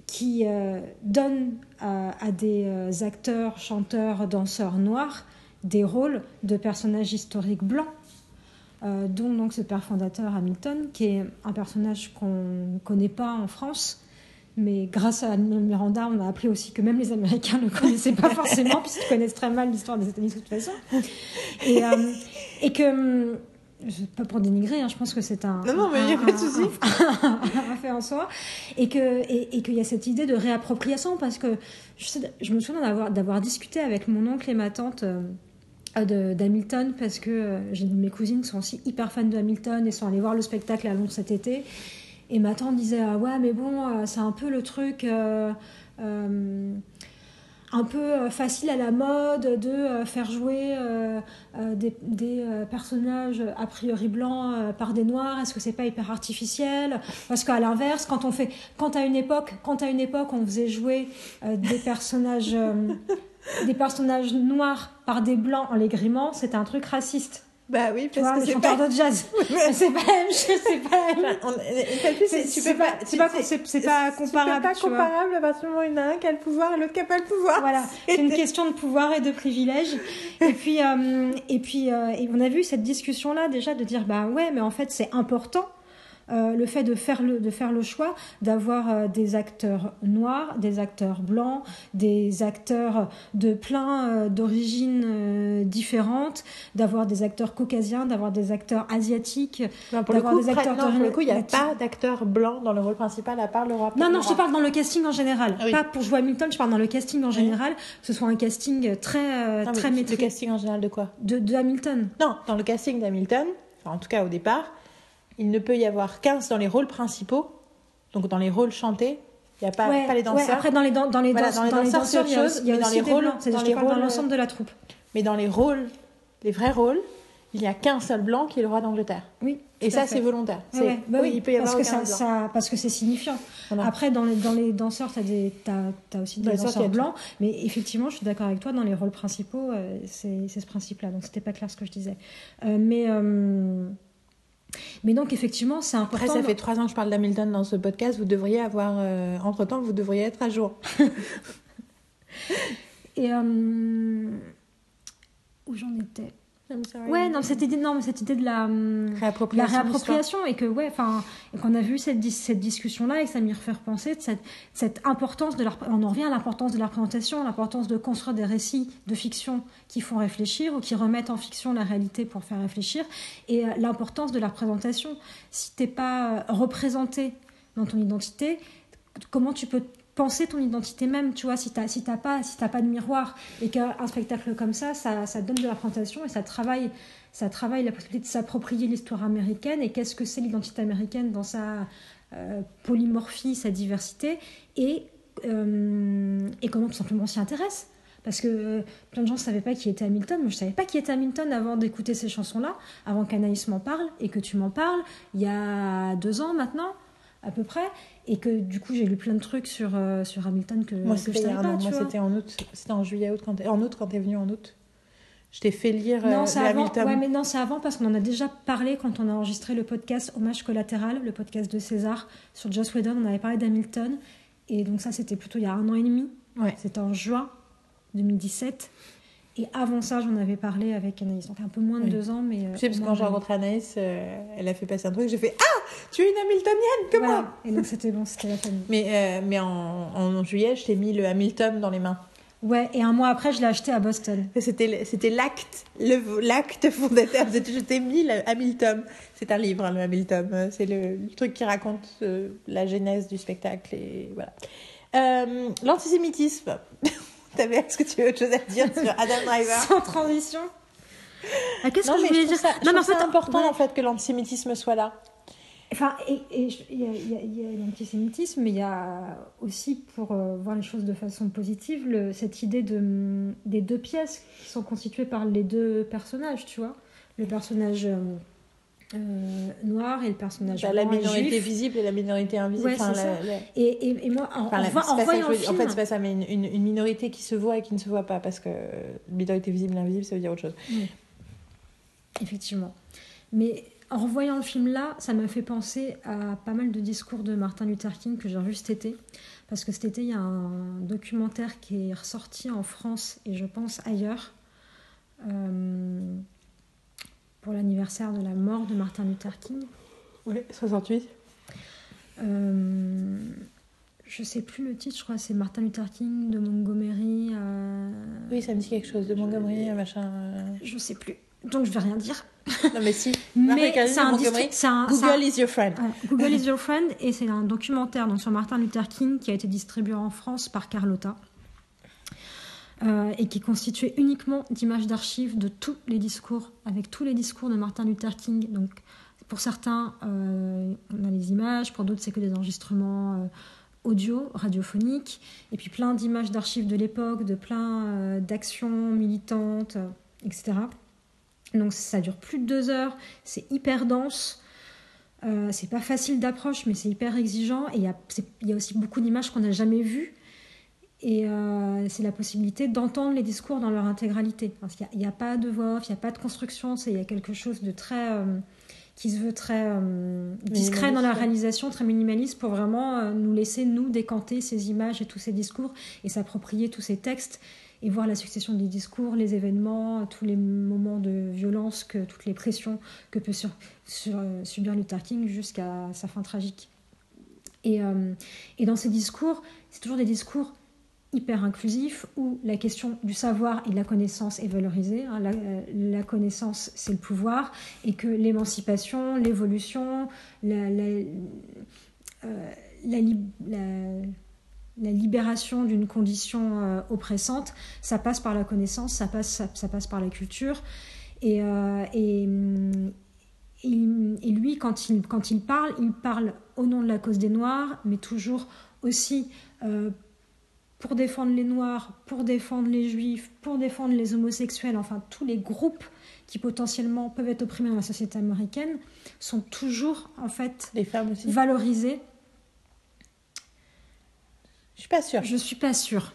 qui euh, donne à, à des euh, acteurs, chanteurs, danseurs noirs des rôles de personnages historiques blancs. Euh, dont donc ce père fondateur Hamilton, qui est un personnage qu'on ne connaît pas en France, mais grâce à Miranda, on a appris aussi que même les Américains ne le connaissaient pas forcément, puisqu'ils connaissent très mal l'histoire des États-Unis de toute façon. Et, euh, que, hum, pas pour dénigrer, hein, je pense que c'est un, Non, non, mais un- y a pas de souci. un- fait en soi, et que et, et qu'il y a cette idée de réappropriation, parce que je, sais- je me souviens d'avoir d'avoir discuté avec mon oncle et ma tante. euh, d'Hamilton parce que euh, j'ai mes cousines qui sont aussi hyper fans de Hamilton et sont allées voir le spectacle à Londres cet été et ma tante disait ah ouais mais bon euh, c'est un peu le truc euh, un peu euh, facile à la mode de euh, faire jouer euh, des, personnages a priori blancs par des noirs. Est-ce que c'est pas hyper artificiel? Parce qu'à l'inverse quand on fait quand à une époque quand à une époque on faisait jouer des personnages des personnages noirs par des blancs en les grimant c'était un truc raciste Bah oui, tu vois parce que c'est pas. de jazz c'est pas la même chose c'est pas la même tu peux pas- c'est tu- pas- c'est- pas comparable, C'est pas comparable à partir du moment où il y en a un qui a le pouvoir et l'autre qui a pas le pouvoir. Voilà, c'est une question de pouvoir et de privilège. Et puis, euh, et puis, euh, et on a vu cette discussion-là déjà de dire bah ouais, mais en fait c'est important le fait de faire le, de faire le choix d'avoir euh, des acteurs noirs, des acteurs blancs, des acteurs de plein euh, d'origines euh, différentes, d'avoir des acteurs caucasiens, d'avoir des acteurs asiatiques. D'avoir des acteurs non, pour le coup, il n'y a pas d'acteur blanc dans le rôle principal à part le. Non, non, je te parle dans le casting en général. Ah. Pas pour jouer Hamilton, je parle dans le casting en général. Que ce soit un casting très, euh, très Le casting en général de quoi? De, de Hamilton. Non, dans le casting d'Hamilton, enfin, en tout cas au départ, il ne peut y avoir 15 dans les rôles principaux, donc dans les rôles chantés, il n'y a pas, ouais, pas les ouais, danseurs. après, dans les, dan- dans les, Voilà, dans les dans les danseurs, c'est autre chose, il y a mais dans aussi les des rôles- dans les dans l'ensemble de la troupe. Mais dans les rôles, les vrais rôles, il n'y a qu'un seul blanc qui est le roi d'Angleterre. Oui. Et ça, c'est volontaire. Ouais, ouais, bah oui, il peut y avoir parce que aucun ça, ça- parce que c'est signifiant. Voilà. Après, dans les, dans les danseurs, tu as, aussi des Dans les danseurs, blancs. Mais effectivement, je suis d'accord avec toi, dans les rôles principaux, euh, c'est c'est ce principe-là. Donc, c'était pas clair ce que je disais. Euh, mais, euh, mais donc, effectivement, c'est important. Après, ça fait trois ans que je parle d'Hamilton dans ce podcast. Vous devriez avoir, euh, entre-temps, vous devriez être à jour. Et euh, où j'en étais? Ouais, non, cette idée, non, mais cette idée de la, hum, la Réappropriation. réappropriation et que ouais, enfin, et qu'on a vu cette, dis- cette discussion-là et que ça m'y refait repenser de cette, cette importance de la, on en revient à l'importance de la représentation, l'importance de construire des récits de fiction qui font réfléchir ou qui remettent en fiction la réalité pour faire réfléchir et euh, l'importance de la représentation. Si t'es pas euh, représenté dans ton identité, comment tu peux penser ton identité même, tu vois, si t'as si t'as pas si t'as pas de miroir et qu'un spectacle comme ça, ça, ça donne de la représentation et ça travaille ça travaille la possibilité de s'approprier l'histoire américaine et qu'est-ce que c'est l'identité américaine dans sa euh, polymorphie, sa diversité et euh, et comment tout simplement s'y intéresse. Parce que euh, plein de gens ne savaient pas qui était Hamilton. Moi, je ne savais pas qui était Hamilton avant d'écouter ces chansons-là, avant qu'Anaïs m'en parle et que tu m'en parles il y a deux ans maintenant, à peu près. Et que du coup, j'ai lu plein de trucs sur, euh, sur Hamilton que, Moi, que je c'était savais pas. Moi, en août. C'était en juillet, août, quand en août quand t'es venu en août. Je t'ai fait lire euh, Non, le avant. Hamilton. Ouais, mais non, c'est avant parce qu'on en a déjà parlé quand on a enregistré le podcast Hommage collatéral, le podcast de César sur Joss Whedon. On avait parlé d'Hamilton. Et donc, ça, c'était plutôt il y a un an et demi. Ouais. C'était en juin 2017. Et avant ça, j'en avais parlé avec Anaïs. Donc, un peu moins de Oui. deux ans, mais. euh, Tu sais, parce que quand j'ai rencontré Anaïs, euh, elle a fait passer un truc. J'ai fait Ah Tu es une Hamiltonienne Comment Voilà. Et donc, c'était bon, c'était la famille. Mais, euh, mais en, en juillet, je t'ai mis le Hamilton dans les mains. Ouais, et un mois après, je l'ai acheté à Boston. C'était c'était l'acte, le- l'acte fondateur. Je t'ai mis le Hamilton. C'est un livre, hein, le Hamilton. C'est le, le truc qui raconte euh, la genèse du spectacle. Et voilà. Euh, L'antisémitisme. T'avais, est-ce que tu as autre chose à dire sur Adam Driver? Sans transition. Ah, Qu'est-ce que je voulais dire? ça, Non, mais en fait, important ouais. en fait que l'antisémitisme soit là. Enfin, et, il y a, l'antisémitisme, mais il y a aussi, pour euh, voir les choses de façon positive, le- cette idée de, des deux pièces qui sont constituées par les deux personnages, tu vois. Le personnage euh, euh, noir et le personnage Bah, la minorité juif. visible et la minorité invisible. Ouais, Enfin, la- ça. la- Et, et, et moi, en, Enfin, en la- voyant le film... En fait, c'est pas ça, mais une, une- une minorité qui se voit et qui ne se voit pas, parce que minorité visible et invisible, ça veut dire autre chose. Effectivement. Mais en revoyant le film là, ça m'a fait penser à pas mal de discours de Martin Luther King que j'ai revu cet été. Parce que cet été, il y a un documentaire qui est ressorti en France et je pense ailleurs euh, pour l'anniversaire de la mort de Martin Luther King. Oui, 68. Euh, je sais plus le titre, je crois c'est Martin Luther King de Montgomery. à- Oui, ça me dit quelque chose de Montgomery, un machin. euh. Je sais plus. Donc je vais rien dire. Non, mais si. Mais c'est un, c'est Google is your friend. Ouais, Google is your friend et c'est un documentaire donc, sur Martin Luther King qui a été distribué en France par Carlotta euh, et qui est constitué uniquement d'images d'archives de tous les discours, avec tous les discours de Martin Luther King. Donc pour certains, euh, on a les images, pour d'autres c'est que des enregistrements euh, audio, radiophoniques, et puis plein d'images d'archives de l'époque, de plein d'actions militantes, etc. Donc ça dure plus de deux heures, c'est hyper dense. Euh, c'est pas facile d'approche, mais c'est hyper exigeant. Et il y a, y aussi beaucoup d'images qu'on n'a jamais vues. Et euh, c'est la possibilité d'entendre les discours dans leur intégralité. Parce qu'il n'y a, pas de voix off, il n'y a pas de construction. C'est, il y a quelque chose de très. euh, qui se veut très discret dans la réalisation, très minimaliste, pour vraiment nous laisser, nous, décanter ces images et tous ces discours et s'approprier tous ces textes et voir la succession des discours, les événements, tous les moments de violence, toutes les pressions que peut sur, subir Luther King jusqu'à sa fin tragique. Et, et dans ces discours, c'est toujours des discours hyper inclusif où la question du savoir et de la connaissance est valorisée. Hein. La, connaissance, c'est le pouvoir et que l'émancipation, l'évolution, la, la, euh, libération d'une condition euh, oppressante, ça passe par la connaissance, ça passe, ça, passe par la culture. Et, euh, et, et, lui, quand il, quand il parle, il parle au nom de la cause des Noirs, mais toujours aussi pour défendre les Noirs, pour défendre les Juifs, pour défendre les homosexuels, enfin tous les groupes qui potentiellement peuvent être opprimés dans la société américaine, sont toujours en fait les femmes aussi. valorisés. Je suis pas sûre. Je suis pas sûre.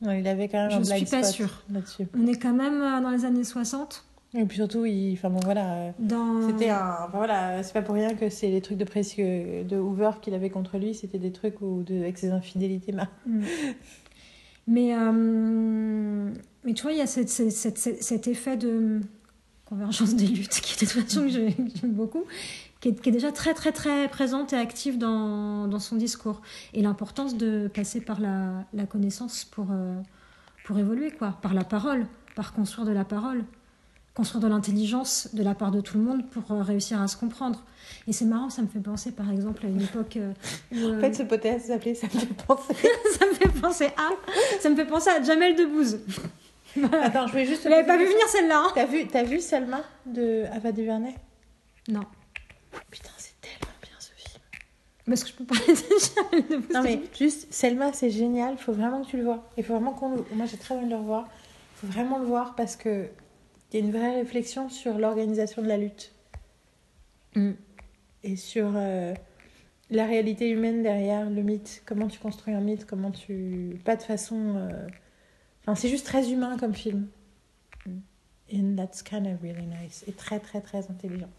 Non, il avait quand même Je un suis pas sûre. là-dessus. On est quand même euh, dans les années 60. Et puis surtout, il... enfin bon voilà, euh, dans... c'était un, enfin, voilà, c'est pas pour rien que c'est les trucs de précieux de Hoover qu'il avait contre lui, c'était des trucs où de avec ses infidélités. Mm. Mais euh, mais tu vois, il y a cette, cette, cet effet de convergence des luttes qui est de toute façon que j'aime beaucoup, qui est, qui est, déjà très très très présente et active dans, dans son discours et l'importance de passer par la, la connaissance pour euh, pour évoluer quoi, par la parole, par construire de la parole construire de l'intelligence de la part de tout le monde pour euh, réussir à se comprendre. Et c'est marrant, ça me fait penser par exemple à une époque euh, où, En fait, ce podcast s'appelait Ça me fait penser. ça me fait penser à. Ça me fait penser à Jamel Debbouze. Attends, je voulais juste. Vous l'avez pas vu venir celle-là hein T'as vu, as vu Selma de Ava DuVernay? Non. Putain, c'est tellement bien ce film. Parce que je peux parler Debbouze. Non mais juste Selma, c'est génial. Il faut vraiment que tu le vois. Il faut vraiment qu'on le. Moi, j'ai très envie de le revoir. Il faut vraiment le voir parce que il y a une vraie réflexion sur l'organisation de la lutte. Mm. Et sur euh, la réalité humaine derrière le mythe. Comment tu construis un mythe, comment tu... Pas de façon... Euh, enfin, c'est juste très humain comme film. Mm. And that's kind of really nice. Et très, très, très intelligent.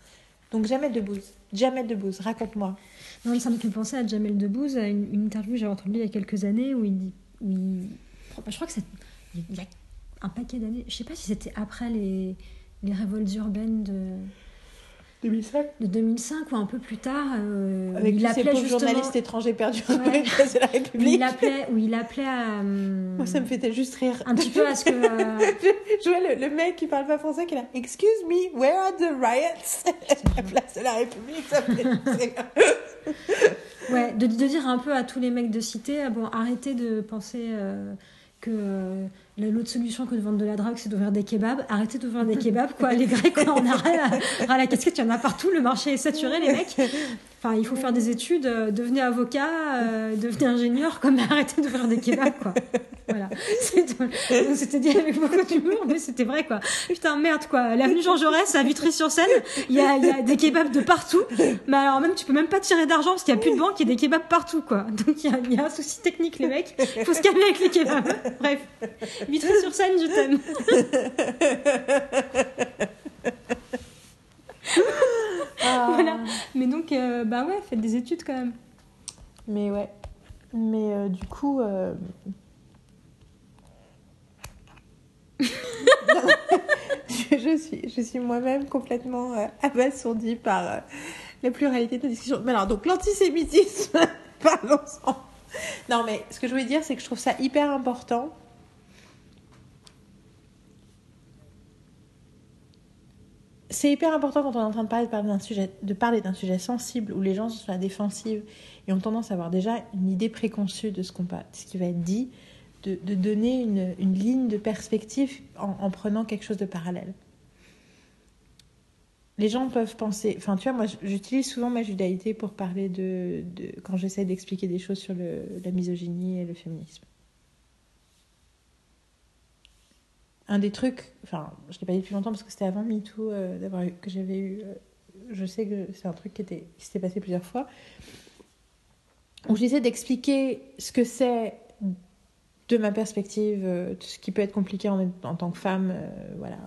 Donc Jamel Debbouze, Jamel Debbouze, raconte-moi. Non, ça me fait penser à Jamel Debbouze, à une, interview que j'ai entendue il y a quelques années où il dit... Il... Je crois que c'est... Il y a un paquet d'années. Je sais pas si c'était après les révoltes urbaines de. 2005 De 2005 ou un peu plus tard. Euh, Avec il appelait justement... journalistes étrangers perdus ouais. de la République. Où il appelait, où il appelait à. Euh, Moi, ça me fait juste rire. Un petit peu à ce que. Euh... je, vois le, le, mec qui parle pas français qui est là. Excuse me, where are the riots La place de la République, ça me fait Ouais, de, de, dire un peu à tous les mecs de cité, ah bon, arrêtez de penser euh, que l'autre solution que de vendre de la drogue, c'est d'ouvrir des kebabs. Arrêtez d'ouvrir des kebabs, quoi. Les Grecs, on arrête à, la casquette, il y en a partout. Le marché est saturé, les mecs. Enfin, il faut faire des études, euh, devenez avocat, euh, devenez ingénieur, comme arrêtez d'ouvrir des kebabs, quoi. Voilà. C'était dit avec beaucoup d'humour, mais c'était vrai, quoi. Putain, merde, quoi. L'avenue Jean Jaurès, à Vitry-sur-Seine, il y a, y a, des kebabs de partout. Mais alors, même, tu peux même pas tirer d'argent parce qu'il y a plus de banque, il y a des kebabs partout, quoi. Donc, il y y a, un souci technique, les mecs. Il faut se calmer avec les kebabs. Bref. Vitry-sur-Seine, je t'aime. Ah. voilà. Mais donc, euh, bah ouais, faites des études quand même. Mais ouais. Mais euh, du coup. Euh... je, suis, je suis moi-même complètement abasourdie par la pluralité de nos discussions. Mais alors, donc l'antisémitisme, parlons-en. Non, mais ce que je voulais dire, c'est que je trouve ça hyper important c'est hyper important quand on est en train de parler, d'un sujet, de parler d'un sujet sensible où les gens sont sur la défensive et ont tendance à avoir déjà une idée préconçue de ce, qu'on, ce qui va être dit, de, de donner une, une, ligne de perspective en, en, prenant quelque chose de parallèle. Les gens peuvent penser, enfin tu vois, moi j'utilise souvent ma judaïté pour parler de, de quand j'essaie d'expliquer des choses sur le, la misogynie et le féminisme. Un des trucs, enfin, je ne l'ai pas dit depuis longtemps parce que c'était avant MeToo euh, d'avoir que j'avais eu. Euh, je sais que c'est un truc qui, était, qui s'était passé plusieurs fois. Où j'essaie d'expliquer ce que c'est de ma perspective, euh, ce qui peut être compliqué en, en tant que femme, voilà,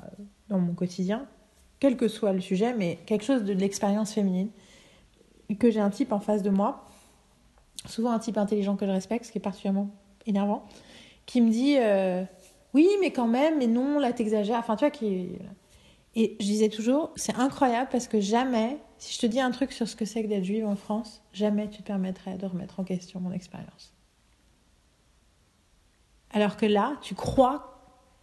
dans mon quotidien, quel que soit le sujet, mais quelque chose de l'expérience féminine. Que j'ai un type en face de moi, souvent un type intelligent que je respecte, ce qui est particulièrement énervant, qui me dit oui, mais quand même, mais non, là, t'exagères. Enfin, tu vois, qui. Et je disais toujours, c'est incroyable parce que jamais, si je te dis un truc sur ce que c'est que d'être juive en France, jamais tu te permettrais de remettre en question mon expérience. Alors que là, tu crois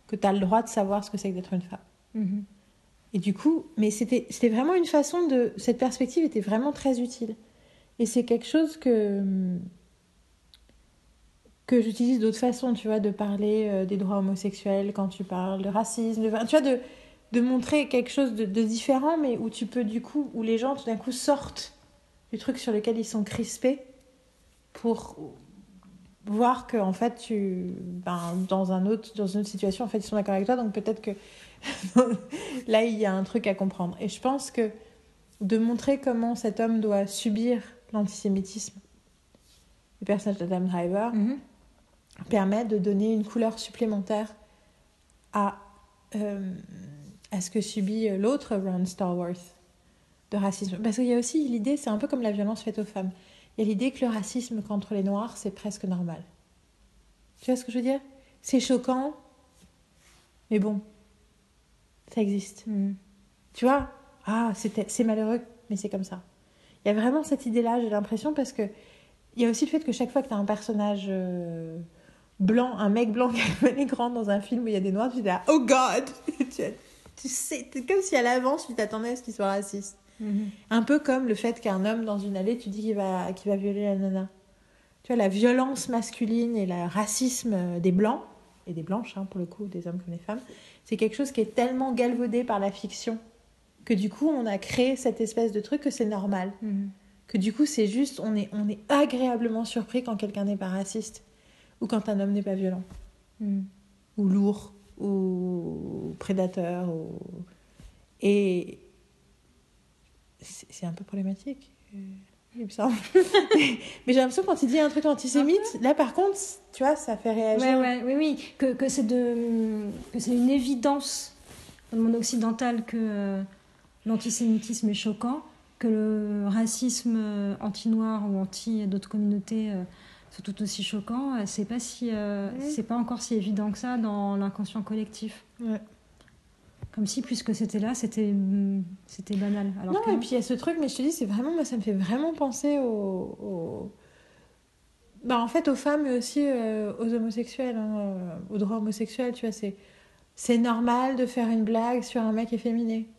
que tu as le droit de savoir ce que c'est que d'être une femme. Mhm. Et du coup, mais c'était c'était vraiment une façon de. Cette perspective était vraiment très utile. Et c'est quelque chose que. Que j'utilise d'autres façons, tu vois, de parler euh, des droits homosexuels quand tu parles de racisme, de, tu vois, de, de montrer quelque chose de, différent, mais où tu peux du coup, où les gens tout d'un coup sortent du truc sur lequel ils sont crispés pour voir que en fait tu ben, dans un autre dans une autre situation en fait ils sont d'accord avec toi donc peut-être que là il y a un truc à comprendre et je pense que de montrer comment cet homme doit subir l'antisémitisme le personnage d'Adam Driver Mhm. Permet de donner une couleur supplémentaire à, euh, à ce que subit l'autre Ron Starworth de racisme. Parce qu'il y a aussi l'idée, c'est un peu comme la violence faite aux femmes. Il y a l'idée que le racisme contre les noirs, c'est presque normal. Tu vois ce que je veux dire? C'est choquant, mais bon, ça existe. Mhm. Tu vois? Ah, c'est malheureux, mais c'est comme ça. Il y a vraiment cette idée-là, j'ai l'impression, parce que il y a aussi le fait que chaque fois que tu as un personnage euh, blanc, un mec blanc qui a un écran dans un film où il y a des noirs, tu dis là, oh God tu, tu sais, c'est comme si à l'avance tu t'attendais à ce qu'il soit raciste. Mhm. Un peu comme le fait qu'un homme dans une allée, tu dis qu'il va, qu'il va violer la nana. Tu vois, la violence masculine et le racisme des blancs, et des blanches hein, pour le coup, des hommes comme des femmes, c'est quelque chose qui est tellement galvaudé par la fiction que du coup on a créé cette espèce de truc que c'est normal. Mhm. Que du coup c'est juste, on est, on est agréablement surpris quand quelqu'un n'est pas raciste ou quand un homme n'est pas violent. Mhm. ou lourd ou prédateur ou... et c'est un peu problématique. Euh, il me semble. Mais j'ai l'impression quand il dit un truc antisémite là par contre tu vois ça fait réagir. Ouais, ouais, oui, oui, que, que c'est de que c'est une évidence dans le monde occidental que euh, l'antisémitisme est choquant, que le racisme euh, anti-noir ou anti d'autres communautés sont tout aussi choquants. Euh, C'est pas si euh, c'est pas encore si évident que ça dans l'inconscient collectif. Ouais. Comme si puisque c'était là, c'était hum, c'était banal. Alors non que et puis il y a ce truc mais je te dis c'est vraiment moi ça me fait vraiment penser aux, aux- bah en fait aux femmes mais aussi euh, aux homosexuels hein, aux droits homosexuels tu vois c'est c'est normal de faire une blague sur un mec efféminé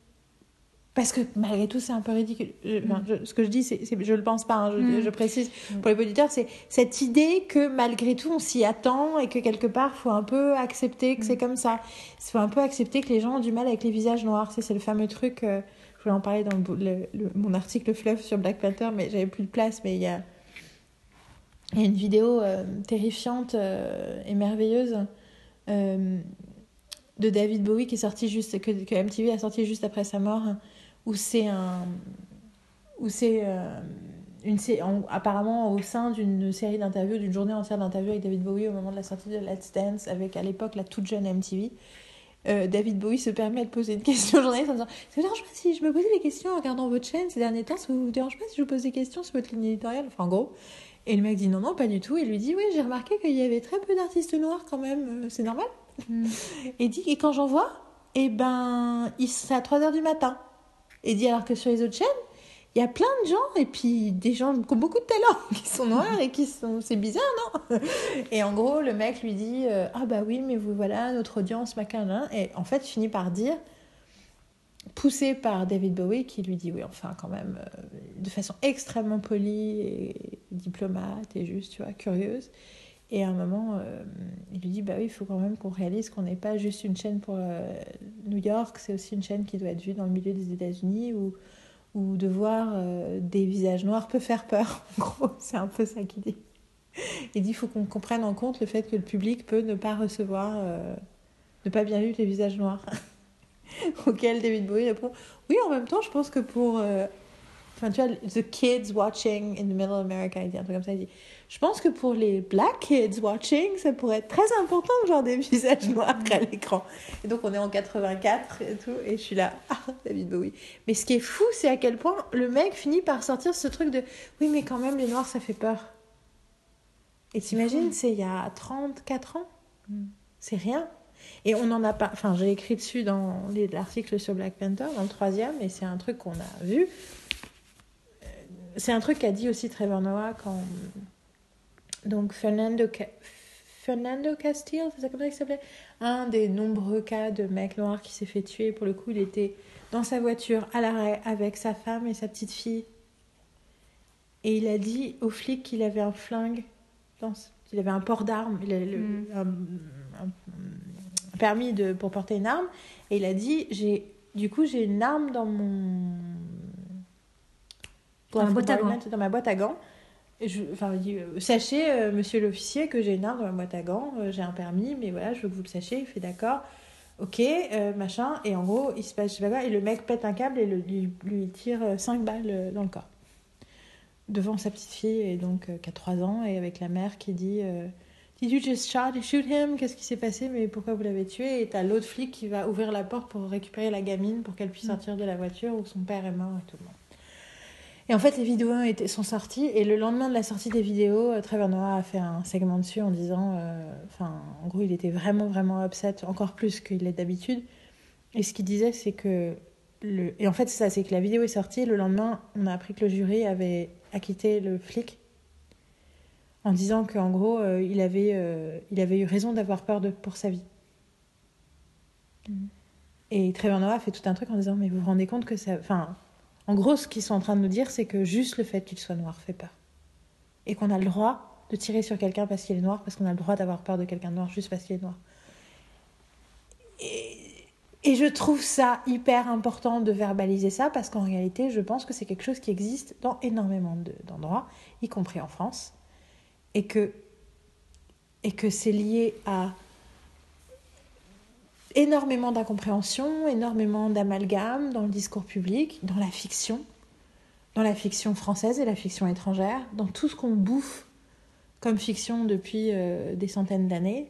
parce que malgré tout c'est un peu ridicule. Je- enfin, je- ce que je dis c'est c'est- je le pense pas hein, je, Mm. je précise Mm. pour les auditeurs c'est cette idée que malgré tout on s'y attend et que quelque part faut un peu accepter que c'est comme ça. Il faut un peu accepter que les gens ont du mal avec les visages noirs. C'est c'est le fameux truc euh, je voulais en parler dans le, le- le- mon article fluff sur Black Panther mais j'avais plus de place mais il y a il y a une vidéo euh, terrifiante euh, et merveilleuse de David Bowie qui est sortie juste que, que MTV a sorti juste après sa mort où c'est un où c'est euh, une en- apparemment au sein d'une série d'interviews d'une journée entière d'interviews avec David Bowie au moment de la sortie de Let's Dance avec à l'époque la toute jeune MTV euh, David Bowie se permet de poser une question au journaliste en disant Ça vous dérange pas si je me posais des questions en regardant votre chaîne ces derniers temps? Ça vous dérange pas si je vous pose des questions sur votre ligne éditoriale Enfin, en gros. Et le mec dit Non, non, pas du tout. Et lui dit Oui, j'ai remarqué qu'il y avait très peu d'artistes noirs quand même. Euh, C'est normal Hum. Et dit Et quand j'en vois, eh ben, il- c'est à 3 h du matin. Et dit Alors que sur les autres chaînes, il y a plein de gens, et puis des gens qui ont beaucoup de talent, qui sont noirs et qui sont. C'est bizarre, non Et en gros, le mec lui dit euh, Ah bah oui, mais vous voilà, notre audience, machin, Et en fait, finit par dire, poussé par David Bowie, qui lui dit Oui, enfin, quand même, euh, de façon extrêmement polie et diplomate et juste, tu vois, curieuse. Et à un moment, euh, il lui dit Bah oui, il faut quand même qu'on réalise qu'on n'est pas juste une chaîne pour euh, New York, c'est aussi une chaîne qui doit être vue dans le milieu des États-Unis où, où de voir euh, des visages noirs peut faire peur. En gros, c'est un peu ça qu'il dit. Il dit il faut qu'on comprenne en compte le fait que le public peut ne pas recevoir, ne pas bien vivre les visages noirs. Auquel David Bowie répond Oui, en même temps, je pense que pour. Enfin, tu vois, the kids watching in the middle of America, il dit un truc comme ça. Il dit Je pense que pour les black kids watching, ça pourrait être très important de voir des visages noirs à l'écran. Et donc, on est en 84 et tout, et je suis là, ah, David Bowie. Mais ce qui est fou, c'est à quel point le mec finit par sortir ce truc de Oui, mais quand même, les noirs, ça fait peur. Et t'imagines, c'est il y a 34 ans? Mm. C'est rien. Et on n'en a pas. Enfin, j'ai écrit dessus dans l'article sur Black Panther, dans le troisième, et c'est un truc qu'on a vu. C'est un truc qu'a dit aussi Trevor Noah quand. Donc, Fernando, Fernando Castile, c'est ça comme ça qu'il s'appelait? Un des nombreux cas de mec noir qui s'est fait tuer. Pour le coup, il était dans sa voiture à l'arrêt avec sa femme et sa petite fille. Et il a dit aux flics qu'il avait un flingue, qu'il avait un port d'armes, mm. un, permis de, pour porter une arme. Et il a dit j'ai du coup, j'ai une arme dans mon. Dans, ma boîte à gants. Dans ma boîte à gants. Et je, enfin, il dit, euh, sachez, euh, monsieur l'officier, que j'ai une arme dans ma boîte à gants, euh, j'ai un permis, mais voilà, je veux que vous le sachiez. Il fait d'accord, ok, machin. Et en gros, il se passe, je sais pas quoi, et le mec pète un câble et le, lui, lui, tire 5 balles dans le corps. Devant sa petite fille, et donc, qui a 3 ans, et avec la mère qui dit Did you just shot, shoot him? Qu'est-ce qui s'est passé? Mais pourquoi vous l'avez tué Et t'as l'autre flic qui va ouvrir la porte pour récupérer la gamine pour qu'elle puisse mm. sortir de la voiture où son père est mort et tout le monde. Et en fait, les vidéos étaient, sont sorties et le lendemain de la sortie des vidéos, euh, Trevor Noah a fait un segment dessus en disant, euh, enfin, en gros, il était vraiment, vraiment upset, encore plus qu'il l'est d'habitude. Et ce qu'il disait, c'est que le... Et en fait, c'est ça, c'est que la vidéo est sortie. Le lendemain, on a appris que le jury avait acquitté le flic en disant qu'en gros, euh, il, avait, euh, il avait eu raison d'avoir peur de, pour sa vie. Mm. Et Trevor Noah a fait tout un truc en disant Mais vous vous rendez compte que ça. Enfin, en gros, ce qu'ils sont en train de nous dire, c'est que juste le fait qu'il soit noir fait peur. Et qu'on a le droit de tirer sur quelqu'un parce qu'il est noir, parce qu'on a le droit d'avoir peur de quelqu'un de noir juste parce qu'il est noir. Et, et, je trouve ça hyper important de verbaliser ça parce qu'en réalité, je pense que c'est quelque chose qui existe dans énormément d'endroits, y compris en France et que, et que c'est lié à énormément d'incompréhension, énormément d'amalgame dans le discours public, dans la fiction, dans la fiction française et la fiction étrangère, dans tout ce qu'on bouffe comme fiction depuis euh, des centaines d'années,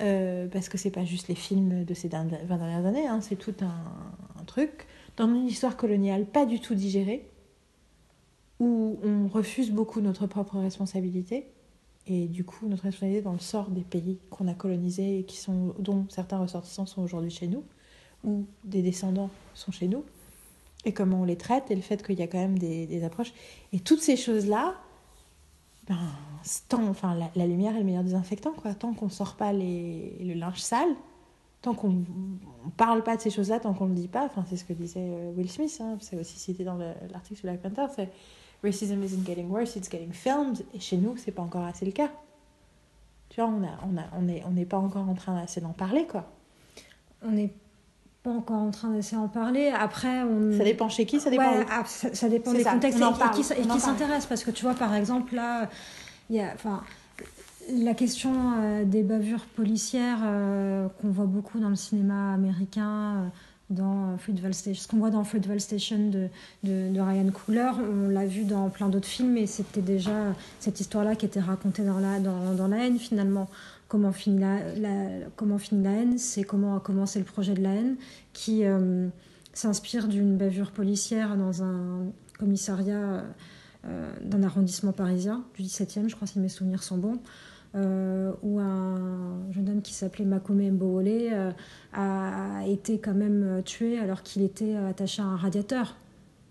euh, parce que c'est pas juste les films de ces 20 dernières années, hein, c'est tout un, un, truc, dans une histoire coloniale pas du tout digérée, où on refuse beaucoup notre propre responsabilité, et du coup notre responsabilité dans le sort des pays qu'on a colonisés et qui sont, dont certains ressortissants sont aujourd'hui chez nous, ou des descendants sont chez nous, et comment on les traite, et le fait qu'il y a quand même des, des approches. Et toutes ces choses-là, ben, tant, enfin, la, lumière est le meilleur désinfectant, quoi. Tant qu'on ne sort pas les, le linge sale, tant qu'on ne parle pas de ces choses-là, tant qu'on ne le dit pas, enfin, c'est ce que disait euh, Will Smith, hein, c'est aussi cité dans l'article sur Black Panther, c'est racism isn't getting worse, it's getting filmed. Et chez nous, c'est pas encore assez le cas. Tu vois, on a, on a, on est, on n'est pas encore en train d'essayer d'en parler, quoi. On n'est pas encore en train d'essayer d'en parler. Après, on... ça dépend chez qui, ça dépend. Ouais, ah, ça, dépend des contextes et, qui, et qui s'intéresse, parce que tu vois, par exemple, là, il y a, enfin, la question euh, des bavures policières euh, qu'on voit beaucoup dans le cinéma américain. Euh, dans Fruitvale Station, ce qu'on voit dans Fruitvale Station de, de, Ryan Coogler, on l'a vu dans plein d'autres films et c'était déjà cette histoire-là qui était racontée dans la, dans, dans la haine finalement. Comment finit la, comment finit la haine, c'est comment a commencé le projet de la haine qui euh, s'inspire d'une bavure policière dans un commissariat euh, d'un arrondissement parisien, du 17e, je crois si mes souvenirs sont bons. Euh, où un jeune homme qui s'appelait Makome Mbowole euh, a été quand même euh, tué alors qu'il était attaché à un radiateur.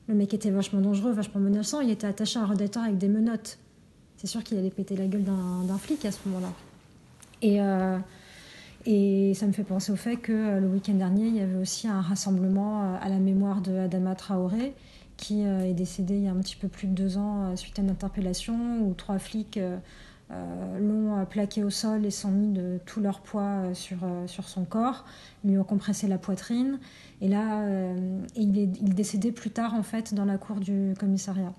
Le mec était vachement dangereux, vachement menaçant. Il était attaché à un radiateur avec des menottes. C'est sûr qu'il allait péter la gueule d'un flic à ce moment-là. Et, et ça me fait penser au fait que le week-end dernier, il y avait aussi un rassemblement à la mémoire de Adama Traoré, qui est décédé il y a un petit peu plus de deux ans suite à une interpellation où trois flics l'ont euh, plaqué au sol et sont mis de tout leur poids euh, sur, sur son corps, lui ont compressé la poitrine. Et là, il est il décédé plus tard, en fait, dans la cour du commissariat.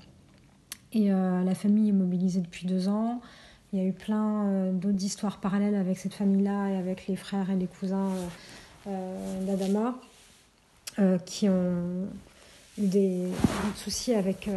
Et la famille est mobilisée depuis deux ans. Il y a eu plein d'autres histoires parallèles avec cette famille-là et avec les frères et les cousins d'Adama qui ont eu des, des soucis avec,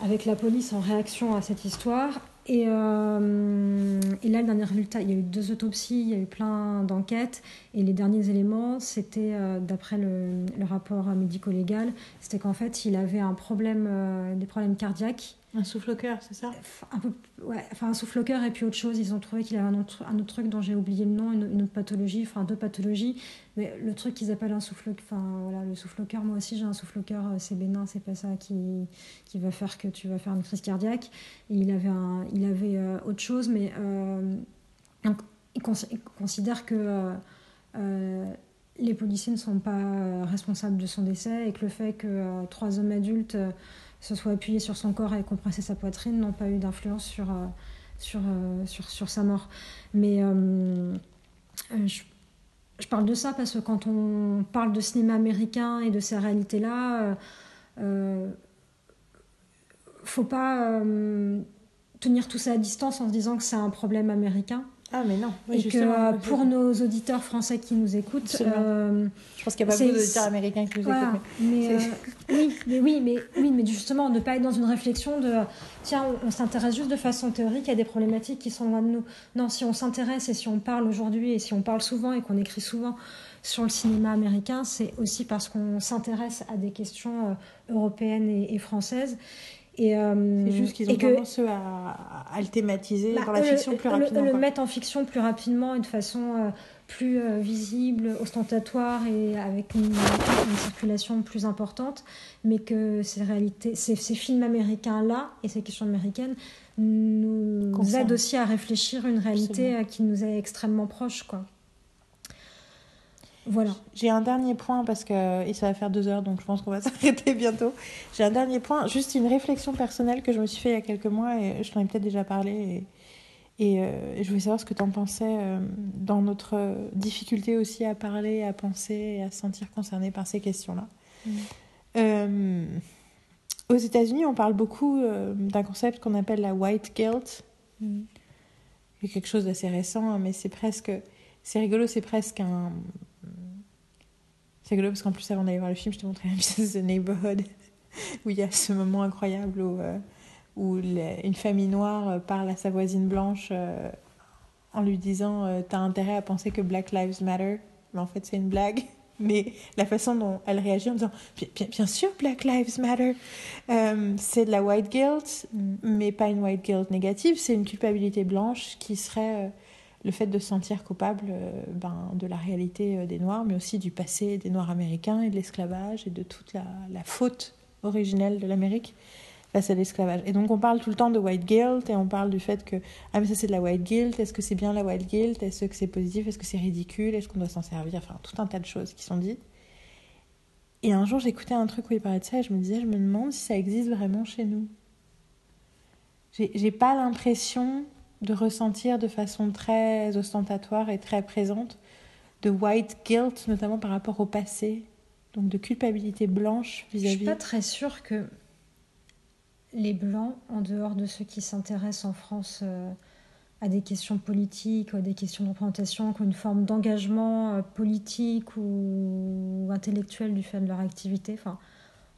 avec la police en réaction à cette histoire. Et, euh, et, là, le dernier résultat, il y a eu deux autopsies, il y a eu plein d'enquêtes. Et les derniers éléments, c'était, euh, d'après le, le, rapport médico-légal, c'était qu'en fait, il avait un problème, euh, des problèmes cardiaques. Un souffle-cœur, c'est ça? Un peu, ouais, enfin un souffle-cœur et puis autre chose. Ils ont trouvé qu'il avait un autre, un autre truc dont j'ai oublié le nom, une, une, autre pathologie, enfin deux pathologies. Mais le truc qu'ils appellent un souffle enfin voilà, le souffle-cœur, moi aussi j'ai un souffle-cœur, c'est bénin, c'est pas ça qui, qui va faire que tu vas faire une crise cardiaque. Il avait, il avait euh, autre chose, mais euh, donc, il, cons il, considère que euh, euh, les policiers ne sont pas responsables de son décès et que le fait que euh, trois hommes adultes se soient appuyés sur son corps et compressé sa poitrine n'ont pas eu d'influence sur, sur, sur, sa mort. Mais je, je, parle de ça parce que quand on parle de cinéma américain et de ces réalités-là, euh, faut pas euh, tenir tout ça à distance en se disant que c'est un problème américain. Ah, mais non. Oui, et que pour nos auditeurs français qui nous écoutent. Euh, je pense qu'il n'y a pas beaucoup d'auditeurs américains qui nous voilà, écoutent. Mais, euh, oui, mais oui, mais oui, mais justement, ne pas être dans une réflexion de tiens, on, on s'intéresse juste de façon théorique à des problématiques qui sont loin de nous. Non, si on s'intéresse et si on parle aujourd'hui et si on parle souvent et qu'on écrit souvent sur le cinéma américain, c'est aussi parce qu'on s'intéresse à des questions euh, européennes et, et françaises. Et euh, c'est juste qu'ils ont tendance que, à, à, le thématiser bah, dans la fiction le, plus rapidement. Le, le mettre en fiction plus rapidement et de façon euh, plus euh, visible, ostentatoire et avec une, une, circulation plus importante, mais que ces réalités, ces, ces films américains là et ces questions américaines nous aident aussi à réfléchir une réalité qui nous est extrêmement proche, quoi. Voilà. J'ai un dernier point parce que et ça va faire deux heures, donc je pense qu'on va s'arrêter bientôt. J'ai un dernier point, juste une réflexion personnelle que je me suis fait il y a quelques mois et je t'en ai peut-être déjà parlé. Et, et, euh, je voulais savoir ce que tu en pensais euh, dans notre difficulté aussi à parler, à penser et à se sentir concerné par ces questions-là. Mmh. Euh, aux États-Unis, on parle beaucoup d'un concept qu'on appelle la white guilt. Mmh. C'est quelque chose d'assez récent, mais c'est presque. C'est rigolo, c'est presque un c'est rigolo parce qu'en plus, avant d'aller voir le film, je t'ai montré un Mrs. The Neighborhood où il y a ce moment incroyable où, euh, où les, une famille noire parle à sa voisine blanche euh, en lui disant euh, T'as intérêt à penser que Black Lives Matter. Mais en fait, c'est une blague. Mais la façon dont elle réagit en disant Bien, bien sûr, Black Lives Matter, euh, c'est de la white guilt, mm. mais pas une white guilt négative, c'est une culpabilité blanche qui serait le fait de se sentir coupable euh, ben, de la réalité euh, des Noirs, mais aussi du passé des Noirs américains et de l'esclavage et de toute la, la faute originelle de l'Amérique face à l'esclavage. Et donc on parle tout le temps de white guilt et on parle du fait que ah mais ça c'est de la white guilt, est-ce que c'est bien la white guilt, est-ce que c'est positif, est-ce que c'est ridicule, est-ce qu'on doit s'en servir, enfin tout un tas de choses qui sont dites. Et un jour j'écoutais un truc où il parlait de ça et je me disais je me demande si ça existe vraiment chez nous. J'ai pas l'impression de ressentir de façon très ostentatoire et très présente de white guilt, notamment par rapport au passé, donc de culpabilité blanche vis-à-vis. -vis. Je suis pas très sûre que les blancs, en dehors de ceux qui s'intéressent en France euh, à des questions politiques ou à des questions de représentation, qui ont une forme d'engagement euh, politique ou, ou intellectuel du fait de leur activité, enfin,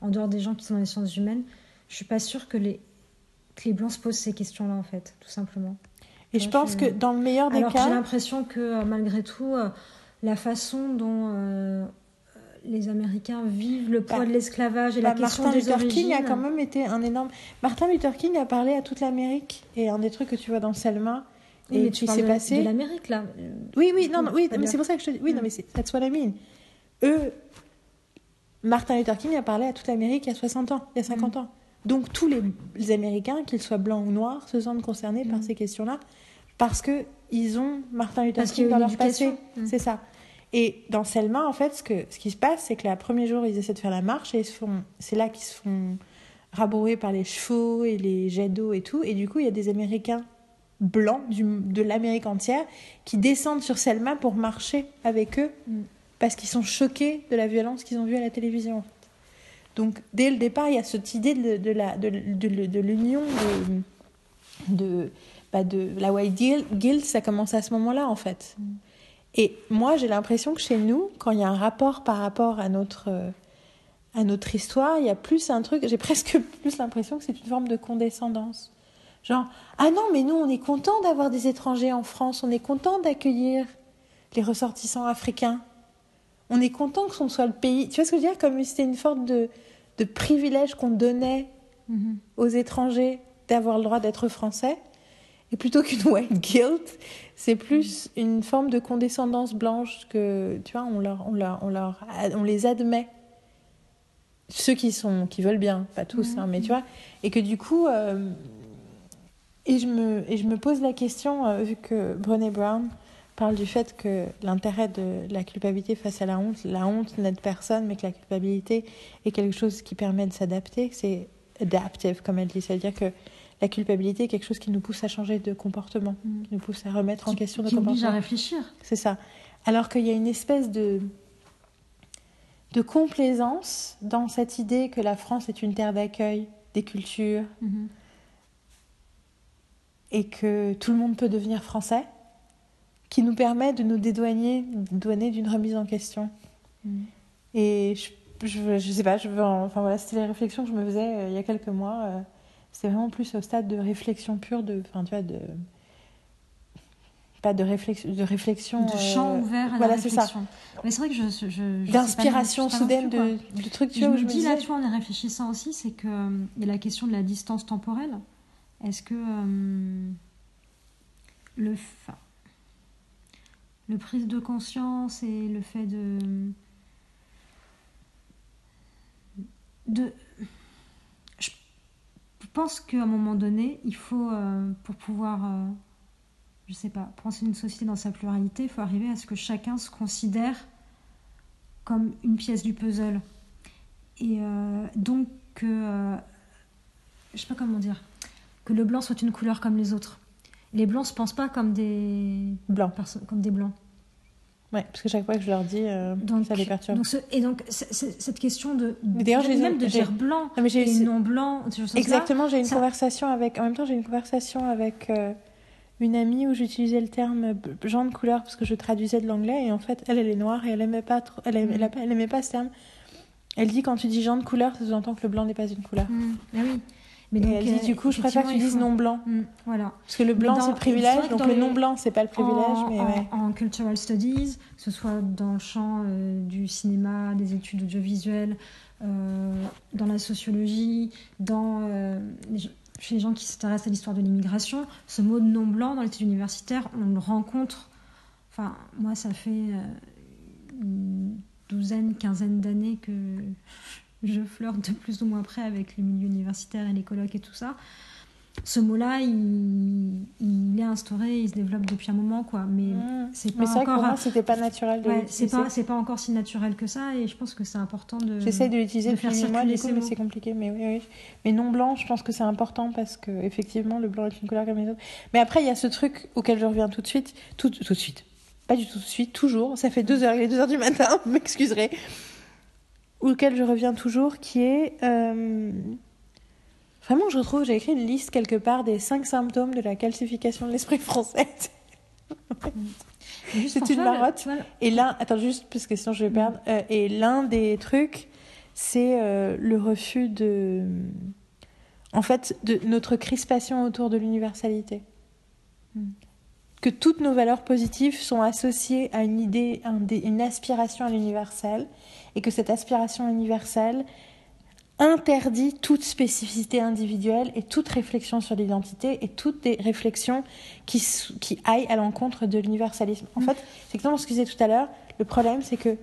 en dehors des gens qui sont dans les sciences humaines, je suis pas sûre que les, que les blancs se posent ces questions-là, en fait, tout simplement. Et je pense que dans le meilleur des Alors cas. J'ai l'impression que euh, malgré tout, euh, la façon dont euh, les Américains vivent le poids bah, de l'esclavage et bah, la question Martin des Luther origines. King a quand même été un énorme. Martin Luther King a parlé à toute l'Amérique et un des trucs que tu vois dans Selma. Oui, et mais tu s'est passé. de l'Amérique là. Oui, oui, non, non oui, c'est pour ça que je te dis. Oui, mm. non, mais c'est that's what I mean. Eux, Martin Luther King a parlé à toute l'Amérique il y a 60 ans, il y a 50 mm. ans. Donc tous les, les Américains, qu'ils soient blancs ou noirs, se sentent concernés mm. par ces questions-là parce que ils ont Martin Luther King dans leur passé. Mmh. C'est ça. Et dans Selma, en fait, ce, que, ce qui se passe, c'est que le premier jour, ils essaient de faire la marche et c'est là qu'ils se font rabrouer par les chevaux et les jets d'eau et tout. Et du coup, il y a des Américains blancs du, de l'Amérique entière qui descendent sur Selma pour marcher avec eux mmh. parce qu'ils sont choqués de la violence qu'ils ont vue à la télévision. En fait. Donc, dès le départ, il y a cette idée de, de, la, de, de, de l'union de, de de la white guilt, ça commence à ce moment-là en fait. Et moi, j'ai l'impression que chez nous, quand il y a un rapport par rapport à notre, euh, à notre histoire, il y a plus un truc, j'ai presque plus l'impression que c'est une forme de condescendance Genre, ah non, mais nous, on est content d'avoir des étrangers en France, on est content d'accueillir les ressortissants africains. On est content que ce soit le pays. Tu vois ce que je veux dire? Comme si c'était une forme de, de privilège qu'on donnait Mhm. aux étrangers d'avoir le droit d'être français. Et plutôt qu'une white guilt, c'est plus une forme de condescendance blanche que, tu vois, on, leur, on, leur, on, leur, on les admet. Ceux qui, sont, qui veulent bien, pas tous, Mhm. hein, mais tu vois. Et que du coup, euh, et, je me, et je me pose la question, euh, vu que Brené Brown parle du fait que l'intérêt de la culpabilité face à la honte, la honte n'aide personne, mais que la culpabilité est quelque chose qui permet de s'adapter, que c'est adaptive, comme elle dit. C'est-à-dire que la culpabilité est quelque chose qui nous pousse à changer de comportement, Mm. qui nous pousse à remettre en question nos qui oblige à comportements. réfléchir. C'est ça. Alors qu'il y a une espèce de, de complaisance dans cette idée que la France est une terre d'accueil des cultures Mhm. et que tout le monde peut devenir français, qui nous permet de nous dédouaner, dédouaner d'une remise en question. Mhm. Et je, je, je sais pas, je veux en- enfin voilà, c'était les réflexions que je me faisais euh, il y a quelques mois. euh, c'était vraiment plus au stade de réflexion pure, de, enfin tu vois, de pas de réflexion, de réflexion, De euh, champ ouvert à voilà, la c'est ça. réflexion. Mais c'est vrai que je, je, d'inspiration soudaine de, de trucs tu Je vois, je me dis là, tu vois, en y réfléchissant aussi, c'est que euh, il y a la question de la distance temporelle. Est-ce que euh, le, le prise de conscience et le fait de de pense qu'à un moment donné, il faut euh, pour pouvoir euh, je sais pas, penser une société dans sa pluralité, il faut arriver à ce que chacun se considère comme une pièce du puzzle. Et euh, donc que, je sais pas comment dire, que le blanc soit une couleur comme les autres. Les blancs se pensent pas comme des comme des blancs. Ouais, parce que chaque fois que je leur dis, euh, Donc, ça les perturbe. donc ce- et donc c- c- cette question de, d'ailleurs, j'ai- même de dire blanc Non, mais et non blanc, Exactement, j'ai une ça- conversation avec. En même temps, j'ai une conversation avec euh, une amie où j'utilisais le terme genre de couleur parce que je traduisais de l'anglais et en fait, elle, elle est noire et elle aimait pas trop. Elle, aimait, Mhm. elle aimait pas ce terme. Elle dit quand tu dis genre de couleur, ça sous-entend que le blanc n'est pas une couleur. Mm, ah oui. Mais et elle dit euh, du coup, je préfère que tu dises non blanc Mm, voilà. parce que le blanc c'est le privilège, donc le les- non blanc c'est pas le privilège, en, mais en- ouais. en cultural studies, que ce soit dans le champ euh, du cinéma, des études audiovisuelles, euh, dans la sociologie, dans, euh, les chez les gens qui s'intéressent à l'histoire de l'immigration, ce mot de non blanc dans l'étude universitaire, on le rencontre. Enfin, moi, ça fait une douzaine, quinzaine d'années que je flirte de plus ou moins près avec le milieu universitaire et les colloques et tout ça ce mot-là, il, il est instauré, il se développe depuis un moment, quoi. Mais Mm. c'est pas Mais vrai encore. c'était pas naturel de ouais, c'est pas, c'est pas encore si naturel que ça, et je pense que c'est important de. J'essaie de l'utiliser de depuis faire mois, du coup, mais c'est compliqué. Mais oui, oui. Mais non blanc, je pense que c'est important parce que effectivement, le blanc est une couleur comme les autres. Mais après, il y a ce truc auquel je reviens tout de suite, tout, tout de suite, pas du tout de suite, toujours. Ça fait deux heures, il est deux heures du matin, vous m'excuserez. Auquel je reviens toujours, qui est euh, vraiment, je retrouve, j'ai écrit une liste quelque part des cinq symptômes de la calcification de l'esprit français. C'est une marotte. Et l'un, attends juste parce que sinon je vais perdre. Euh, et l'un des trucs, c'est euh, le refus de, en fait, de notre crispation autour de l'universalité. Mm. Que toutes nos valeurs positives sont associées à une idée, un dé- une aspiration à l'universel, et que cette aspiration universelle interdit toute spécificité individuelle et toute réflexion sur l'identité et toutes des réflexions qui, qui aillent à l'encontre de l'universalisme. En Mm. fait, c'est exactement ce que je disais tout à l'heure. Le problème, c'est que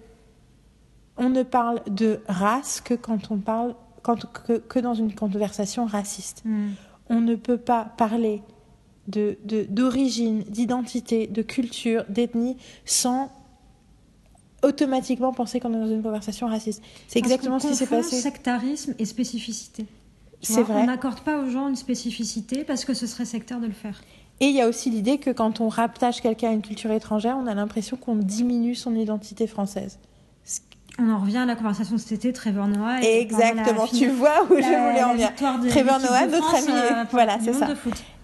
on ne parle de race que quand on parle quand, que, que dans une conversation raciste. Mm. On ne peut pas parler de- d'origine, d'identité, de culture, d'ethnie sans automatiquement penser qu'on est dans une conversation raciste. C'est exactement ce qui s'est passé. sectarisme et spécificité. C'est vrai. On n'accorde pas aux gens une spécificité parce que ce serait sectaire de le faire. Et il y a aussi l'idée que quand on raptache quelqu'un à une culture étrangère, on a l'impression qu'on diminue son identité française. On en revient à la conversation de cet été, Trevor Noah. et Exactement, tu finale- vois où je la- voulais en venir. Trevor Noah, notre France, ami, euh, voilà, c'est ça.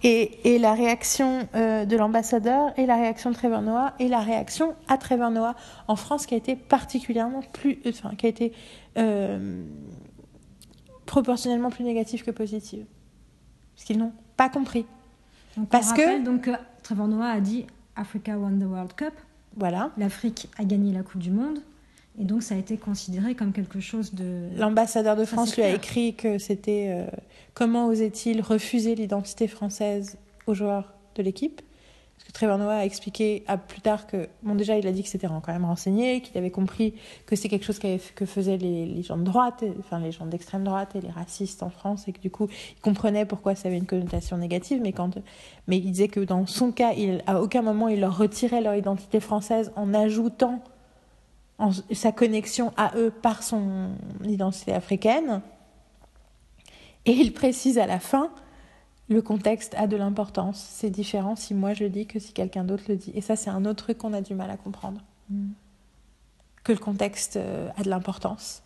Et, et la réaction euh, de l'ambassadeur et la réaction de Trevor Noah et la réaction à Trevor Noah en France qui a été particulièrement plus, euh, enfin qui a été euh, proportionnellement plus négative que positive. Parce qu'ils n'ont pas compris. Donc, Parce que- donc Trevor Noah a dit Africa won the World Cup. Voilà. L'Afrique a gagné la Coupe du Monde. Et donc ça a été considéré comme quelque chose de... L'ambassadeur de France lui a écrit que c'était euh, comment osait-il refuser l'identité française aux joueurs de l'équipe? Parce que Trevor Noah a expliqué à plus tard que, bon, déjà, il a dit que c'était quand même renseigné, qu'il avait compris que c'est quelque chose que faisaient les, les gens de droite, enfin les gens d'extrême droite et les racistes en France, et que du coup, il comprenait pourquoi ça avait une connotation négative, mais, quand, mais il disait que dans son cas, il, à aucun moment, il leur retirait leur identité française en ajoutant en- sa connexion à eux par son identité africaine. Et il précise à la fin, le contexte a de l'importance. C'est différent si moi je le dis que si quelqu'un d'autre le dit. Et ça, c'est un autre truc qu'on a du mal à comprendre. Mm. Que le contexte euh, a de l'importance.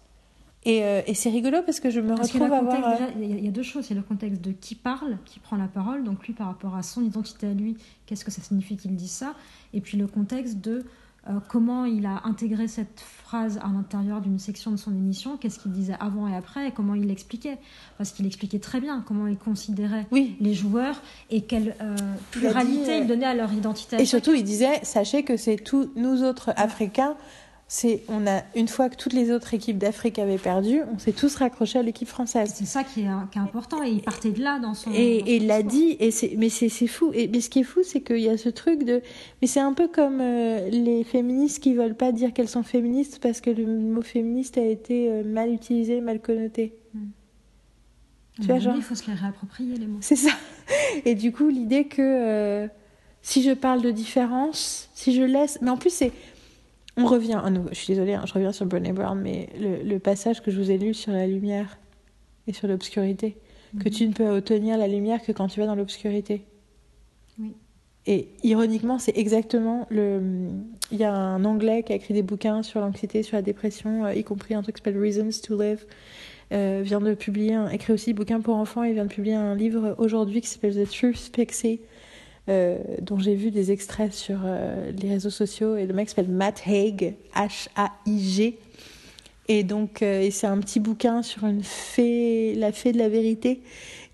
Et, euh, et c'est rigolo parce que je me Parce retrouve à voir... euh, il y, y a deux choses. Il y a le contexte de qui parle, qui prend la parole. Donc lui, par rapport à son identité à lui, qu'est-ce que ça signifie qu'il dise ça? Et puis le contexte de euh, comment il a intégré cette phrase à l'intérieur d'une section de son émission, qu'est-ce qu'il disait avant et après, et comment il l'expliquait? Parce qu'il expliquait très bien comment il considérait Oui, les joueurs et quelle euh, Il a dit, pluralité euh, il donnait à leur identité. Et surtout, il disait, sachez que c'est tous nous autres Africains. C'est on a une fois que toutes les autres équipes d'Afrique avaient perdu, on s'est tous raccrochés à l'équipe française. C'est ça qui est, qui est important. Et il partait de là dans son. Et, et il l'a dit, et c'est, mais c'est, c'est fou. Et, mais ce qui est fou, c'est qu'il y a ce truc de. Mais c'est un peu comme euh, les féministes qui veulent pas dire qu'elles sont féministes parce que le mot féministe a été euh, mal utilisé, mal connoté. Un tu vois, genre- Il faut se les réapproprier, les mots. C'est ça. Et du coup, l'idée que euh, si je parle de différence, si je laisse. Mais en plus, c'est. On revient à nouveau. Je suis désolée, hein, je reviens sur Brené Brown, mais le, le passage que je vous ai lu sur la lumière et sur l'obscurité, que Mhm. tu ne peux obtenir la lumière que quand tu vas dans l'obscurité. Oui. Et ironiquement, c'est exactement le. Il y a un Anglais qui a écrit des bouquins sur l'anxiété, sur la dépression, euh, y compris un truc qui s'appelle Reasons to Live. Euh, vient de publier, un, écrit aussi des bouquins pour enfants et vient de publier un livre aujourd'hui qui s'appelle The Truth Pixie, euh, dont j'ai vu des extraits sur euh, les réseaux sociaux. Et le mec s'appelle Matt Haig, H-A-I-G. Et donc, euh, c'est un petit bouquin sur une fée, la fée de la vérité,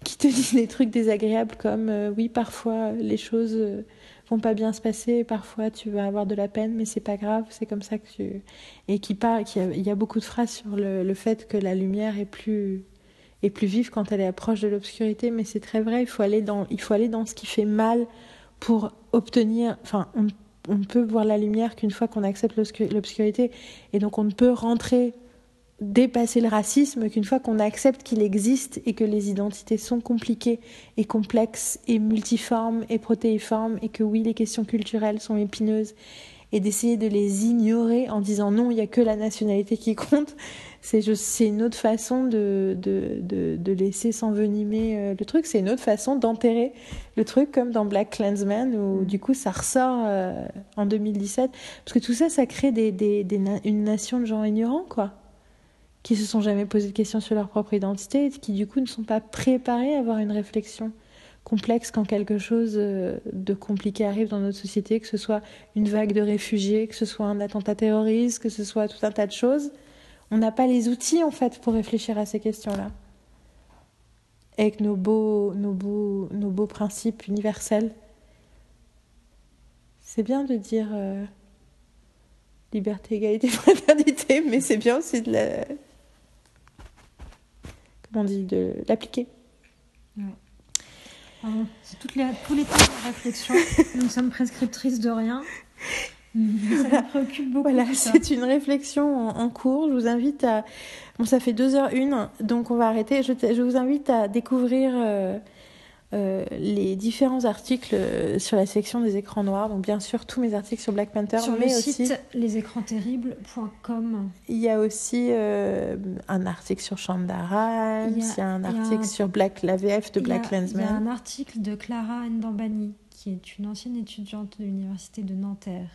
qui te dit des trucs désagréables comme oui, parfois les choses vont pas bien se passer, parfois tu vas avoir de la peine, mais c'est pas grave, c'est comme ça que tu. Et qui parle, qui a- il y a beaucoup de phrases sur le, le fait que la lumière est plus est plus vive quand elle est proche de l'obscurité, mais c'est très vrai. Il faut aller dans, il faut aller dans ce qui fait mal pour obtenir. Enfin, on, on peut voir la lumière qu'une fois qu'on accepte l'obscu- l'obscurité, et donc on ne peut rentrer, dépasser le racisme qu'une fois qu'on accepte qu'il existe et que les identités sont compliquées et complexes et multiformes et protéiformes et que oui, les questions culturelles sont épineuses et d'essayer de les ignorer en disant non, il n'y a que la nationalité qui compte, c'est une autre façon de, de, de, de laisser s'envenimer euh, le truc, c'est une autre façon d'enterrer le truc comme dans Black Klansman où Mm. du coup ça ressort euh, en 2017 parce que tout ça ça crée des, des, des na- une nation de gens ignorants quoi qui se sont jamais posé de questions sur leur propre identité et qui du coup ne sont pas préparés à avoir une réflexion complexe quand quelque chose euh, de compliqué arrive dans notre société, que ce soit une vague de réfugiés, que ce soit un attentat terroriste, que ce soit tout un tas de choses. On n'a pas les outils en fait pour réfléchir à ces questions-là. Avec nos beaux, nos beaux, nos beaux principes universels. C'est bien de dire euh, liberté, égalité, fraternité, mais c'est bien aussi de la... Comment on dit De l'appliquer. Pardon, c'est toutes les, tous les temps de réflexion. Nous sommes prescriptrices de rien. Ça me préoccupe beaucoup. Voilà, c'est une réflexion en, en cours. Je vous invite à. Bon, ça fait 2h01, donc on va arrêter. Je, je vous invite à découvrir euh, euh, les différents articles euh, sur la section des écrans noirs. Donc, bien sûr, tous mes articles sur Black Panther, Sur le mais site aussi. lesécransterribles.com. Il y a aussi euh, un article sur Rhimes, Il il y a- un a article sur Black, la VF de Black Il y a Lensman. un article de Clara Ndambani, qui est une ancienne étudiante de l'université de Nanterre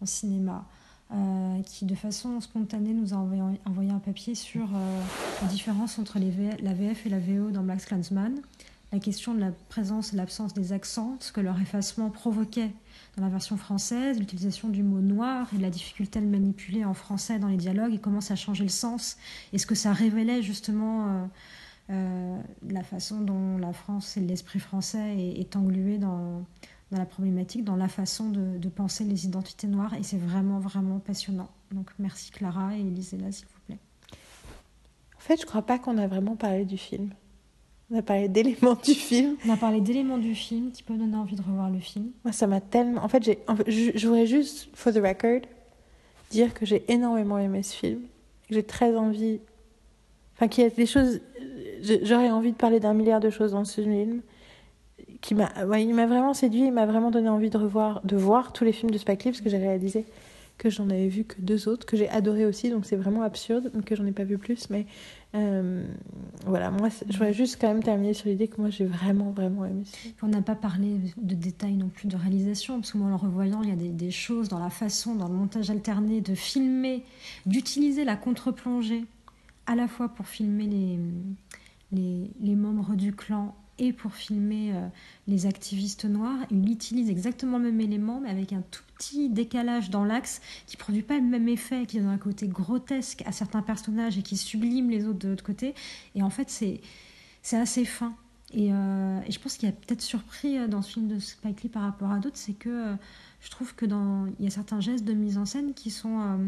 en cinéma, euh, qui de façon spontanée nous a envoyé, envoyé un papier sur euh, la différence entre la VF et la VO dans Black Klansman, la question de la présence et l'absence des accents, ce que leur effacement provoquait dans la version française, l'utilisation du mot noir et la difficulté à le manipuler en français dans les dialogues et comment ça changeait le sens et ce que ça révélait justement euh, la façon dont la France et l'esprit français est, est englué dans, dans la problématique, dans la façon de, de penser les identités noires. Et c'est vraiment, vraiment passionnant. Donc merci Clara et Elisela, s'il vous plaît. En fait, je crois pas qu'on a vraiment parlé du film. On a parlé d'éléments du film. On a parlé d'éléments du film qui peuvent donner envie de revoir le film. Moi, ça m'a tellement. En fait, j'ai... En fait, je voudrais juste, for the record, dire que j'ai énormément aimé ce film. J'ai très envie. Enfin, qu'il y a des choses. J'aurais envie de parler d'un milliard de choses dans ce film. Qui m'a... Ouais, il m'a vraiment séduit. Il m'a vraiment donné envie de revoir, de voir tous les films de Spike Lee parce que j'ai réalisé que j'en avais vu que deux autres, que j'ai adoré aussi, donc c'est vraiment absurde, que j'en ai pas vu plus, mais euh, voilà, moi je voudrais juste quand même terminer sur l'idée que moi j'ai vraiment, vraiment aimé. On n'a pas parlé de détails non plus de réalisation, parce que moi en le revoyant, il y a des, choses dans la façon, dans le montage alterné, de filmer, d'utiliser la contre-plongée, à la fois pour filmer les, les membres du clan et pour filmer euh, les activistes noirs. Il utilise exactement le même élément, mais avec un tout petit décalage dans l'axe qui produit pas le même effet, qui donne un côté grotesque à certains personnages et qui sublime les autres de l'autre côté. Et en fait, c'est assez fin. Et, euh, et je pense qu'il y a peut-être surpris euh, dans ce film de Spike Lee par rapport à d'autres, c'est que je trouve que dans il y a certains gestes de mise en scène qui sont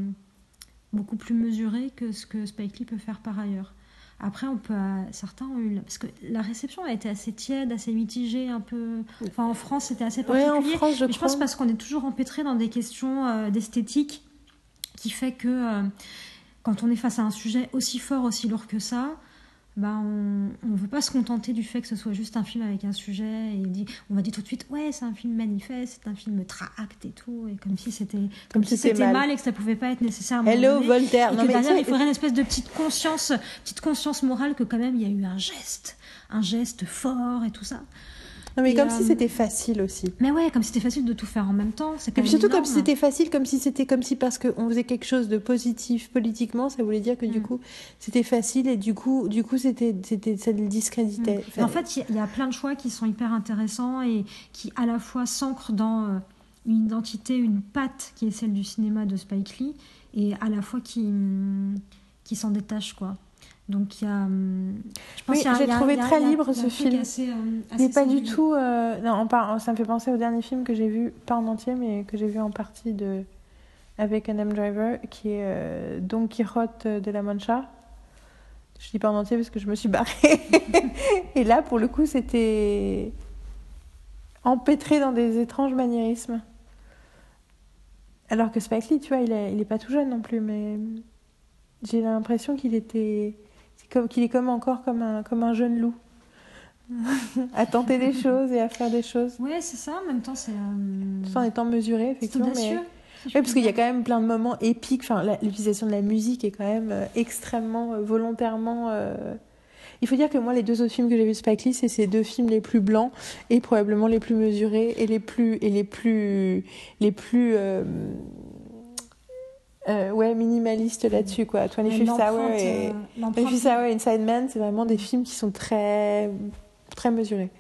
beaucoup plus mesurés que ce que Spike Lee peut faire par ailleurs. Après, on peut, euh, certains ont eu, parce que la réception a été assez tiède, assez mitigée, un peu. Enfin, en France, c'était assez Ouais, particulier. en France, je Mais je pense parce qu'on est toujours empêtré dans des questions euh, d'esthétique, qui fait que euh, quand on est face à un sujet aussi fort, aussi lourd que ça, ben on ne veut pas se contenter du fait que ce soit juste un film avec un sujet et on dit, on va dire tout de suite ouais c'est un film manifeste, c'est un film tract et tout et comme si c'était comme, si c'était mal. mal. et que ça pouvait pas être nécessaire. à un moment Hello. Voltaire. Et Non, que mais derrière, tu sais, il faudrait une espèce de petite conscience, petite conscience morale que quand même il y a eu un geste, un geste fort et tout ça. Non, mais et, comme euh, si c'était facile aussi. Mais ouais, comme si c'était facile de tout faire en même temps. C'est Et puis surtout comme si c'était facile, comme si c'était comme si parce qu'on faisait quelque chose de positif politiquement, ça voulait dire que du Mm. coup c'était facile et du coup du coup c'était c'était ça le discréditait. Mm. En fait, il y, a- il y a plein de choix qui sont hyper intéressants et qui à la fois s'ancrent dans euh, une identité, une patte qui est celle du cinéma de Spike Lee et à la fois qui, hum, qui s'en détache quoi. Donc il y a. hum, Je Oui, y a- j'ai trouvé il y a- très il y a- libre, il y a ce film. Assez, euh, assez n'est pas du tout. euh, non, ça me fait penser au dernier film que j'ai vu, pas en entier, mais que j'ai vu en partie de avec Adam Driver, qui est euh, Don Quichotte de la Mancha. Je dis pas en entier parce que je me suis barrée. Et là, pour le coup, c'était empêtré dans des étranges maniérismes. Alors que Spike Lee, tu vois, il est, il est pas tout jeune non plus, mais j'ai l'impression qu'il était, qu'il est comme encore comme un comme un jeune loup, à tenter des choses et à faire des choses, Ouais, c'est ça. En même temps, c'est. euh, tout en étant mesuré, c'est effectivement. Mais... Oui, parce qu'il y a quand même plein de moments épiques. Enfin, l'utilisation de la musique est quand même euh, extrêmement euh, volontairement. euh, Il faut dire que moi, les deux autres films que j'ai vus de Spike Lee, c'est ces deux films les plus blancs et probablement les plus mesurés et les plus et les plus les plus euh, ouais minimalistes là-dessus quoi. 25th Hour L'empreinte, et euh, l'empreinte- 25th Hour et Inside Man, c'est vraiment des films qui sont très très mesurés.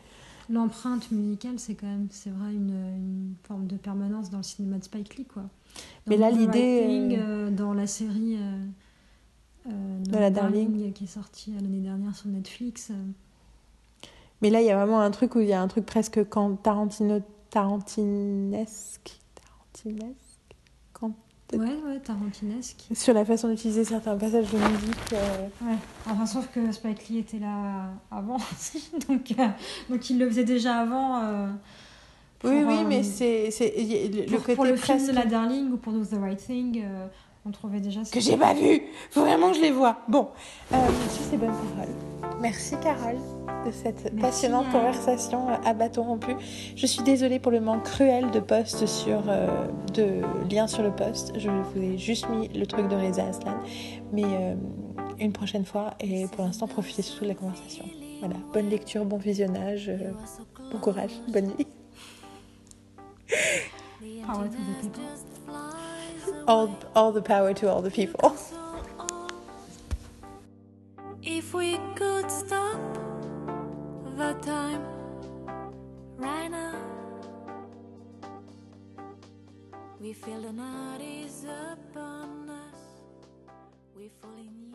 L'empreinte musicale, c'est quand même, c'est vrai, une, une forme de permanence dans le cinéma de Spike Lee, quoi. Mais Dans là, The l'idée, euh, euh, dans la série euh, euh, De la Darling. qui est sortie l'année dernière sur Netflix. Mais là, il y a vraiment un truc où il y a un truc presque quand Tarantino Tarantinesque Tarantinesque Ouais, ouais, tarantinesque. sur la façon d'utiliser certains passages de musique. euh, Ouais. Enfin, sauf que Spike Lee était là avant, donc, euh, donc il le faisait déjà avant. euh, pour, Oui, oui, mais c'est le, pour, côté pour le film presque de la Darling ou pour Do the Right Thing, on trouvait déjà. que j'ai pas vu. Faut vraiment que je les vois. Bon, euh, sur ces bonnes paroles. Merci Carole de cette Merci, passionnante euh, conversation à bâton rompu. Je suis désolée pour le manque cruel de posts sur euh, de liens sur le post. Je vous ai juste mis le truc de Reza Aslan, mais euh, une prochaine fois. Et pour l'instant, profitez surtout de la conversation. Voilà, bonne lecture, bon visionnage, euh, bon courage, bonne nuit. all all the power to all the people. If we could stop the time right now, we feel the night is upon us. We're falling.